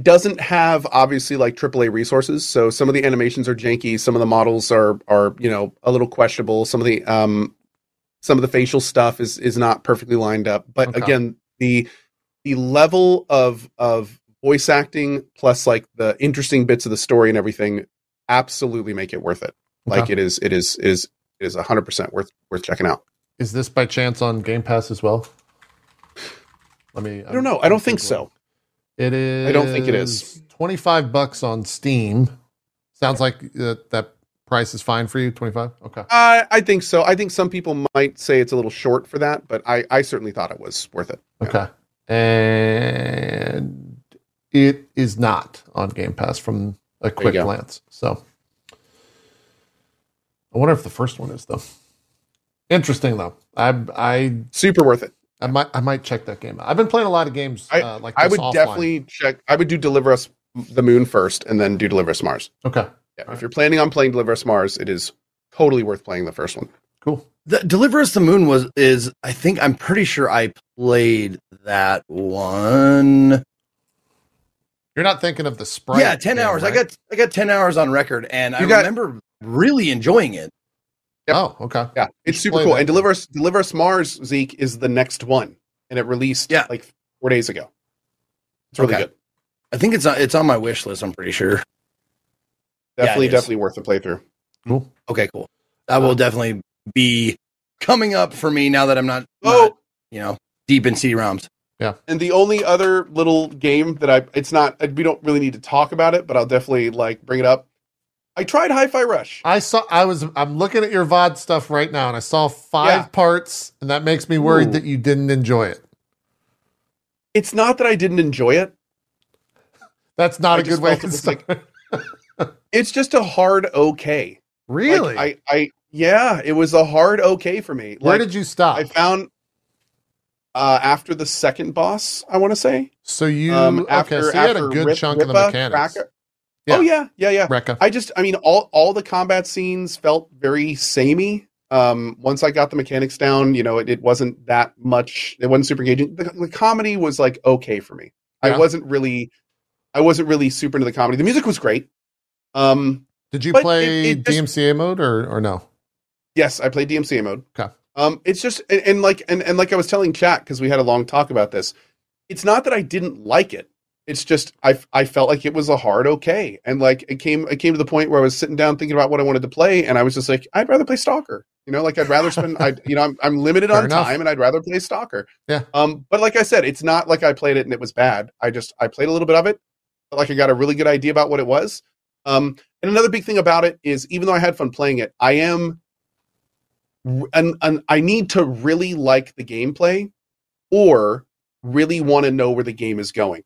doesn't have obviously like AAA resources, so some of the animations are janky, some of the models are are you know a little questionable, some of the um some of the facial stuff is is not perfectly lined up. But Okay. again, the the level of of voice acting plus like the interesting bits of the story and everything absolutely make it worth it. Like Okay. it is it is is it is hundred percent worth worth checking out. Is this by chance on Game Pass as well? Let me I don't know. I don't think so. It is. I don't think it is. Twenty five bucks on Steam. Sounds like uh, that price is fine for you. Twenty five. Okay. I I think so. I think some people might say it's a little short for that, but I I certainly thought it was worth it. Yeah. Okay. And it is not on Game Pass from a quick glance. So I wonder if the first one is though. Interesting though. I I Super worth it. I might I might check that game out. I've been playing a lot of games I- uh, like I this would offline. definitely check. I would do Deliver Us the Moon first, and then do Deliver Us Mars. Okay. Yeah, Alright. if you're planning on playing Deliver Us Mars, it is totally worth playing the first one. Cool. The Deliver Us the Moon was is I think I'm pretty sure I played that one. You're not thinking of the sprite. yeah, ten game, hours. I got I got ten hours on record, and I got- remember really enjoying it. Yep. Oh, okay. Yeah, it's should super cool. that. And Deliver Us, Deliver Us Mars Zeke is the next one, and it released Yeah. like four days ago. It's really Okay. good. I think it's on, it's on my wish list. I'm pretty sure. Definitely, it is. definitely worth the playthrough. Cool. Okay, cool. That will uh, definitely be coming up for me now that I'm not, Oh, not, you know, deep in CD-ROMs. Yeah. And the only other little game that I it's not we don't really need to talk about it, but I'll definitely like bring it up. I tried Hi-Fi Rush. I saw. I was. I'm looking at your VOD stuff right now, and I saw five Yeah. parts, and that makes me worried Ooh. that you didn't enjoy it. It's not that I didn't enjoy it. That's not I a good way felt to it was start. It's just a hard okay. Like, really? I, I yeah, it was a hard okay for me. Where Like, did you stop? I found uh after the second boss, I want to say. so you um okay? after So you had a after good Rip- chunk of the Rippa, mechanics. Kraka- Yeah. Oh yeah, yeah, yeah. Rekka. I just, I mean, all all the combat scenes felt very samey. Um, once I got the mechanics down, you know, it, it wasn't that much. It wasn't super engaging. The, the comedy was like okay for me. Yeah. I wasn't really, I wasn't really super into the comedy. The music was great. Um, Did you play it- it just- DMCA mode or or no? yes, I played DMCA mode. Okay. Um, it's just and, and like and, and like I was telling chat because we had a long talk about this. It's not that I didn't like it. It's just I I felt like it was a hard okay, and like it came it came to the point where I was sitting down thinking about what I wanted to play, and I was just like, I'd rather play Stalker. You know, like I'd rather spend I you know I'm I'm limited Fair on enough. time, and I'd rather play Stalker. Yeah. Um, but like I said, it's not like I played it and it was bad. I just I played a little bit of it, felt like I got a really good idea about what it was. Um, and another big thing about it is even though I had fun playing it, I am and, and I need to really like the gameplay or really want to know where the game is going.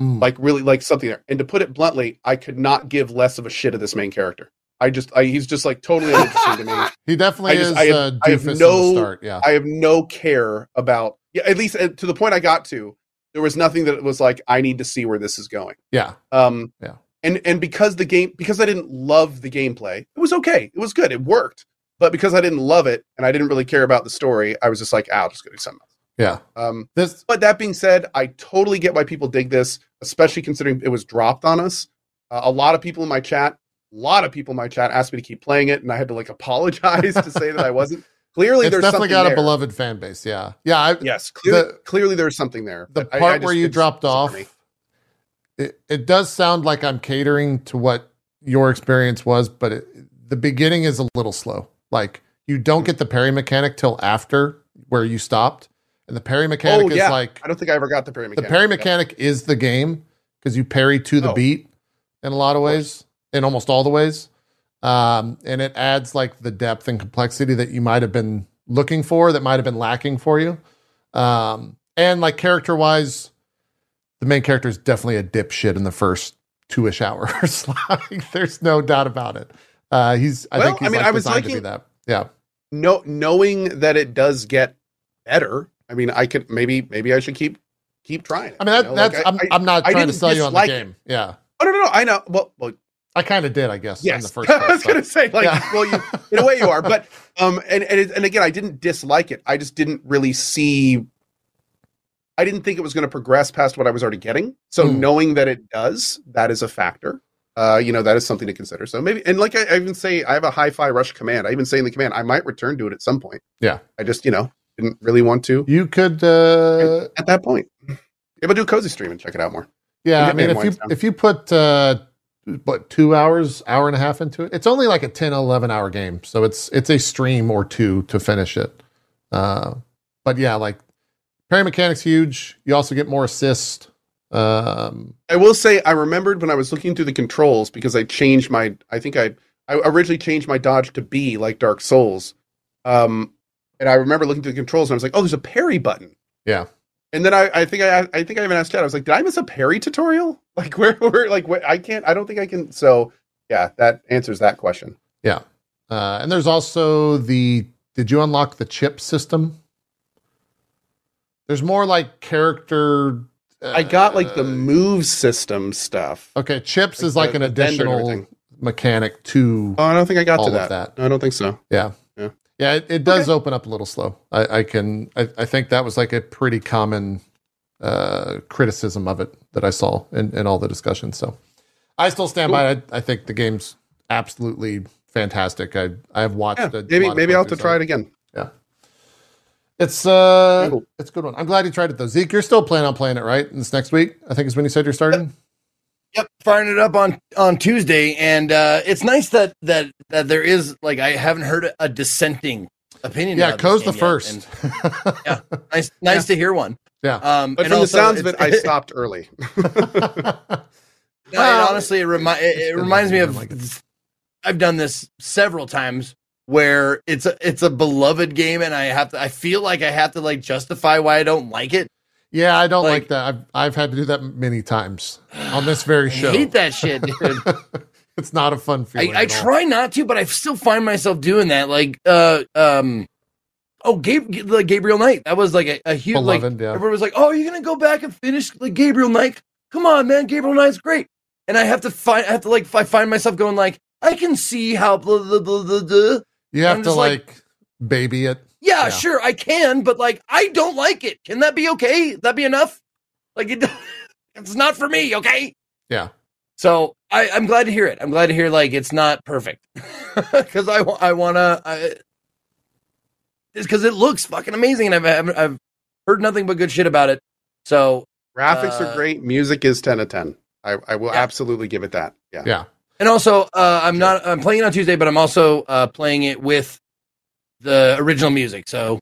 Mm. Like really like something there. And to put it bluntly, I could not give less of a shit of this main character. I just I, he's just like totally uninteresting to me. He definitely I just- is I have- uh, I have no-. Yeah. I have no care about yeah, at least uh, to the point I got to, there was nothing that was like I need to see where this is going. yeah. Um, Yeah. And and because the game because I didn't love the gameplay, it was okay. It was good. It worked. But because I didn't love it and I didn't really care about the story, I was just like, ah, I'll just go do something else. Yeah. Um, This but that being said, I totally get why people dig this, especially considering it was dropped on us. Uh, a lot of people in my chat, a lot of people in my chat asked me to keep playing it, and I had to like apologize to say that I wasn't. Clearly, it's there's definitely something got a beloved fan base. Yeah. Yeah. I, Yes, clearly, The- clearly there's something there. the but I- I part just- where you dropped off, it, it does sound like I'm catering to what your experience was, but it, the beginning is a little slow. Like you don't get the parry mechanic till after where you stopped, and the parry mechanic Oh, is like I don't think I ever got the parry mechanic. the parry mechanic is the game because you parry to the Oh. beat in a lot of ways, in almost all the ways, um, and it adds like the depth and complexity that you might have been looking for that might have been lacking for you. Um, and like character wise, the main character is definitely a dipshit in the first two ish hours. like, there's no doubt about it. Uh, he's, I Well, think he's I mean, like I was designed to be liking- that. Yeah. No, knowing that it does get better. I mean, I could maybe maybe I should keep keep trying. It, I mean, that, you know? Like, that's, I- I'm, I- I'm not trying to sell you on the dislike it. game. Yeah. oh no, no, no. I know. Well, well I kind of did, I guess, in yes. the first place, I was gonna say like, Yeah. well, you in a way you are, but um, and and it, and again, I didn't dislike it. I just didn't really see. I didn't think it was going to progress past what I was already getting. So Hmm. knowing that it does, that is a factor. Uh, you know, that is something to consider. So maybe, and like I, I even say, I have a hi-fi rush command. I even say in the command, I might return to it at some point. Yeah. I just, you know, didn't really want to You could, uh, at that point. Yeah, but do a cozy stream and check it out more. yeah. I mean, if you Weinstein. if you put uh, what two hours, hour and a half into it, it's only like a 10, 11 hour game, so it's it's a stream or two to finish it. Uh, but yeah, like parry mechanics huge. You also get more assist. Um, I will say I remembered when I was looking through the controls because I changed my I think I I originally changed my dodge to B like Dark Souls. Um and I remember looking through the controls and I was like, "Oh, there's a parry button." Yeah. And then I, I think I I think I even asked Chad. I was like, "Did I miss a parry tutorial? Like where where like where, I can't I don't think I can." So, yeah, that answers that question. Yeah. Uh, and there's also the. Did you unlock the chip system? There's more like character. I got like the uh, move system stuff. Okay, chips like is like the- an the vendor and additional mechanic to Oh, I don't think I got all to of that. that. I don't think so. Yeah. Yeah. It, it does open up a little slow. I, I can I, I think that was like a pretty common uh criticism of it that I saw in, in all the discussions. So I still stand by it. I, I think the game's absolutely fantastic. I I have watched Yeah, it. maybe maybe I'll have to try it again. Yeah, it's uh, Cool. it's a good one. I'm glad you tried it though. Zeke, you're still planning on playing it, right? This next week, I think is when you said you're starting. Yep, firing it up on on Tuesday, and uh, it's nice that that that there is like I haven't heard a dissenting opinion. Yeah, Co's the yet, first. and nice, nice to hear one. Yeah. Um, But and from the sounds of it, I stopped early. No, Well, and honestly, it, remi- it, it reminds me of. I like it. I've done this several times where it's a it's a beloved game, and I have to. I feel like I have to like justify why I don't like it. Yeah, I don't like, Like- that. I've I've had to do that many times on this very show. I hate that shit, dude. it's not a fun I, feeling. I all. try not to, but I still find myself doing that. Like, uh, um, oh, Gabe, the Gabriel Knight. That was like a, a huge like. Beloved, yeah. Everyone was like, "Oh, you're gonna go back and finish the Gabriel Knight? Come on, man, Gabriel Knight's great." And I have to find, I have to like, I find myself going like, I can see how blah blah blah blah. blah. You have to like- like baby it. Yeah, Yeah. sure, I can, but like, I don't like it. Can that be okay? That be enough? Like, it, it's not for me. Okay. Yeah. So I, I'm glad to hear it. I'm glad to hear like it's not perfect because I, I want to. I, because it looks fucking amazing, and I've, I've I've heard nothing but good shit about it. So Graphics Uh, are great. Music is ten of ten. I, I will Yeah. absolutely give it that. Yeah. Yeah. and also uh, I'm not I'm playing it on Tuesday, but I'm also uh, playing it with the original music. So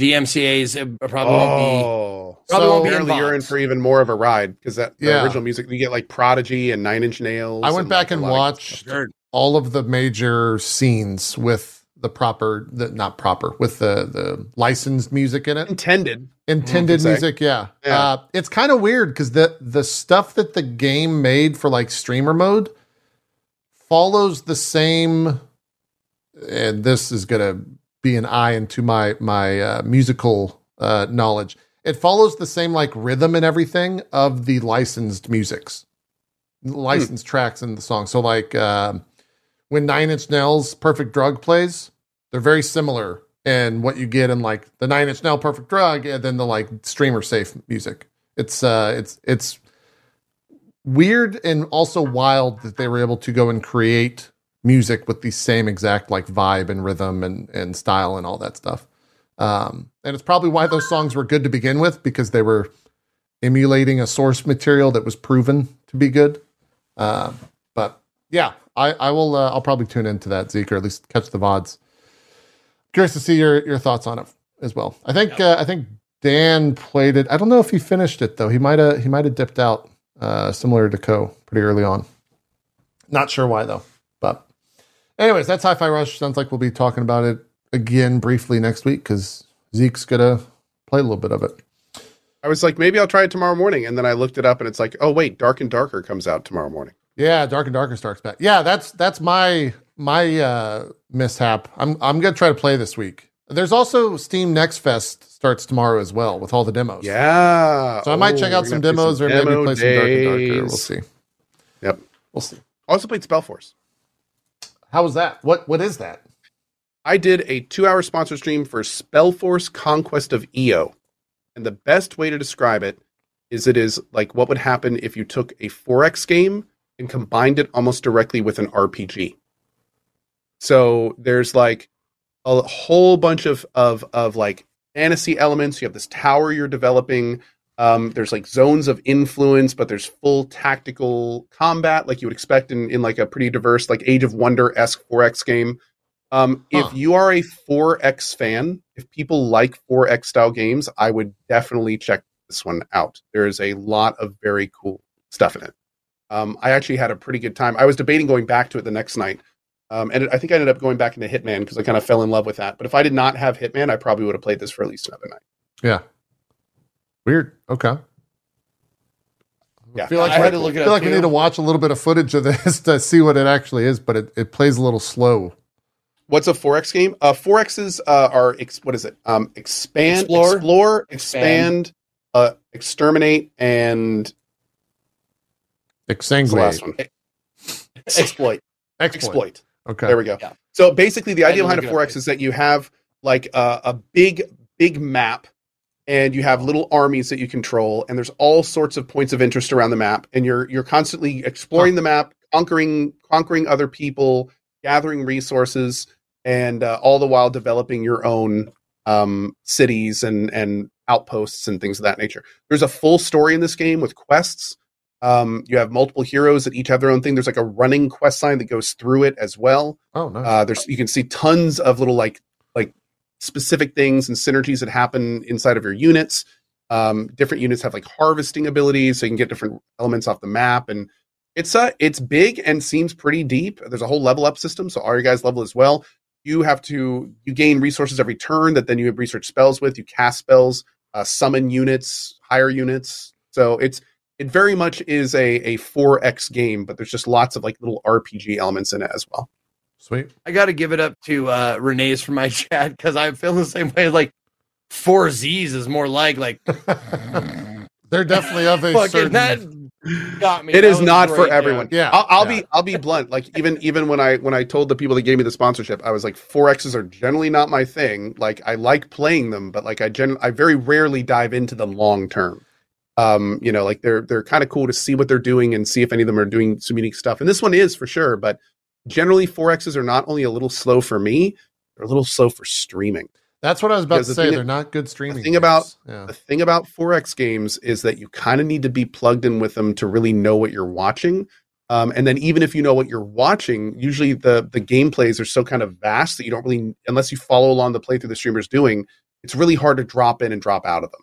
DMCA's uh, probably won't be. Oh, Probably So- won't be apparently you're in for even more of a ride because that the Yeah. original music you get like Prodigy and Nine Inch Nails. I went and, back like, and lot of- watched all of the major scenes with the proper, the not proper, with the the licensed music in it. intended. intended say. music yeah, Yeah. Uh, it's kind of weird because the the stuff that the game made for like streamer mode follows the same and this is gonna be an eye into my my uh, musical uh, knowledge. It follows the same like rhythm and everything of the licensed musics licensed tracks in the song. So like um when nine inch nails perfect drug plays they're very similar in what you get in like the nine inch nail perfect drug and then the like streamer safe music. It's uh it's it's weird and also wild that they were able to go and create music with the same exact like vibe and rhythm and and style and all that stuff. Um and it's probably why those songs were good to begin with because they were emulating a source material that was proven to be good. Uh, but yeah i i will uh, i'll probably tune into that zeke or at least catch the vods. Curious to see your your thoughts on it as well. I think uh, i think dan played it. I don't know if he finished it though. He might have he might have dipped out uh similar to co pretty early on. Not sure why though but anyways that's hi-fi rush sounds like we'll be talking about it again briefly next week because zeke's gonna play a little bit of it I was like, maybe I'll try it tomorrow morning, and then I looked it up, and it's like, oh wait, Dark and Darker comes out tomorrow morning. Yeah, Dark and Darker starts back. Yeah, that's that's my my uh mishap. I'm I'm gonna try to play this week. There's also Steam Next Fest starts tomorrow as well with all the demos. Yeah. So I might check Oh, out we're some demos or maybe demo play some Dark and Darker. We'll see. Yep. We'll see. Also played Spellforce. How was that? What what is that? I did a two-hour sponsor stream for Spellforce Conquest of EO, and the best way to describe it is it is like what would happen if you took a 4X game and combined it almost directly with an RPG. So there's like a whole bunch of of of like fantasy elements. You have this tower you're developing. Um, there's like zones of influence, but there's full tactical combat, like you would expect in, in like a pretty diverse, like Age of Wonder esque 4X game. Um, Huh. If you are a 4X fan, if people like 4X style games, I would definitely check this one out. There is a lot of very cool stuff in it. Um, I actually had a pretty good time. I was debating going back to it the next night. Um, and I think I ended up going back into Hitman because I kind of fell in love with that. But if I did not have Hitman, I probably would have played this for at least another night. Yeah. Weird. Okay. Yeah, I feel like, I I had to look it feel up like we need to watch a little bit of footage of this to see what it actually is, but it, it plays a little slow. What's a 4X game? Uh, 4Xs uh, are, ex- what is it? Um, expand, Explore. explore, Expand. expand, uh, exterminate, and what's the last Exsanguinate. one? Exploit. Exploit. Exploit. Okay. There we go. Yeah. So basically, the idea behind a look it up, 4X is that you have like a, a big, big map, and you have little armies that you control, and there's all sorts of points of interest around the map, and you're you're constantly exploring the map, conquering conquering other people, gathering resources, and uh, all the while developing your own um, cities and and outposts and things of that nature. There's a full story in this game with quests. Um, you have multiple heroes that each have their own thing. There's like a running quest line that goes through it as well. Oh, nice. Uh, there's you can see tons of little like specific things and synergies that happen inside of your units. Um, different units have like harvesting abilities, so you can get different elements off the map, and it's uh it's big and seems pretty deep. There's a whole level up system, so all your guys level as well. You have to you gain resources every turn that then you have research spells with. You cast spells, uh, summon units, hire units. So it's it very much is a a 4x game, but there's just lots of like little RPG elements in it as well. Sweet. I got to give it up to uh, Renee's from my chat because I feel the same way. Like four Z's is more like like They're definitely of a fucking certain. that got me. It That is not great, for yeah. everyone. Yeah, I'll, I'll yeah. be I'll be blunt. Like even even when I when I told the people that gave me the sponsorship, I was like, four X's are generally not my thing. Like I like playing them, but like I gen I very rarely dive into them long term. Um, you know, like they're they're kind of cool to see what they're doing and see if any of them are doing some unique stuff. And this one is for sure, but generally 4Xes are not only a little slow for me, they're a little slow for streaming. That's what I was about Because to the say. They're not good streaming. thing about- yeah. The thing about 4X games is that you kind of need to be plugged in with them to really know what you're watching. Um, and then even if you know what you're watching, usually the the gameplays are so kind of vast that you don't really, unless you follow along the playthrough the streamer's doing, it's really hard to drop in and drop out of them.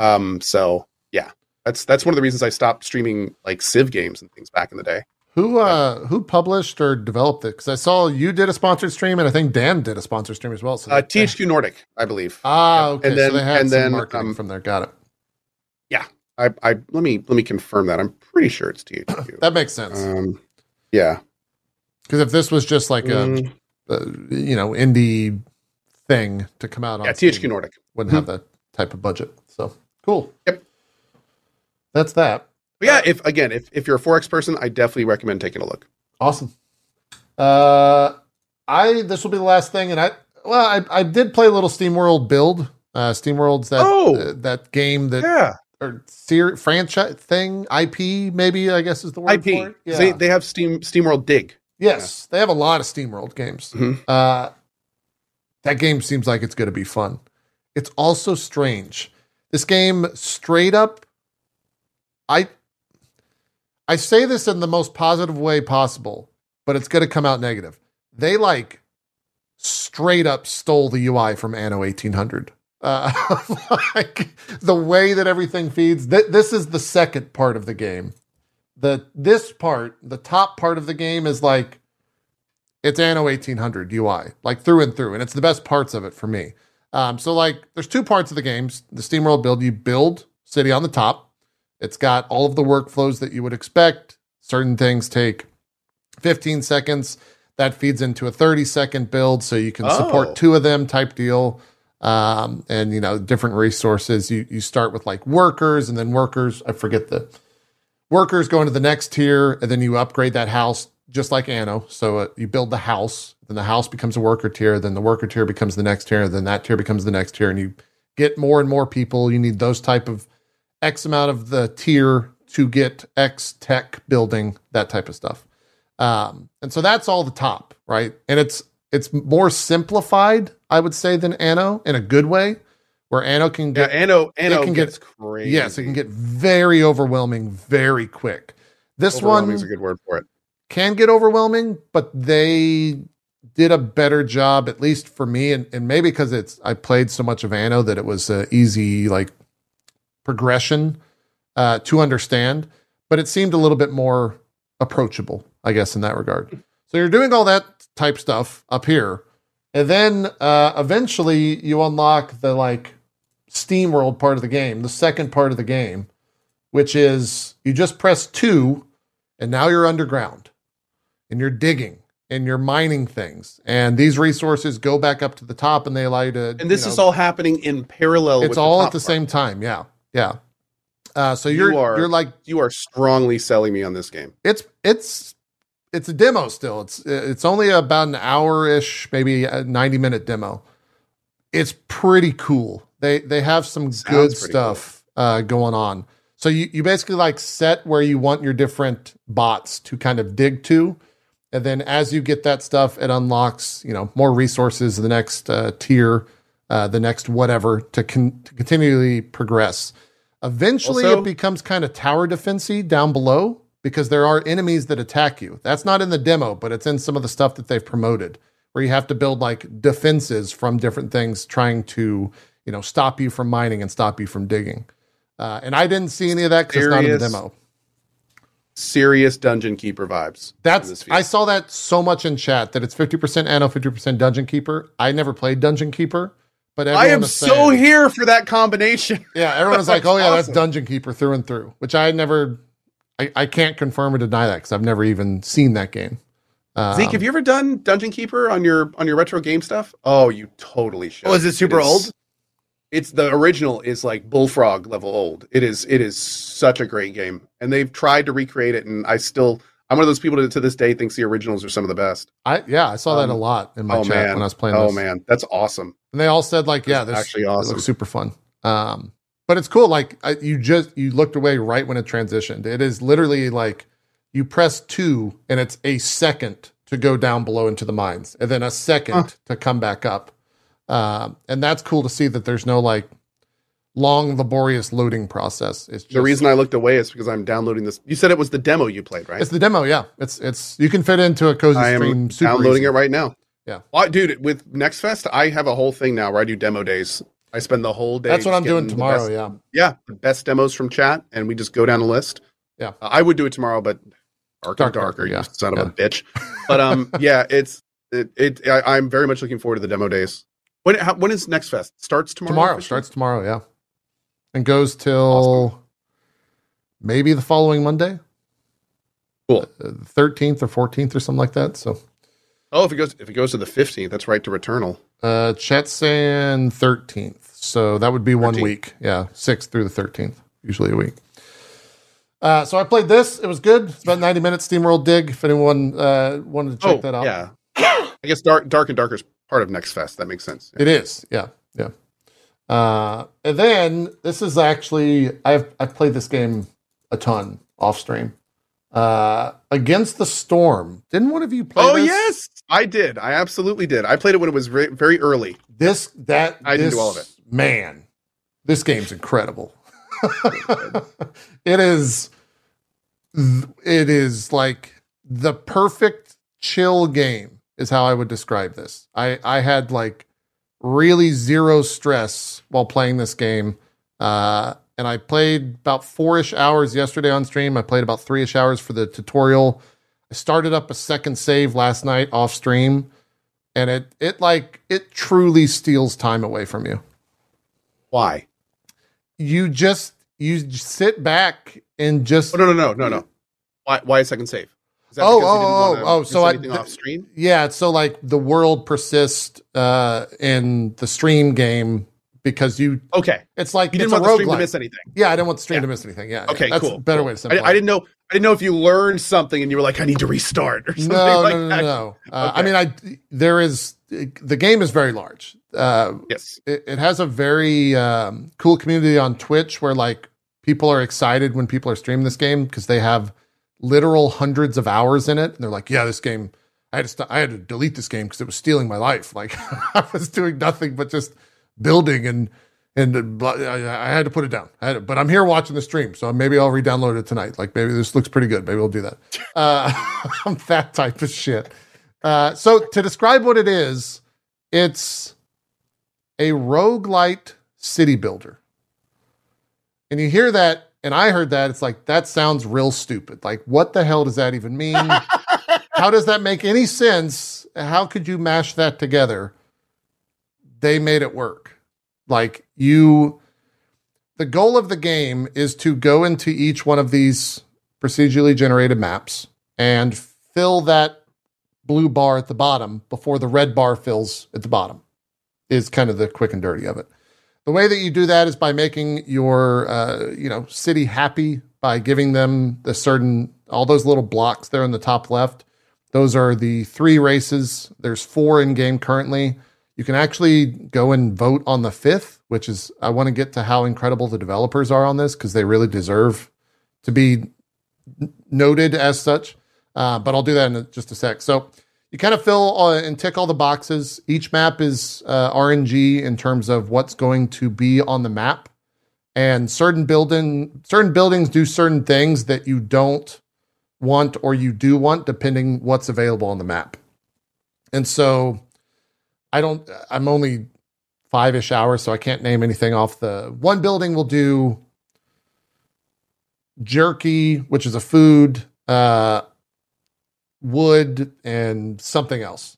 Mm. Um, so yeah, that's that's one of the reasons I stopped streaming like Civ games and things back in the day. Who uh who published or developed it? Because I saw you did a sponsored stream, and I think Dan did a sponsored stream as well. So Uh, THQ Nordic, I believe. Ah, okay. And then- so they had and some then, marketing um, from there. Got it. I, I let me let me confirm that. I'm pretty sure it's THQ. That makes sense. um, yeah. Because if this was just like a, Mm, a you know indie thing to come out on, yeah, Steam, THQ Nordic. wouldn't have that type of budget. So cool. Yep. That's that. But yeah, if again, if if you're a 4X person, I definitely recommend taking a look. Awesome. Uh, I this will be the last thing, and I well, I I did play a little SteamWorld build. Uh, SteamWorld's that Oh. uh, that game that Yeah, or ser- franchise thing IP maybe I guess is the word IP. for it. Yeah. They they have Steam SteamWorld Dig. yes, they have a lot of SteamWorld games. Mhm. Uh, that game seems like it's going to be fun. It's also strange. This game straight up I I say this in the most positive way possible, but it's going to come out negative. They like straight up stole the UI from Anno 1800. Uh, like the way that everything feeds. Th- this is the second part of the game. The this part, the top part of the game is like it's Anno 1800 UI, like through and through, and it's the best parts of it for me. Um, so like, there's two parts of the games. The SteamWorld build, you build city on the top. It's got all of the workflows that you would expect. Certain things take 15 seconds. That feeds into a 30 second build, so you can Oh. support two of them type deal. Um, and you know, different resources. You you start with like workers, and then workers. I forget the workers go into the next tier, and then you upgrade that house just like Anno. So uh, you build the house, then the house becomes a worker tier, then the worker tier becomes the next tier, then that tier becomes the next tier, and you get more and more people. You need those type of X amount of the tier to get X tech building, that type of stuff. Um, and so that's all the top, right? And it's it's more simplified, I would say, than Anno in a good way, where Anno can Yeah, get Anno Anno can get- crazy. yes, it can get very overwhelming very quick. This one is a good word for it. can get overwhelming, but they did a better job, at least for me, and, and maybe because it's I played so much of Anno that it was a easy like progression uh, to understand, but it seemed a little bit more approachable, I guess, in that regard. So you're doing all that type stuff up here, and then uh, eventually you unlock the like Steam World part of the game, the second part of the game, which is you just press two, and now you're underground, and you're digging and you're mining things, and these resources go back up to the top, and they allow you to. And this you know, is all happening in parallel. it's all at the top same time. Yeah, yeah. Uh, so you're You are- you're like. You are strongly selling me on this game. it's it's it's a demo still. It's it's only about an hour ish, maybe a ninety minute demo. It's pretty cool. They they have some Sounds good stuff uh, going on. So you you basically like set where you want your different bots to kind of dig to, And then as you get that stuff, it unlocks, you know, more resources, the next uh, tier, uh, the next whatever to, con- to continually progress. Eventually, Also- it becomes kind of tower defensey down below because there are enemies that attack you. That's not in the demo, but it's in some of the stuff that they've promoted, where you have to build like defenses from different things, trying to you know stop you from mining and stop you from digging. Uh, and I didn't see any of that because it's not in the demo. Serious dungeon keeper vibes. That's. I saw that so much in chat that it's fifty percent Anno, fifty percent Dungeon Keeper. I never played Dungeon Keeper, but I am so here for that combination. Yeah, everyone was like, "Oh yeah, that's. Dungeon Keeper through and through," which I never, I, I can't confirm or deny that because I've never even seen that game. Um, Zeke, have you ever done Dungeon Keeper on your on your retro game stuff? Oh, you totally should. Oh, is it super old? It's the original is like Bullfrog level old. It is it is such a great game, and they've tried to recreate it, and I still I'm one of those people that to this day thinks the originals are some of the best. I yeah, I saw that a Um, lot in my oh chat man, when I was playing. oh this. man, that's awesome. and they all said like, "Yeah, this actually awesome. looks super fun." Um, but it's cool. Like I, you just you looked away right when it transitioned. It is literally like you press two, and it's a second to go down below into the mines, and then a second Huh. to come back up. Um, and that's cool to see that there's no like long laborious loading process. It's just, the reason I looked away is because I'm downloading this. You said it was the demo you played, right? it's the demo. Yeah, it's it's you can fit into a cozy I am stream. Downloading easy. it right now. Yeah. Well, dude, with Next Fest, I have a whole thing now where I do demo days. I spend the whole day. That's what I'm doing tomorrow. best- yeah. yeah, the best demos from chat, and we just go down a list. Yeah. Uh, I would do it tomorrow, but dark, Dark, darker, darker, you yeah. son Yeah. of a bitch. But um, yeah, it's it. it I, I'm very much looking forward to the demo days. When how, when is Next Fest? Starts tomorrow. Tomorrow officially? starts tomorrow. Yeah, and goes till maybe the following Monday. Cool. Thirteenth or fourteenth or something like that. So, Oh, if it goes if it goes to the 15th, that's right to Returnal. uh, chat's saying thirteenth. So that would be one week. Yeah, sixth through the thirteenth, usually a week. Uh, so I played this. It was good. It's about ninety minutes. SteamWorld Dig. If anyone uh, wanted to check oh, that out, yeah. I guess dark dark and darker is part of Next Fest. That makes sense. It is, yeah, yeah. Uh, and then this is actually I've I've played this game a ton off stream. Uh, Against the Storm. Didn't one of you play? Oh this? yes, I did. I absolutely did. I played it when it was very, very early. This that I didn't this- do all of it. Man, this game's incredible. it is. It is like the perfect chill game. Is how I would describe this. I I had like really zero stress while playing this game. Uh, and I played about four ish hours yesterday on stream. I played about three ish hours for the tutorial. I started up a second save last night off stream, and it it like it truly steals time away from you. Why? You just you sit back and just Oh no no no no no. Why why a second save? Oh, oh, oh, oh, so I- off screen? yeah. So like the world persists uh, in the stream game because you Okay, it's like you didn't want the stream to miss anything. Yeah, I didn't want the stream Yeah. to miss anything. Yeah. Okay, yeah. That's cool, a better cool. way to I, simplify. I didn't know. I didn't know if you learned something and you were like, I need to restart or something no, like no, no, that. no. Uh, I mean, I there is the game is very large. Uh, Yes. it, it has a very um, cool community on Twitch where like people are excited when people are streaming this game because they have literal hundreds of hours in it, and they're like, "Yeah, this game." I had to st- I had to delete this game because it was stealing my life. Like I was doing nothing but just building and and uh, I, I had to put it down. To, but I'm here watching the stream, so maybe I'll re-download it tonight. Like maybe this looks pretty good. Maybe we'll do that. Uh, I'm that type of shit. Uh, so to describe what it is, it's a roguelite city builder. And you hear that, and I heard that, it's like, that sounds real stupid. Like, what the hell does that even mean? How does that make any sense? How could you mash that together? They made it work. Like, you, the goal of the game is to go into each one of these procedurally generated maps and fill that blue bar at the bottom before the red bar fills at the bottom is kind of the quick and dirty of it. The way that you do that is by making your uh, you know city happy by giving them the certain all those little blocks there in the top left. Those are the three races. There's four in game currently. You can actually go and vote on the fifth, which is I want to get to how incredible the developers are on this because they really deserve to be noted as such. uh, but I'll do that in just a sec. So you kind of fill and tick all the boxes. Each map is uh, RNG in terms of what's going to be on the map, and certain building certain buildings do certain things that you don't want or you do want depending what's available on the map. And so I don't I'm only 5ish hours so I can't name anything off the one building will do jerky, which is a food, uh wood and something else.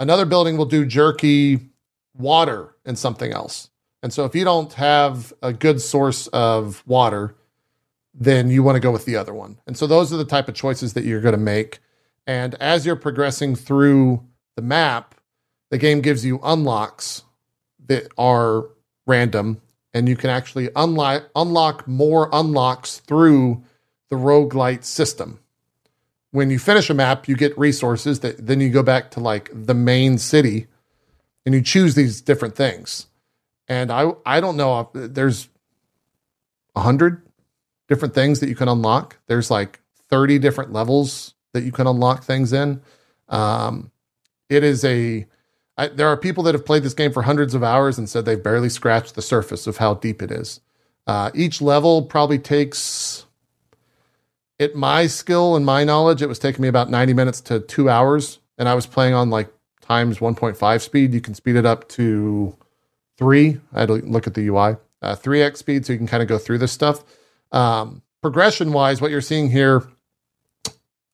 Another building will do jerky, water and something else. And so if you don't have a good source of water, then you want to go with the other one. And so those are the type of choices that you're going to make. And as you're progressing through the map, the game gives you unlocks that are random and you can actually unlock unlock more unlocks through the roguelite system. When you finish a map, you get resources that then you go back to like the main city and you choose these different things. And I I don't know if there's a hundred different things that you can unlock. There's like 30 different levels that you can unlock things in. Um, it is a I, there are people that have played this game for hundreds of hours and said they've barely scratched the surface of how deep it is. Uh, each level probably takes, at my skill and my knowledge, it was taking me about 90 minutes to two hours. And I was playing on like times 1.5 speed. You can speed it up to three. I had to look at the UI, uh, 3x speed, so you can kind of go through this stuff. Um, progression wise, what you're seeing here,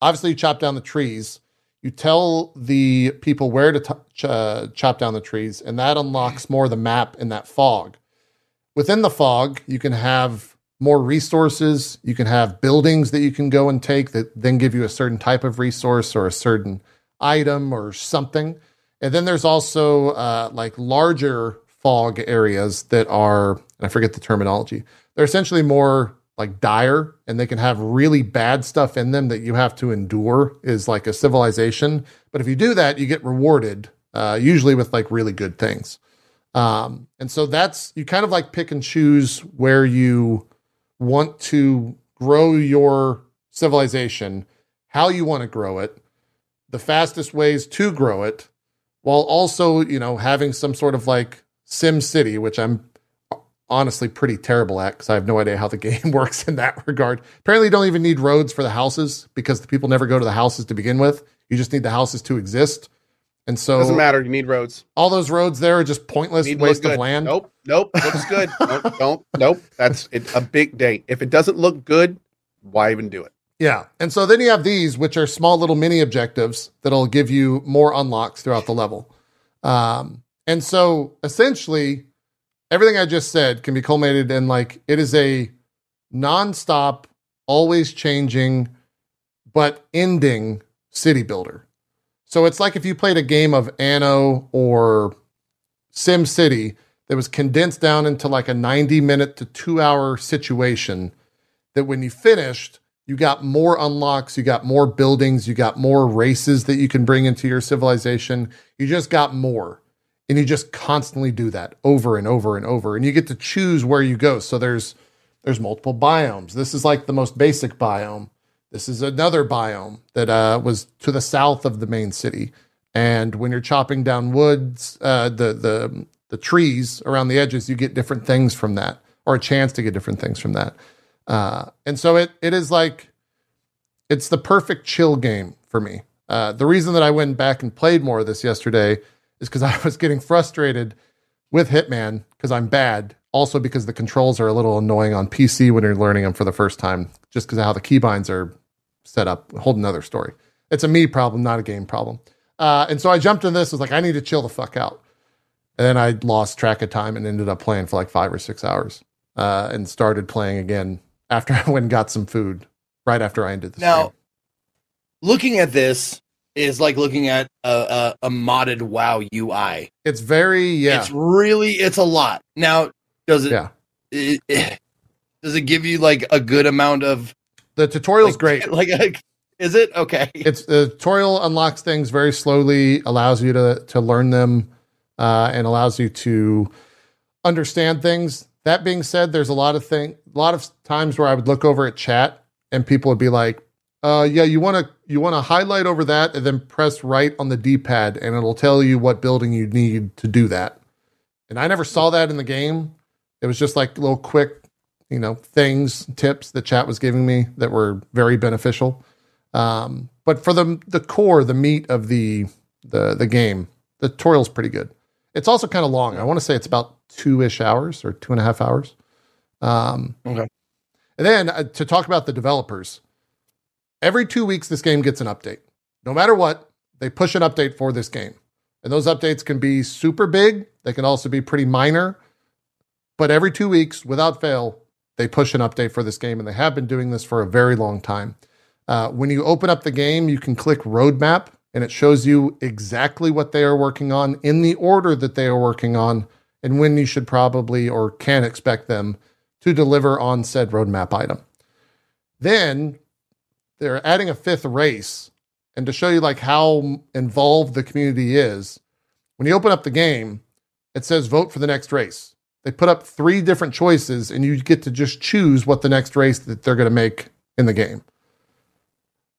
obviously, you chop down the trees. You tell the people where to t- ch- uh, chop down the trees, and that unlocks more of the map in that fog. Within the fog, you can have more resources. You can have buildings that you can go and take that then give you a certain type of resource or a certain item or something. And then there's also uh, like larger fog areas that are, I forget the terminology, they're essentially more like dire and they can have really bad stuff in them that you have to endure is like a civilization but if you do that you get rewarded uh, usually with like really good things um, and so that's you kind of like pick and choose where you want to grow your civilization how you want to grow it the fastest ways to grow it while also you know having some sort of like sim city which i'm honestly pretty terrible at because I have no idea how the game works in that regard. Apparently, you don't even need roads for the houses because the people never go to the houses to begin with. You just need the houses to exist. And so Doesn't matter. You need roads. all those roads there are just pointless Need to look waste of land. Nope. Nope. Looks good. nope. Don't. Nope. That's it, a big date. If it doesn't look good, why even do it? Yeah. And so then you have these, which are small little mini objectives that'll give you more unlocks throughout the level. Um, and so essentially, everything I just said can be culminated in like it is a nonstop, always changing, but ending city builder. So it's like if you played a game of Anno or Sim City that was condensed down into like a 90 minute to two hour situation that when you finished, you got more unlocks, you got more buildings, you got more races that you can bring into your civilization. You just got more. And you just constantly do that over and over and over. And you get to choose where you go. So there's there's multiple biomes. This is like the most basic biome. This is another biome that uh, was to the south of the main city. And when you're chopping down woods, uh, the the the trees around the edges, you get different things from that, or a chance to get different things from that. Uh, and so it it is like it's the perfect chill game for me. Uh, the reason that I went back and played more of this yesterday is because I was getting frustrated with Hitman because I'm bad. Also because the controls are a little annoying on PC when you're learning them for the first time, just because of how the keybinds are set up. A whole another story. It's a me problem, not a game problem. Uh, and so I jumped in this. Was like, I need to chill the fuck out. And then I lost track of time and ended up playing for like five or six hours, uh, and started playing again after I went and got some food. Right after I ended the Now, stream. looking at this is like looking at a, a, a modded WoW UI. It's very yeah. It's really it's a lot. Now, does it, Yeah. it- it- does it give you like a good amount of the tutorial's like, great. Like, like, is it okay? it's the tutorial unlocks things very slowly, allows you to to learn them, uh, and allows you to understand things. That being said, there's a lot of thing, a lot of times where I would look over at chat and people would be like, Uh, yeah, you want to you want to highlight over that and then press right on the D-pad, and it'll tell you what building you need to do that. And I never saw that in the game. It was just like little quick, you know, things, tips that chat was giving me that were very beneficial. Um, but for the the core, the meat of the the the game, the tutorial's pretty good. It's also kind of long. I want to say it's about two ish hours or two and a half hours. Um, Okay. And then uh, to talk about the developers, every two weeks this game gets an update. No matter what, they push an update for this game, and those updates can be super big. They can also be pretty minor. But every two weeks, without fail, they push an update for this game, and they have been doing this for a very long time. Uh, when you open up the game, you can click roadmap, and it shows you exactly what they are working on in the order that they are working on, and when you should probably or can expect them to deliver on said roadmap item. Then they're adding a fifth race, and to show you like how involved the community is, when you open up the game, it says vote for the next race. They put up three different choices, and you get to just choose what the next race that they're going to make in the game.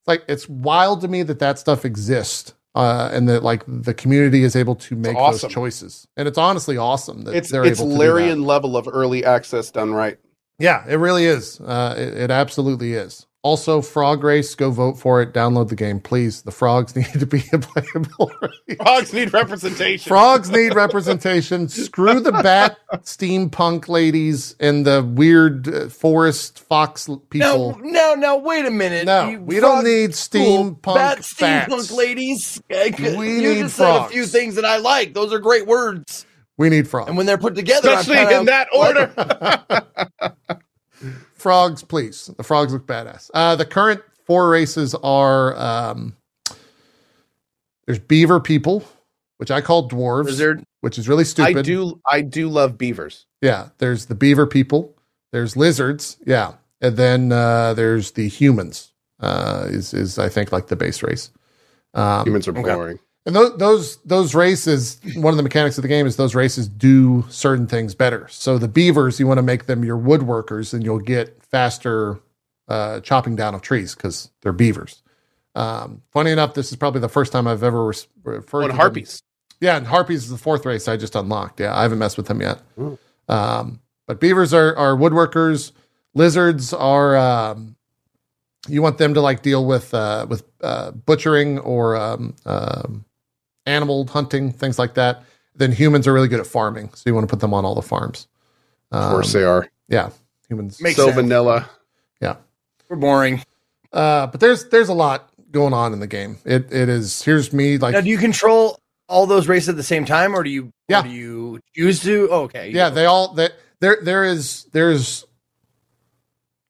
Like it's wild to me that that stuff exists, uh, and that like the community is able to make awesome. those choices. And it's honestly awesome that It's they're it's able that. Larian level of early access done right. Yeah, it really is. Uh, it, it absolutely is. Also, Frog Race, go vote for it. Download the game, please. The frogs need to be a playable race. Frogs need representation. Frogs need representation. Screw the bat steampunk ladies and the weird uh, forest fox l- No, people. no, no. Wait a minute. No, You we don't frog- need cool, steampunk bat fats. steampunk ladies. C- We you need just said a few things that I like. Those are great words. We need frogs. And when they're put together, I'm Especially in that order. frogs, please. The frogs look badass. Uh, the current four races are um, there's beaver people, which I call dwarves, Lizard. which is really stupid. I do I do love beavers. Yeah, there's the beaver people. There's lizards. Yeah, and then uh, there's the humans. Uh, is is I think like the base race. Um, Humans are boring. And those those those races, one of the mechanics of the game is those races do certain things better. So the beavers, you want to make them your woodworkers, and you'll get faster uh, chopping down of trees because they're beavers. Um, funny enough, this is probably the first time I've ever res- referred Oh, to and them- harpies. yeah, and Harpies is the fourth race I just unlocked. Yeah, I haven't messed with them yet. Um, but beavers are, are woodworkers. Lizards are um, you want them to like deal with uh, with uh, butchering or um, um, animal hunting, things like that. Then humans are really good at farming, so you want to put them on all the farms. Of course Um, they are. yeah, humans. Makes so sense. vanilla. Yeah, we're boring. Uh, but there's there's a lot going on in the game. It it is. Here's me like now, do you control all those races at the same time, or do you? Yeah. Or do you choose to? Oh, okay. yeah they all that there there is there's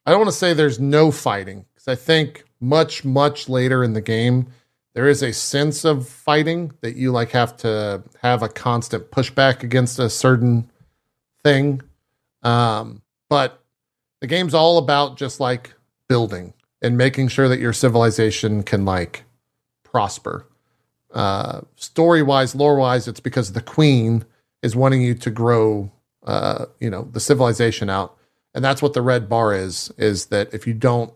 i don't want to say there's no fighting because i think much much later in the game there is a sense of fighting that you like have to have a constant pushback against a certain thing. Um but the game's all about just like building and making sure that your civilization can like prosper. Uh story wise lore wise it's because the queen is wanting you to grow uh you know the civilization out. And that's what the red bar is is that if you don't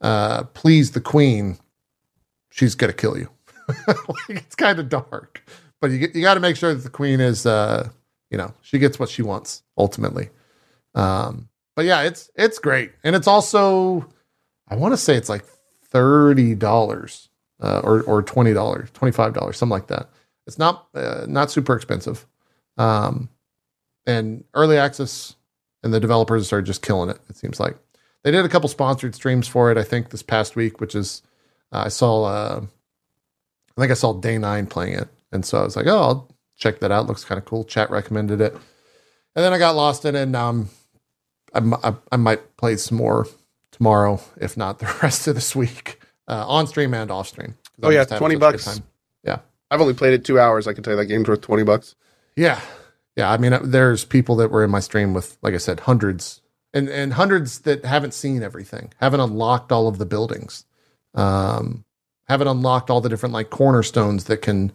uh please the queen she's gonna kill you. Like, it's kind of dark. But you, you got to make sure that the queen is uh you know she gets what she wants ultimately. Um but yeah it's it's great. And it's also i want to say it's like $30 uh, or or $20 $25 something like that. It's not uh, not super expensive. Um, and early access and the developers are just killing it. It seems like. They did a couple sponsored streams for it. I think this past week, which is I saw. Uh, I think I saw Day Nine playing it, and so I was like, "Oh, I'll check that out. Looks kind of cool." Chat recommended it, and then I got lost in it. And um, I, m- I, I might play some more tomorrow, if not the rest of this week, uh, on stream and off stream. Oh, yeah, 20 such a good bucks. time. I've only played it two hours. I can tell you that game's worth twenty bucks. Yeah. Yeah. I mean, uh, there's people that were in my stream with, like I said, hundreds and, and hundreds that haven't seen everything, haven't unlocked all of the buildings, um, haven't unlocked all the different like cornerstones that can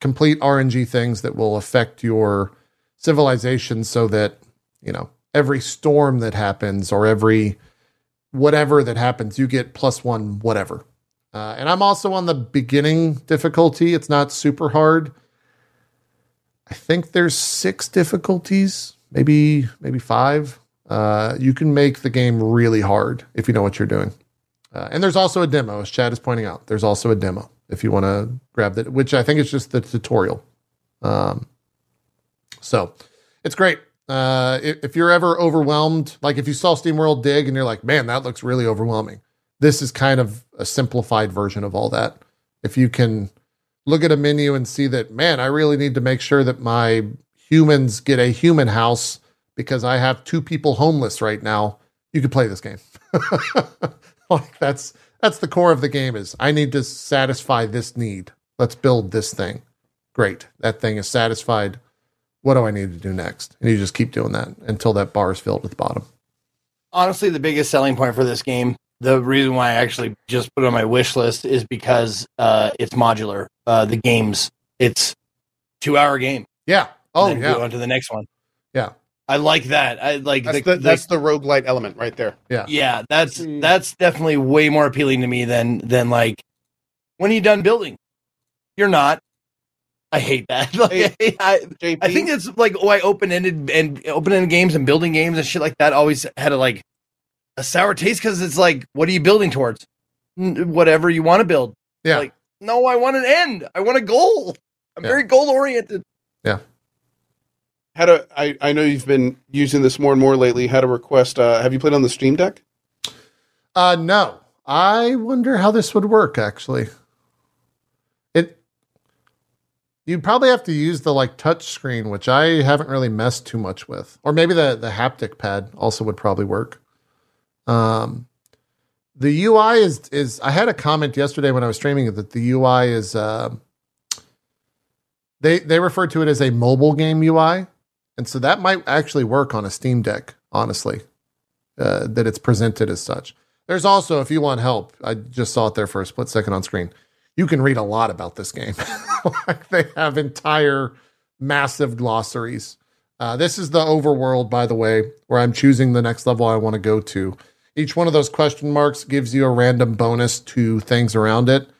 complete RNG things that will affect your civilization so that, you know, every storm that happens or every whatever that happens, you get plus one whatever. Uh, and I'm also on the beginning difficulty. It's not super hard. I think there's six difficulties, maybe maybe five. Uh, you can make the game really hard if you know what you're doing. Uh, and there's also a demo, as Chad is pointing out. There's also a demo if you want to grab that, which I think is just the tutorial. Um, so it's great. Uh, if, you're ever overwhelmed, like if you saw SteamWorld Dig and you're like, man, that looks really overwhelming, this is kind of a simplified version of all that. If you can look at a menu and see that, man, I really need to make sure that my humans get a human house because I have two people homeless right now, you could play this game. like that's that's the core of the game is I need to satisfy this need. Let's build this thing. Great. That thing is satisfied. What do I need to do next? And you just keep doing that until that bar is filled at the bottom. Honestly, the biggest selling point for this game, the reason why I actually just put it on my wish list is because uh, it's modular. Uh, the games, it's two hour game. Yeah. Oh yeah. Go on to the next one. Yeah. I like that. I like that's the, the that's the roguelite element right there. Yeah. Yeah, that's that's definitely way more appealing to me than than like when are you done building? You're not. I hate that. Like, Hey, I, JP, I think it's like oh, why open ended and open ended games and building games and shit like that always had a like a sour taste because it's like, what are you building towards? N- whatever you want to build. Yeah. Like, no, I want an end. I want a goal. I'm Yeah. very goal oriented. Had a I, I know you've been using this more and more lately. Had a request. Uh, have you played on the Steam Deck? Uh no. I wonder how this would work actually. It you'd probably have to use the like touch screen, which I haven't really messed too much with. Or maybe the the haptic pad also would probably work. Um the UI is is I had a comment yesterday when I was streaming it that the UI is uh, they they refer to it as a mobile game UI. And so that might actually work on a Steam Deck, honestly. Uh, that it's presented as such. There's also, if you want help, I just saw it there for a split second on screen. You can read a lot about this game. like they have entire massive glossaries. Uh, this is the overworld, by the way, where I'm choosing the next level I want to go to. Each one of those question marks gives you a random bonus to things around it.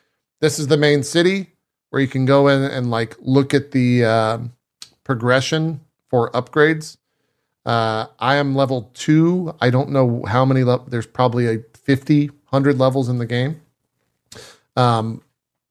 This is the main city where you can go in and like look at the um progression for upgrades. Uh, I am level two. I don't know how many. Le- There's probably a 50, 100 levels in the game. Um,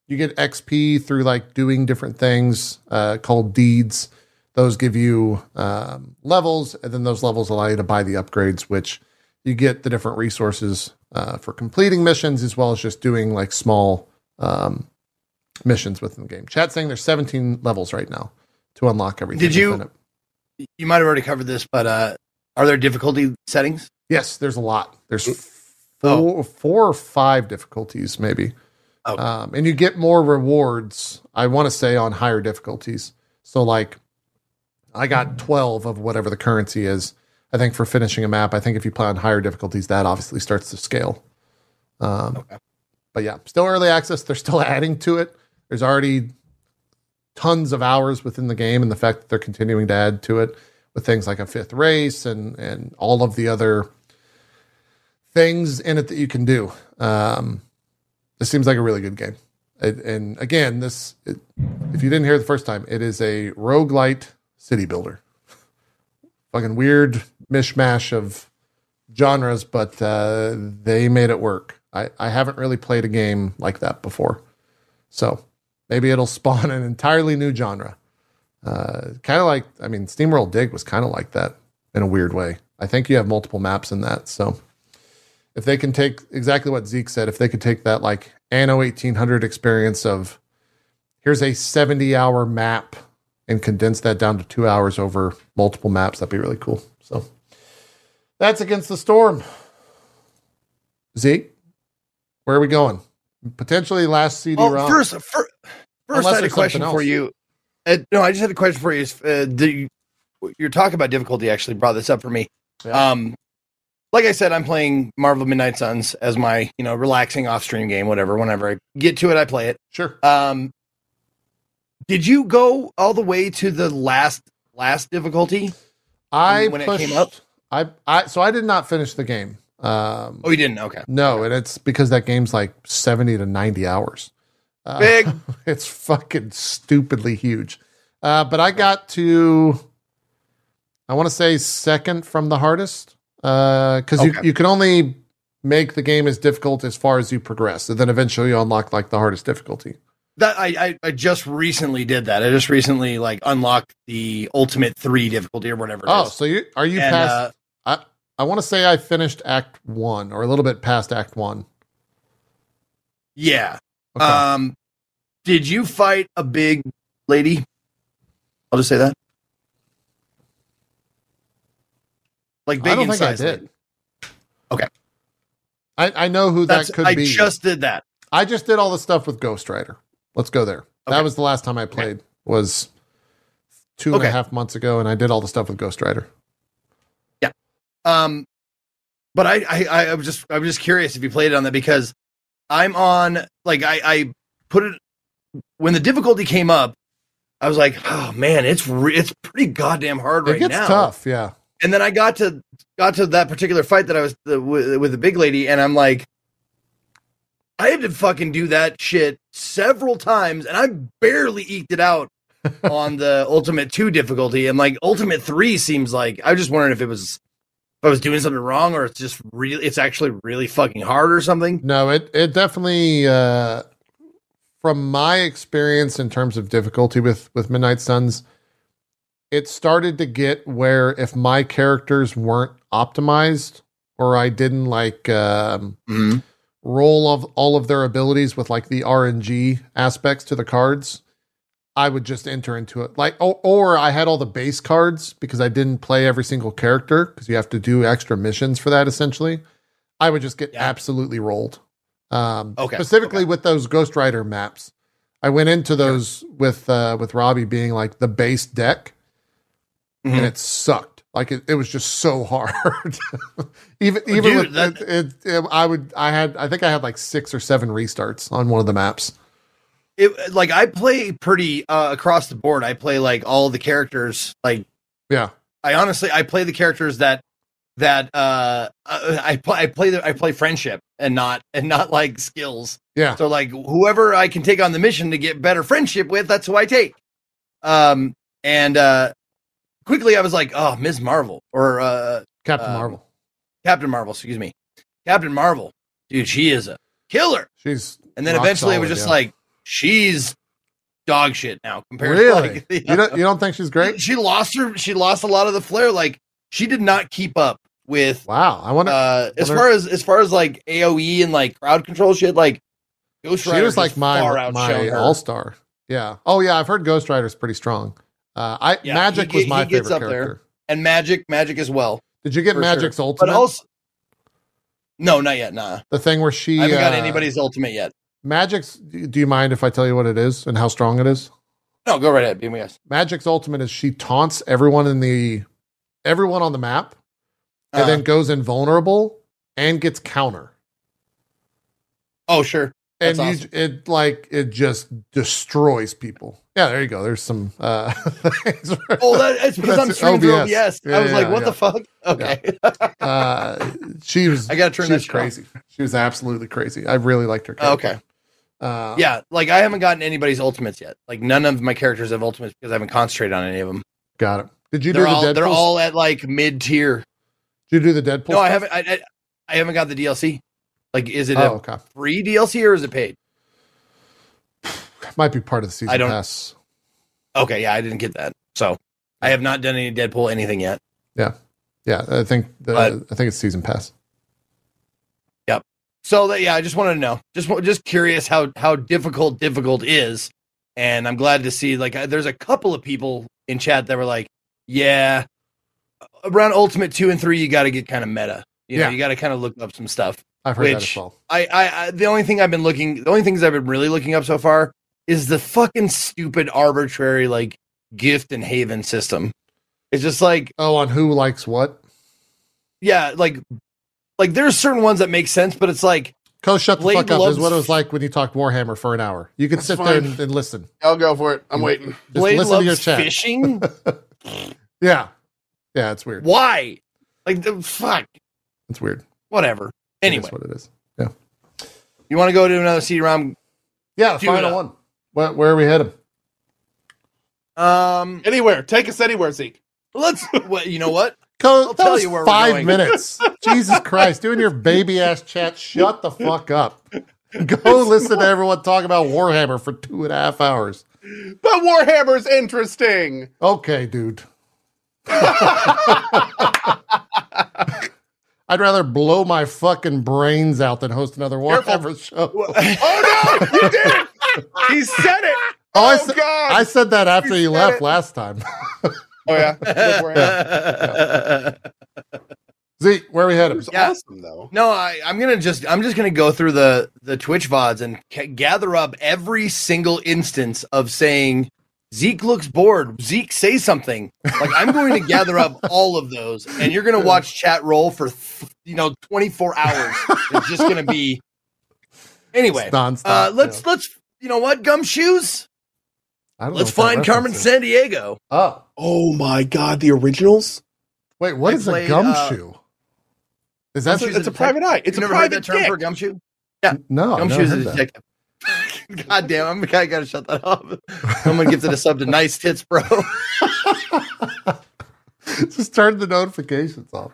you get XP through like doing different things uh, called deeds. Those give you um, levels, and then those levels allow you to buy the upgrades, which you get the different resources uh, for completing missions as well as just doing like small um, missions within the game. Chat saying there's 17 levels right now to unlock everything. Did you-. You might have already covered this, but uh, are there difficulty settings? Yes, there's a lot. There's Oh. four, four or five difficulties, maybe. Oh. Um, and you get more rewards, I want to say, on higher difficulties. So, like, I got 12 of whatever the currency is. I think for finishing a map, I think if you play on higher difficulties, that obviously starts to scale. Um, Okay. But yeah, still early access. They're still adding to it. There's already tons of hours within the game, and the fact that they're continuing to add to it with things like a fifth race and and all of the other things in it that you can do. Um, this seems like a really good game. It, and again, this it, if you didn't hear it the first time, it is a roguelite city builder. Fucking weird mishmash of genres, but uh, they made it work. I, I haven't really played a game like that before. So maybe it'll spawn an entirely new genre. Uh, kind of like, I mean, SteamWorld Dig was kind of like that in a weird way. I think you have multiple maps in that. So if they can take exactly what Zeke said, if they could take that like Anno 1800 experience of here's a 70 hour map and condense that down to two hours over multiple maps, that'd be really cool. So that's against the storm. Zeke, where are we going? Potentially last CD Oh, ROM. first, fir- first, I had a question for you. Uh, no, I just had a question for you. Uh, the, your talk about difficulty actually brought this up for me. Yeah. Um, like I said, I'm playing Marvel Midnight Suns as my you know relaxing off stream game. Whatever. Whenever I get to it, I play it. Sure. Um, did you go all the way to the last last difficulty? I when it came up? I, I so I did not finish the game. Um, Oh, you didn't? Okay. no, and it's because that game's like 70 to 90 hours. Uh, Big. it's fucking stupidly huge. Uh, but I got to, I want to say second from the hardest because you, Okay. you can only make the game as difficult as far as you progress. And then eventually you unlock like the hardest difficulty. That I, I I just recently did that. I just recently like unlocked the ultimate three difficulty or whatever. It Oh, is. so you are you And, past? uh, I want to say I finished Act One or a little bit past Act One. yeah. Okay. Um, did you fight a big lady? I'll just say that. Like big I don't in think I did. lady. Okay. I, I know who That's that could I be. I just did that. I just did all the stuff with Ghost Rider. Let's go there. That was the last time I played. Was two and a half Okay. months ago, and I did all the stuff with Ghost Rider. Yeah. Um, but I, I, I I was just, I was just curious if you played it on that because I'm on, like, I, I put it when the difficulty came up. I was like, oh man, it's re- it's pretty goddamn hard right it gets now. tough, yeah. And then I got to got to that particular fight that I was the, with, with the big lady, and I'm like, I had to fucking do that shit several times, and I barely eked it out on the ultimate two difficulty. And like ultimate three seems like I was just wondering if it was I was doing something wrong or it's just really it's actually really fucking hard or something. No, it it definitely uh from my experience in terms of difficulty with with Midnight Suns, it started to get where if my characters weren't optimized or I didn't like um Mm-hmm. roll of all of their abilities with like the RNG aspects to the cards, I would just enter into it. Like or, or I had all the base cards because I didn't play every single character because you have to do extra missions for that essentially. I would just get Yeah. absolutely rolled. Um Okay, specifically okay. with those Ghost Rider maps. I went into those with uh with Robbie being like the base deck Mhm. and it sucked. Like it, it was just so hard. even even Dude, with that- it, it, it- I would I had I think I had like six or seven restarts on one of the maps. It like I play pretty uh, across the board. I play like all the characters. Like Yeah, I honestly I play the characters that that uh uh, I play I play the, I play friendship and not and not like skills. yeah. So like whoever I can take on the mission to get better friendship with, that's who I take. Um and uh quickly I was like, oh, Ms. Marvel or uh Captain um, Marvel. Captain Marvel, excuse me. Captain Marvel. Dude, she is a killer. She's And then eventually it was just yeah. like she's dog shit now compared really. to like You don't you don't think she's great? She lost her she lost a lot of the flair like she did not keep up with Wow, I wonder. uh as wonder- far as as far as like AoE and like crowd control shit like Ghost she was like my my all star. Yeah. Oh yeah, I've heard Ghost Rider's pretty strong. Uh, I Yeah, Magic he was my favorite up there. character. and Magic Magic as well. Did you get Magic's sure. ultimate? But also No, not yet, nah. the thing where she I haven't got uh, anybody's ultimate yet. Magic's. Do you mind if I tell you what it is and how strong it is? No, go right ahead. Be my. Magic's ultimate is she taunts everyone in the everyone on the map and Uh, then goes invulnerable and gets counter. oh sure. And That's you awesome. it like it just destroys people. Yeah, there you go. There's some uh Oh, that, it's because I'm streaming OBS. OBS. Yeah, I was like, yeah, what yeah. the fuck? Okay. uh she was I gotta turn she was off. crazy. She was absolutely crazy. I really liked her character. okay. Uh Yeah, like I haven't gotten anybody's ultimates yet. Like none of my characters have ultimates because I haven't concentrated on any of them. got it. Did you They're do the all Deadpool? they're all at like mid tier. Did you do the Deadpool? No, I haven't. I, I I haven't got the DLC. Like, is it Oh, a okay. free DLC or is it paid? Might be part of the season I don't- pass. Okay, yeah, I didn't get that. So I have not done any Deadpool anything yet. Yeah, yeah, I think the, But- I think it's season pass. So that yeah, I just wanted to know. Just just curious how how difficult difficult is, and I'm glad to see like there's a couple of people in chat that were like, yeah, around Ultimate two and three, you got to get kind of meta. You know, Yeah. you got to kind of look up some stuff. I've heard that as well. I, I, I the only thing I've been looking, the only things I've been really looking up so far is the fucking stupid arbitrary like gift and haven system. It's just like Oh, on who likes what? yeah, like like there's certain ones that make sense, but it's like Co, shut the Blade fuck up. loves- Is what it was like when you talked Warhammer for an hour. You can That's sit there fine. and, and listen. I'll go for it. I'm waiting. Just Blade listen to your loves chat. fishing. Yeah, yeah, it's weird. Why? Like the fuck. It's weird. whatever. Anyway, That's what it is. Yeah. you want to go to another CD-ROM? Yeah, the it final one. Where, where are we headed? Um, Anywhere, take us anywhere, Zeke. let's. Well, you know what? Go, I'll that tell was you where we're five minutes. Jesus Christ, doing your baby ass chat. Shut the fuck up. Go listen to everyone talk about Warhammer for two and a half hours. But Warhammer's interesting. Okay, dude. I'd rather blow my fucking brains out than host another Warhammer show. Oh no, you did it! He said it. Oh, I Oh, said- God. I said that after You you left it. last time. Oh yeah, Warhammer. Zeke, where are we It headed? was Yeah. awesome though. No, I, I'm gonna just I'm just gonna go through the the Twitch vods and ca- gather up every single instance of saying Zeke looks bored. Zeke say something. Like I'm going to gather up all of those, and you're gonna watch chat roll for th- you know 24 hours. It's just gonna be anyway. It's nonstop. Uh, let's yeah. let's you know what gumshoes. I don't Let's what find Carmen reference. San Diego. Oh, Oh my God, the originals. wait, what I is played, a gumshoe? Uh, is that It's a, Gumshoe's it's a a private eye. It's you a never heard private that term dick. for gumshoe? Yeah. No? I've Gumshoes heard is that. detective. God damn, I'm I gotta shut that off. Someone gifted a sub to nice tits, bro. Just turn the notifications off.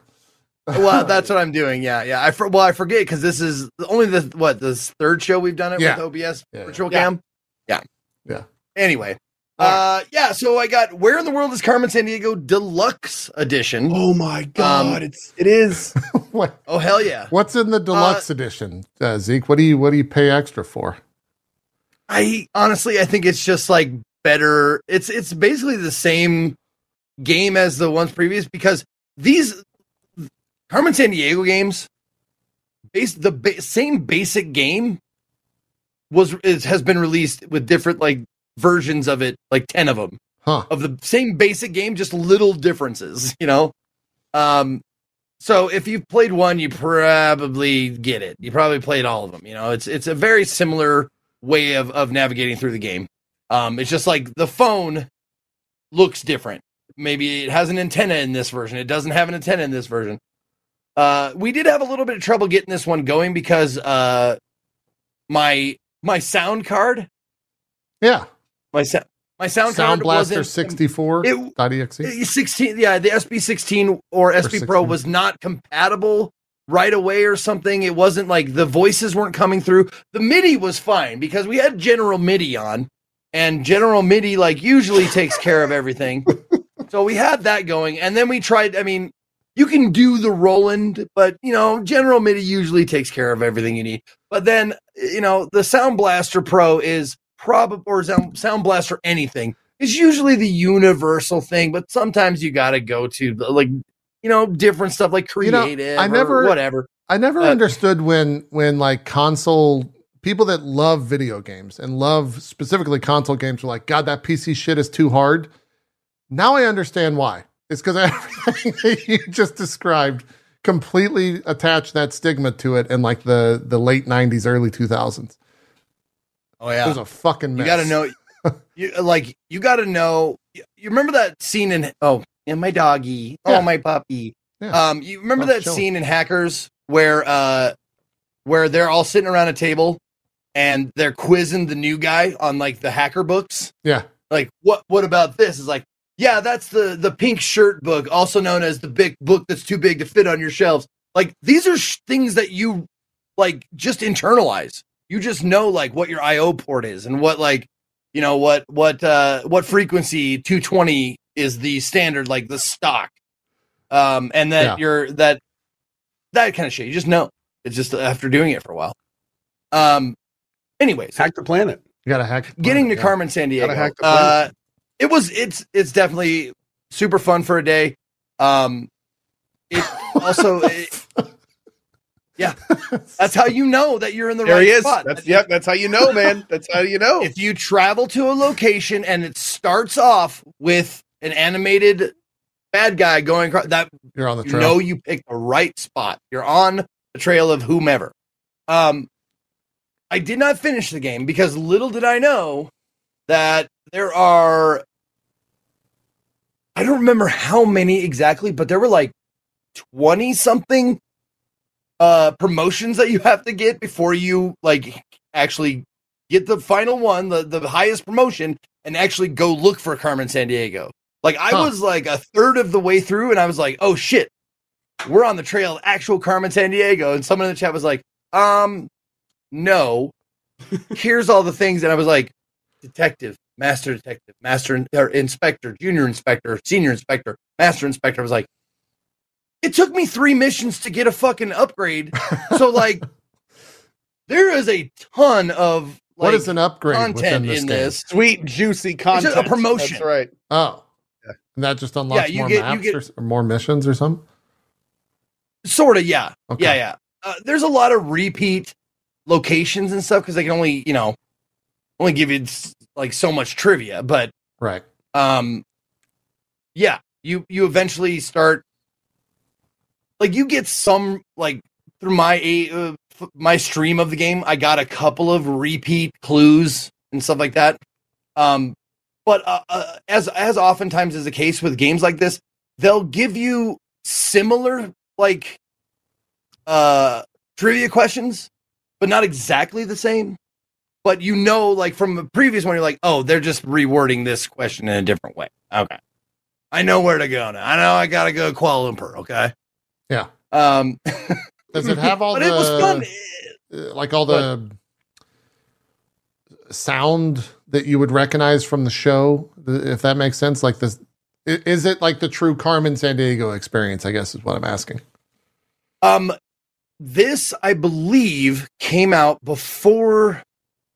well, that's what I'm doing. Yeah, yeah. I for, well, I forget because this is only the what the third show we've done it Yeah. with OBS Yeah, yeah. virtual Yeah. cam. Yeah, Yeah. Anyway, uh, yeah. So I got where in the world is Carmen Sandiego Deluxe Edition? Oh my God, Um, it's it is. what, Oh hell yeah! what's in the deluxe edition, uh, Zeke? What do you what do you pay extra for? I honestly, I think it's just like better. It's it's basically the same game as the ones previous because these Carmen Sandiego games, base the ba- same basic game was is, has been released with different like versions of it, like ten of them Huh? of the same basic game, just little differences, you know. Um, so if you've played one, you probably get it. You probably played all of them. You know, it's it's a very similar way of of navigating through the game. Um, it's just like the phone looks different. Maybe it has an antenna in this version. It doesn't have an antenna in this version. Uh, we did have a little bit of trouble getting this one going because uh, my my sound card, Yeah, my sound my sound, Sound Blaster sixty four It- exe. Uh, 16 yeah the sb16 or sb pro was not compatible right away or something. It wasn't like the voices weren't coming through. The midi was fine because we had general midi on and general midi like usually takes care of everything. So we had that going and then we tried i mean you can do the roland but you know general midi usually takes care of everything you need. But then you know the sound blaster pro is probably or sound, sound blaster anything is usually the universal thing, but sometimes you got to go to the, like you know different stuff like You know, creative I or never- whatever. I never Uh, understood when when like console people that love video games and love specifically console games were like, God, that PC shit is too hard. Now I understand why. It's because everything that you just described completely attached that stigma to it in like the the late '90s, early 2000s. Oh yeah, It was a fucking mess. you got to know. You like you got to know. You, remember that scene in oh and my doggy Yeah. oh my puppy. Yeah. Um, you remember Oh, that chilling. scene in Hackers where uh where they're all sitting around a table and they're quizzing the new guy on like the hacker books. Yeah. like what what about this is like yeah that's the the pink shirt book also known as the big book that's too big to fit on your shelves like these are sh- things that you like just internalize you just know like what your io port is and what like you know what what uh what frequency 220 is the standard like the stock um and that Yeah. you're that that kind of shit you just know it's just after doing it for a while um anyways Hack the planet. You got to hack. the getting to yeah. Carmen Sandiego. hack the Uh, it was it's it's definitely super fun for a day. Um, it also it- yeah, that's how you know that you're in the There right he is. spot. That's yep. That's how you know, man. That's how you know. If you travel to a location and it starts off with an animated bad guy going across, that You're on the you trail. know you picked the right spot. You're on the trail of whomever. Um, I did not finish the game because little did I know that there are. I don't remember how many exactly, but there were like twenty something uh promotions that you have to get before you like actually get the final one, the the highest promotion, and actually go look for Carmen Sandiego. Like I Huh. was like a third of the way through, and I was like, oh shit, we're on the trail of actual Carmen Sandiego. And someone in the chat was like, um, no. Here's all the things, and I was like, detective, master detective, master in- or inspector, junior inspector, senior inspector, master inspector. I was like, it took me three missions to get a fucking upgrade. So like, there is a ton of like, what is an upgrade content this in game? this. Sweet juicy content. a promotion. That's right. Oh, Yeah. and that just unlocks you more get- you maps get- or, or more missions or something. Sort of, yeah, Okay. yeah, yeah. Uh, there's a lot of repeat locations and stuff because they can only, you know, only give you like so much trivia, but Right. um yeah you you eventually start like you get some like through my uh, my stream of the game i got a couple of repeat clues and stuff like that um but uh, uh, as as oftentimes is the case with games like this they'll give you similar like uh trivia questions but not exactly the same but you know, like from the previous one, you're like, oh, they're just rewording this question in a different way. Okay. I know where to go now. I know I gotta go to Kuala Lumpur, okay? Yeah. Um Does it have all but the it was fun. uh, like all the sound that you would recognize from the show? If that makes sense, like this, is it like the true Carmen Sandiego experience? I guess is what I'm asking. Um this, I believe, came out before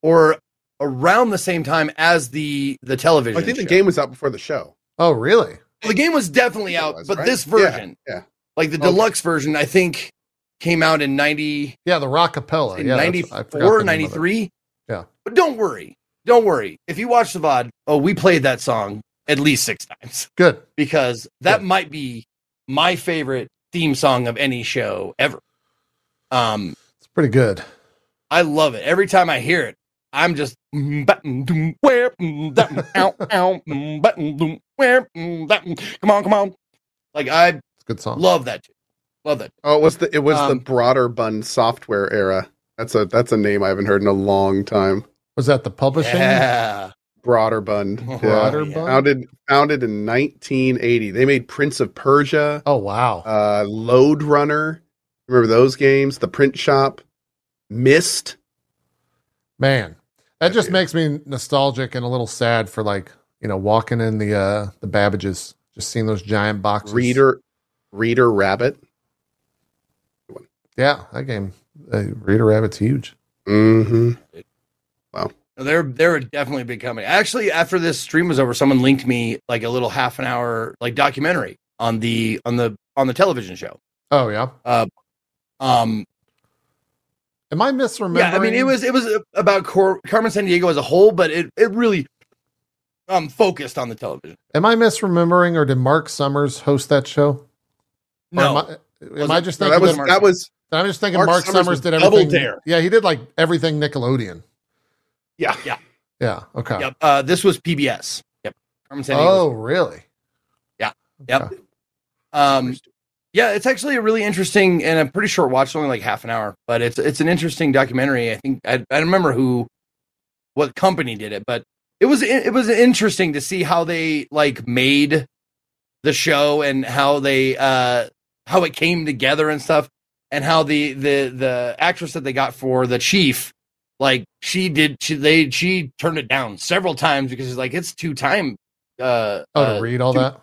or around the same time as the the television. I think the game was out before the show. Oh, really? the game was definitely I think it out, was, but right? this Yeah, version, yeah. Like the oh, Okay. deluxe version, I think came out in 90 Yeah, the rockapella. in Yeah, that's- I forgot 94, the name of it. 93. Yeah. But don't worry. Don't worry. If you watch the VOD, oh, we played that song at least six times Good. because that Good. might be my favorite theme song of any show ever. Um, It's pretty good. I love it. Every time I hear it, I'm just mm, button, where, mm, that, ow, ow, mm, button, where, come on, come on. Like I It's a good song. love that. tune. Love that. Oh, it was the it was Um, the Broderbund software era. That's a that's a name I haven't heard in a long time. Was that the publishing? Yeah. Broderbund. Broader yeah. Bun? Founded founded in 1980. They made Prince of Persia, Oh wow. uh, Lode Runner. Remember those games? The Print Shop, Myst. Man, that just dude. makes me nostalgic and a little sad for like you know walking in the uh the Babbages, just seeing those giant boxes. Reader Reader Rabbit. yeah, that game. Uh, Reader Rabbit's huge. Mm-hmm. Wow. They're they're definitely a big company. Actually, after this stream was over, someone linked me like a little half an hour like documentary on the on the on the television show. Oh yeah. Um, Am I misremembering? yeah, I mean it was it was about Cor- Carmen Sandiego as a whole, but it it really um focused on the television. Am I misremembering, or did Mark Summers host that show? Or No, Am I, am Was I it- just No, thinking? that was Mark that was I'm just thinking Mark Mark, Summers Summers, did everything. Dare. Yeah, he did like everything Nickelodeon. yeah. Yeah. Yeah. Okay. yep. Uh, this was PBS. Yep, Carmen San Oh, really? Yeah. Okay. Yep. Um, yeah, it's actually a really interesting and a pretty short watch, only like half an hour, but it's it's an interesting documentary. I think I, I don't remember who, what company did it, but it was it was interesting to see how they like made the show and how they uh how it came together and stuff, and how the the the actress that they got for the chief, like she did she they she turned it down several times because it's like it's too time. Uh, Oh, uh, to read all too- that.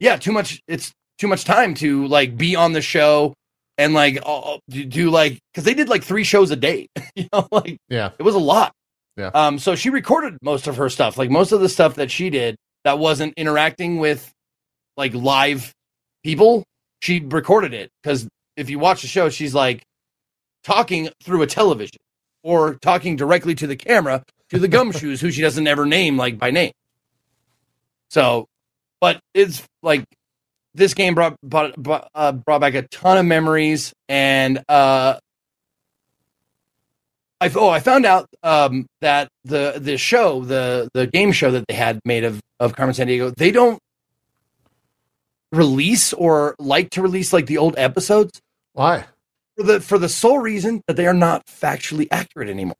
yeah too much it's too much time to like be on the show and like uh, do, do like because they did like three shows a day you know like Yeah. it was a lot Yeah. um so she recorded most of her stuff like most of the stuff that she did that wasn't interacting with like live people she recorded it because if you watch the show she's like talking through a television or talking directly to the camera to the gumshoes who she doesn't ever name like by name. So but it's like this game brought brought, uh, brought back a ton of memories and uh I oh I found out um that the the show the the game show that they had made of of Carmen Sandiego they don't release or like to release like the old episodes Why? for the for the sole reason that they are not factually accurate anymore.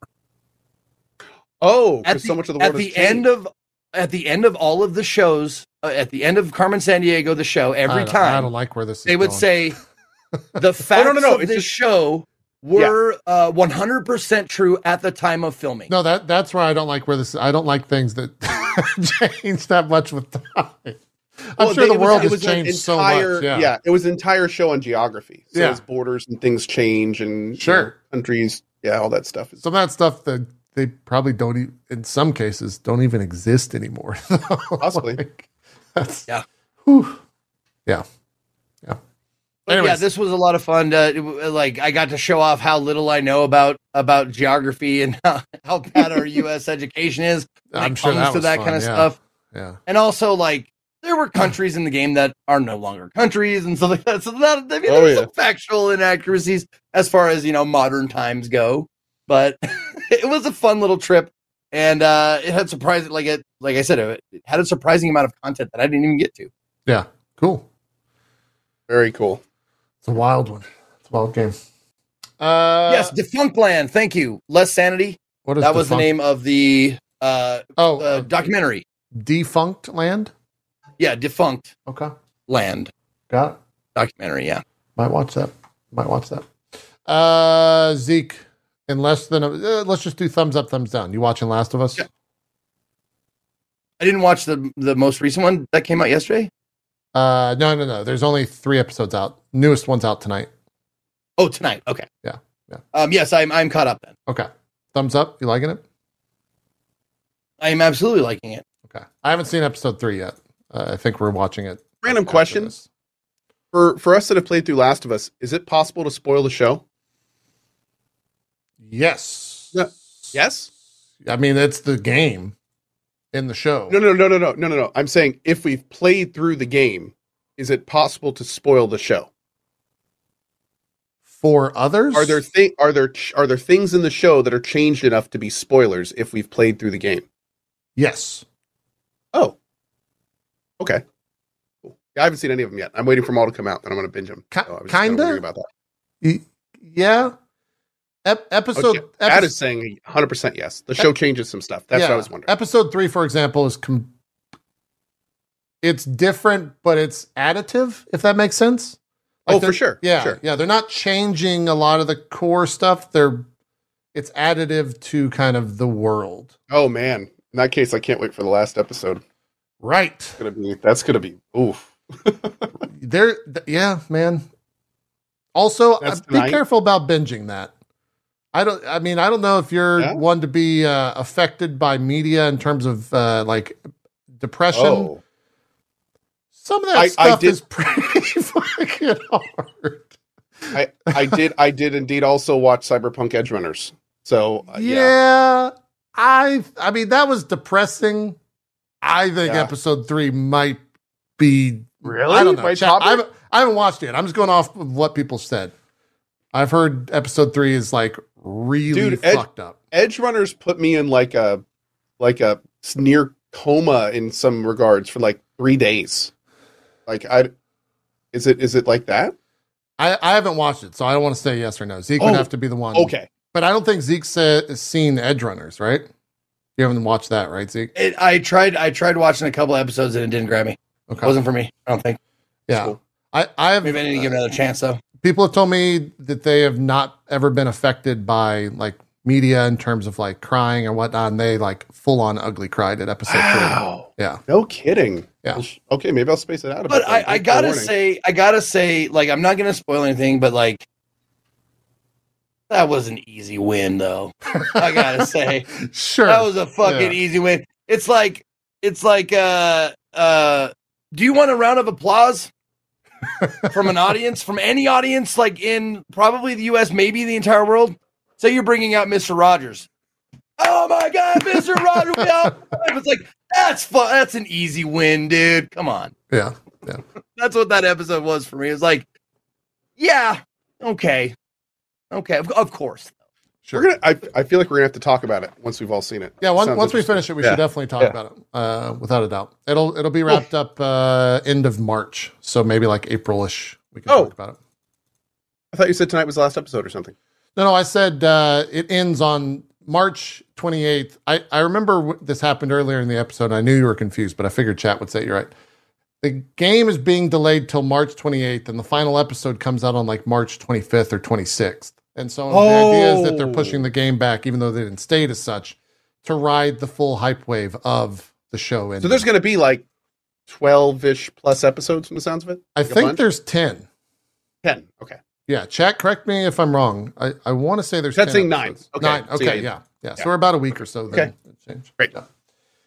Oh, because so much of the world at the has end of at the end of all of the shows, uh, at the end of Carmen Sandiego, the show, every don't- I don't like where this. Is they would going. say the facts no, no, of it's this just- show were uh, 100% true at the time of filming. No, that that's why I don't like where this. I don't like things that change that much with time. I'm Well, sure they- the it was- world has was an changed so entire- much. Yeah. it was an entire show on geography. So Yeah. as borders and things change and you Sure. know, countries, yeah, all that stuff. Is, some of that stuff that they probably don't. E- in some cases, don't even exist anymore. Possibly. Like, that's, Yeah. Whew. Yeah. Yeah. But yeah, this was a lot of fun. Uh, to, like I got to show off how little I know about about geography and how, how bad our U.S. education is I'm it sure comes that to was that fun, kind of yeah. stuff. Yeah. And also, like there were countries in the game that are no longer countries and stuff like that. So that I mean, Oh, there's yeah. some factual inaccuracies as far as you know modern times go. But it was a fun little trip, and uh, it had surprising like it like I said it, it had a surprising amount of content that I didn't even get to. Yeah. Cool. very cool. It's a wild one. It's a wild game. Uh, yes, Defunctland. Thank you. Less Sanity. What is That was the name of the uh, Oh, uh, uh, documentary. Defunctland. Yeah, Defunct Okay, Land got it. documentary. Yeah. Might watch that. Might watch that. Uh, Zeke, in less than a, uh, let's just do thumbs up, thumbs down. You watching Last of Us? Yeah. I didn't watch the the most recent one that came out yesterday. Uh, no, no, no. There's only three episodes out. Newest one's out tonight. Oh, tonight. Okay. Yeah, yeah. Um, yes, I'm I'm caught up then. Okay, thumbs up. You liking it? I am absolutely liking it. Okay, I haven't seen episode three yet. Uh, I think we're watching it. Random question. this. For for us that have played through Last of Us, is it possible to spoil the show? Yes. Yes. I mean, it's the game in the show. No, no, no, no, no, no, no, no. I'm saying if we've played through the game, is it possible to spoil the show? For others, Are there thi- are there ch- are there things in the show that are changed enough to be spoilers if we've played through the game? Yes. Oh, okay. Cool. Yeah, I haven't seen any of them yet. I'm waiting for them all to come out, then I'm going to binge them. Ki- So I was just kinda about that. Yeah. Ep- episode. Oh, okay. epi- Ad is saying 100 percent yes. The show changes some stuff. That's what. I was wondering. Episode three, for example, is com- it's different, but it's additive. If that makes sense. Like oh, for sure. Yeah, sure. yeah. They're not changing a lot of the core stuff. They're it's additive to kind of the world. Oh man, in that case, I can't wait for the last episode. Right. It's gonna be that's gonna be oof. There. th- yeah, man. Also, uh, be careful about binging that. I don't. I mean, I don't know if you're Yeah? one to be uh, affected by media in terms of uh, like depression. Oh, Some of that I- I stuff did- is pretty fucking hard. I I did I did indeed also watch Cyberpunk Edgerunners. So uh, yeah. yeah. I. I mean, that was depressing. I think Yeah. episode three might be. Really? I don't know. Chopper? I, haven't, I haven't watched it. I'm just going off of what people said. I've heard episode three is like really Dude, Ed- fucked up. Edgerunners put me in like a like a near coma in some regards for like three days. Like I, is it is it like that? I, I haven't watched it, so I don't want to say yes or no. Zeke would Oh, have to be the one. Okay. But I don't think Zeke said, uh, seen Edgerunners, right? You haven't watched that, right, Zeke? It, I tried. I tried watching a couple episodes and it didn't grab me. Okay. It wasn't for me. I don't think. yeah. Cool. I, I have Maybe I need to give it another chance though. people have told me that they have not ever been affected by like media in terms of like crying or whatnot, and they like full on ugly cried at episode Wow. three. Yeah. No kidding. Yeah. Okay, maybe I'll space it out. But I. I gotta say, I gotta say, like, I'm not gonna spoil anything, but like, that was an easy win, though. I gotta say, Sure. that was a fucking Yeah. easy win. It's like, it's like, uh, uh, do you want a round of applause from an audience, from any audience, like in probably the U.S., maybe the entire world? Say you're bringing out Mister Rogers. Oh my God, Mister Rogers! It's like that's fun. That's an easy win, dude. Come on. yeah. That's what that episode was for me. It was like, yeah, okay, okay, of, of course. Sure. We're gonna. I, I feel like we're gonna have to talk about it once we've all seen it. yeah, once, once we finish it, we Yeah. should definitely talk Yeah. about it, uh, without a doubt. It'll it'll be wrapped up uh, end of March, so maybe like Aprilish we can Oh. talk about it. I thought you said tonight was the last episode or something. No, no, I said uh, it ends on March 28th. I, I remember w- this happened earlier in the episode. I knew you were confused, but I figured chat would say you're right. The game is being delayed till March 28th, and the final episode comes out on like March 25th or 26th. And so the idea is that they're Oh. pushing the game back, even though they didn't state as such, to ride the full hype wave of the show. In So there's going to be like 12 ish plus episodes from the sounds of it. I Like a think there's 10. 10. Okay. Yeah, chat. Correct me if I'm wrong. I, I want to say there's Chat's 10 saying nine. Okay. Nine. So Okay. yeah, yeah. yeah. So we're about a week or so. Then Okay. Change. Great. Yeah.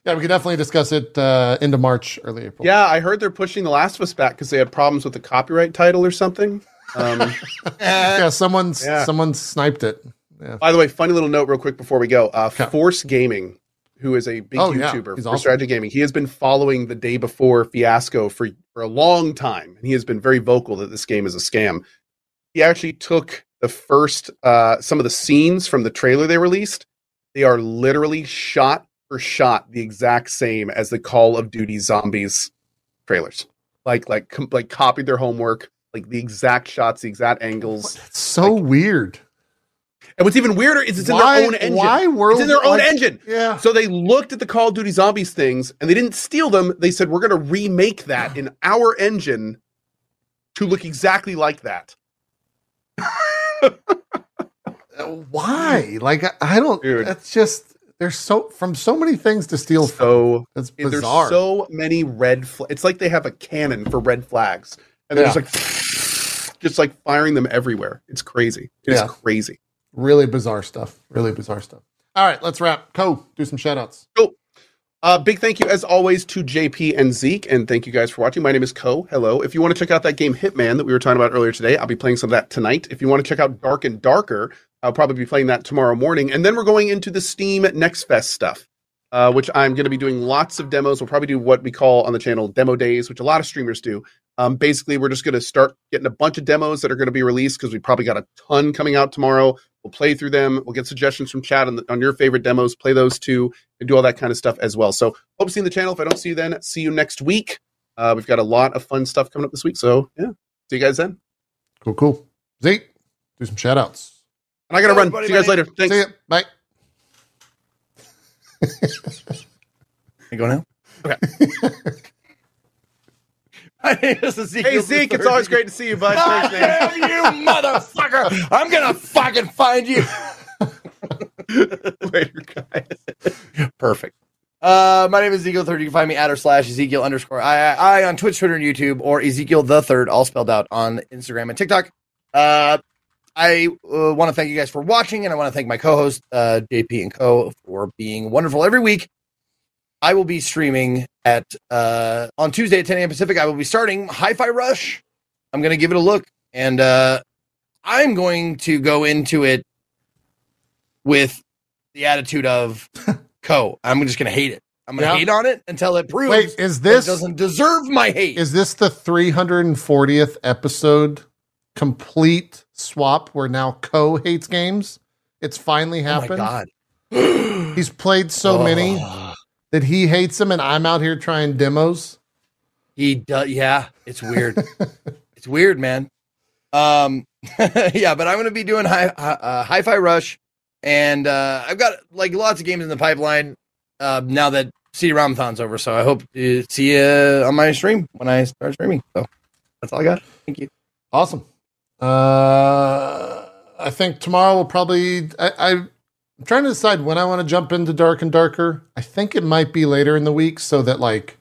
yeah, we could definitely discuss it uh, into March, early April. Yeah, I heard they're pushing The Last of Us back because they had problems with the copyright title or something. Um, yeah. Someone's Yeah. someone sniped it. Yeah. by the way, funny little note, real quick before we go. Uh, Okay. Force Gaming, who is a big Oh. YouTuber He's for awesome. strategy gaming, he has been following the day before fiasco for for a long time, and he has been very vocal that this game is a scam. He actually took the first uh, some of the scenes from the trailer they released. They are literally shot for shot the exact same as the Call of Duty Zombies trailers. Like like com- like copied their homework, like the exact shots, the exact angles. It's so weird. And what's even weirder is it's in their own engine. Why? It's in their own like- engine. Yeah. So they looked at the Call of Duty Zombies things and they didn't steal them. They said, we're going to remake that in our engine to look exactly like that. Why? Like I, don't. Dude. It's just there's so from so many things to steal from. So It's there's so many red flags. It's like they have a cannon for red flags. And they're Yeah. just like, just like firing them everywhere. It's crazy. It's Yeah. crazy. really bizarre stuff. Really bizarre stuff. All right, let's wrap. Co, do some shout outs. Uh, big thank you, as always, to JP and Zeke, and thank you guys for watching. My name is Co. Hello. If you want to check out that game Hitman that we were talking about earlier today, I'll be playing some of that tonight. If you want to check out Dark and Darker, I'll probably be playing that tomorrow morning. And then we're going into the Steam Next Fest stuff, uh, which I'm going to be doing lots of demos. We'll probably do what we call on the channel demo days, which a lot of streamers do. Um, basically, we're just going to start getting a bunch of demos that are going to be released because we probably got a ton coming out tomorrow. We'll play through them. We'll get suggestions from chat on, the, on your favorite demos, play those too, and do all that kind of stuff as well. So, hope to see you in the channel. If I don't see you then, see you next week. Uh, we've got a lot of fun stuff coming up this week. So, yeah, see you guys then. Cool, cool. Zeke, do some shout outs. And I got to run. See you guys later. Thanks. See ya. Bye. You go now? Okay. My name is Ezekiel Hey, Zeke, it's always great to see you, bud. God damn you, motherfucker! I'm gonna fucking find you. later, guys. Perfect. Uh, my name is Ezekiel Third. You can find me at or slash Ezekiel underscore I, I on Twitch, Twitter, and YouTube, or Ezekiel the Third, all spelled out on Instagram and TikTok. Uh, I uh, want to thank you guys for watching, and I want to thank my co-host uh, JP and Co for being wonderful every week. I will be streaming at uh, on Tuesday at 10 a.m. Pacific. I will be starting Hi-Fi Rush. I'm going to give it a look, and uh, I'm going to go into it with the attitude of Co. I'm just going to hate it. I'm going to Yeah. hate on it until it proves Wait, is this it doesn't deserve my hate. is this the 340th episode complete swap where now Co hates games? It's finally oh my happened. god. He's played so many Oh. that he hates them, and I'm out here trying demos. He does. Yeah, it's weird. it's weird, man. Um, yeah, but I'm gonna be doing hi uh, Hi-Fi Rush, and uh, I've got like lots of games in the pipeline uh, now that CD-ROMathon's over. So I hope to see you on my stream when I start streaming. So that's all I got. Thank you. Awesome. Uh, I think tomorrow will probably. I, I'm trying to decide when I want to jump into Dark and Darker. I think it might be later in the week, so that like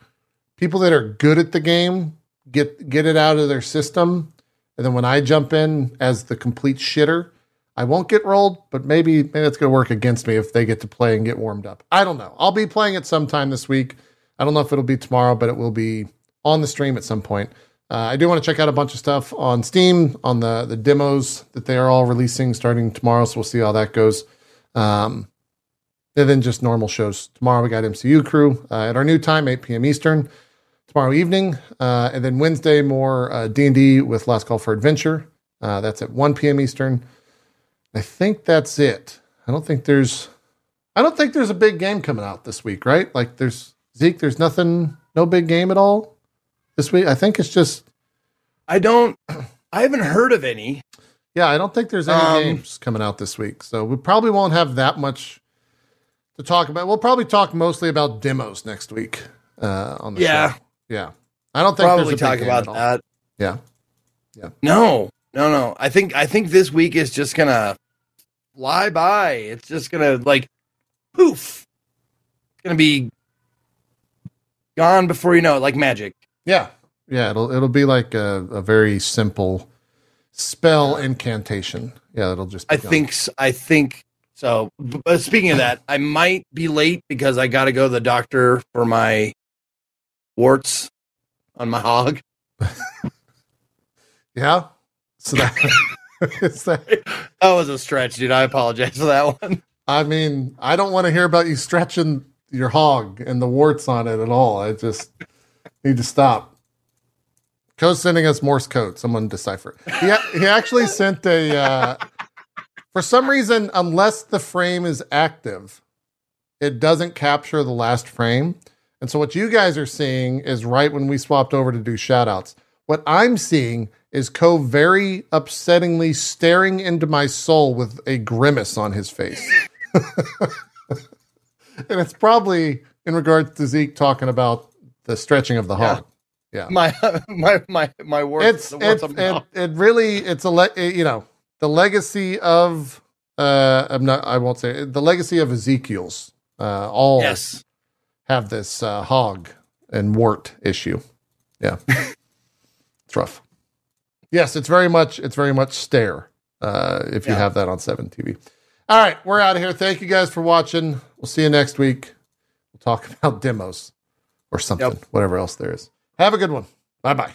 people that are good at the game get get it out of their system, and then when I jump in as the complete shitter, I won't get rolled. But maybe maybe it's going to work against me if they get to play and get warmed up. I don't know. I'll be playing it sometime this week. I don't know if it'll be tomorrow, but it will be on the stream at some point. Uh, I do want to check out a bunch of stuff on Steam on the the demos that they are all releasing starting tomorrow. So we'll see how that goes. Um, and then just normal shows. Tomorrow we got MCU Crew uh, at our new time, 8 p.m. Eastern. Tomorrow evening, uh, and then Wednesday more uh, D and D with Last Call for Adventure. Uh, that's at 1 p.m. Eastern. I think that's it. I don't think there's. I don't think there's a big game coming out this week, right? Like there's Zeke. There's nothing. No big game at all this week. I think it's just I don't. I haven't heard of any. Yeah, I don't think there's any Um, games coming out this week, so we probably won't have that much to talk about. We'll probably talk mostly about demos next week uh, on the Yeah. show. Yeah, I don't think Probably talk about that. Yeah, yeah, No, no, no. I think I think this week is just gonna fly by. It's just gonna like poof. It's gonna be gone before you know it, like magic. Yeah, yeah. It'll it'll be like a, a very simple spell incantation. Yeah, it'll just. Be I gone. think I think so. But speaking of that, I might be late because I got to go to the doctor for my warts on my hog. Yeah. So that. That was a stretch, dude. I apologize for that one. I mean, I don't want to hear about you stretching your hog and the warts on it at all. I just need to stop. Code's sending us Morse code. Someone decipher. it. He, he actually sent a. Uh, for some reason, unless the frame is active, it doesn't capture the last frame. And so what you guys are seeing is right when we swapped over to do shoutouts. What I'm seeing is Co very upsettingly staring into my soul with a grimace on his face. and it's probably in regards to Zeke talking about the stretching of the hog. Yeah. My my my my warts. It's it's it, it really it's a le- you know the legacy of uh I'm not I won't say it, the legacy of Ezekiel's uh all yes. have this uh, hog and wart issue. Yeah. it's rough. Yes, it's very much it's very much stare uh, if you Yeah. have that on 7 TV. All right, we're out of here. Thank you guys for watching. We'll see you next week. We'll talk about demos or something, Yep. whatever else there is. Have a good one. Bye bye.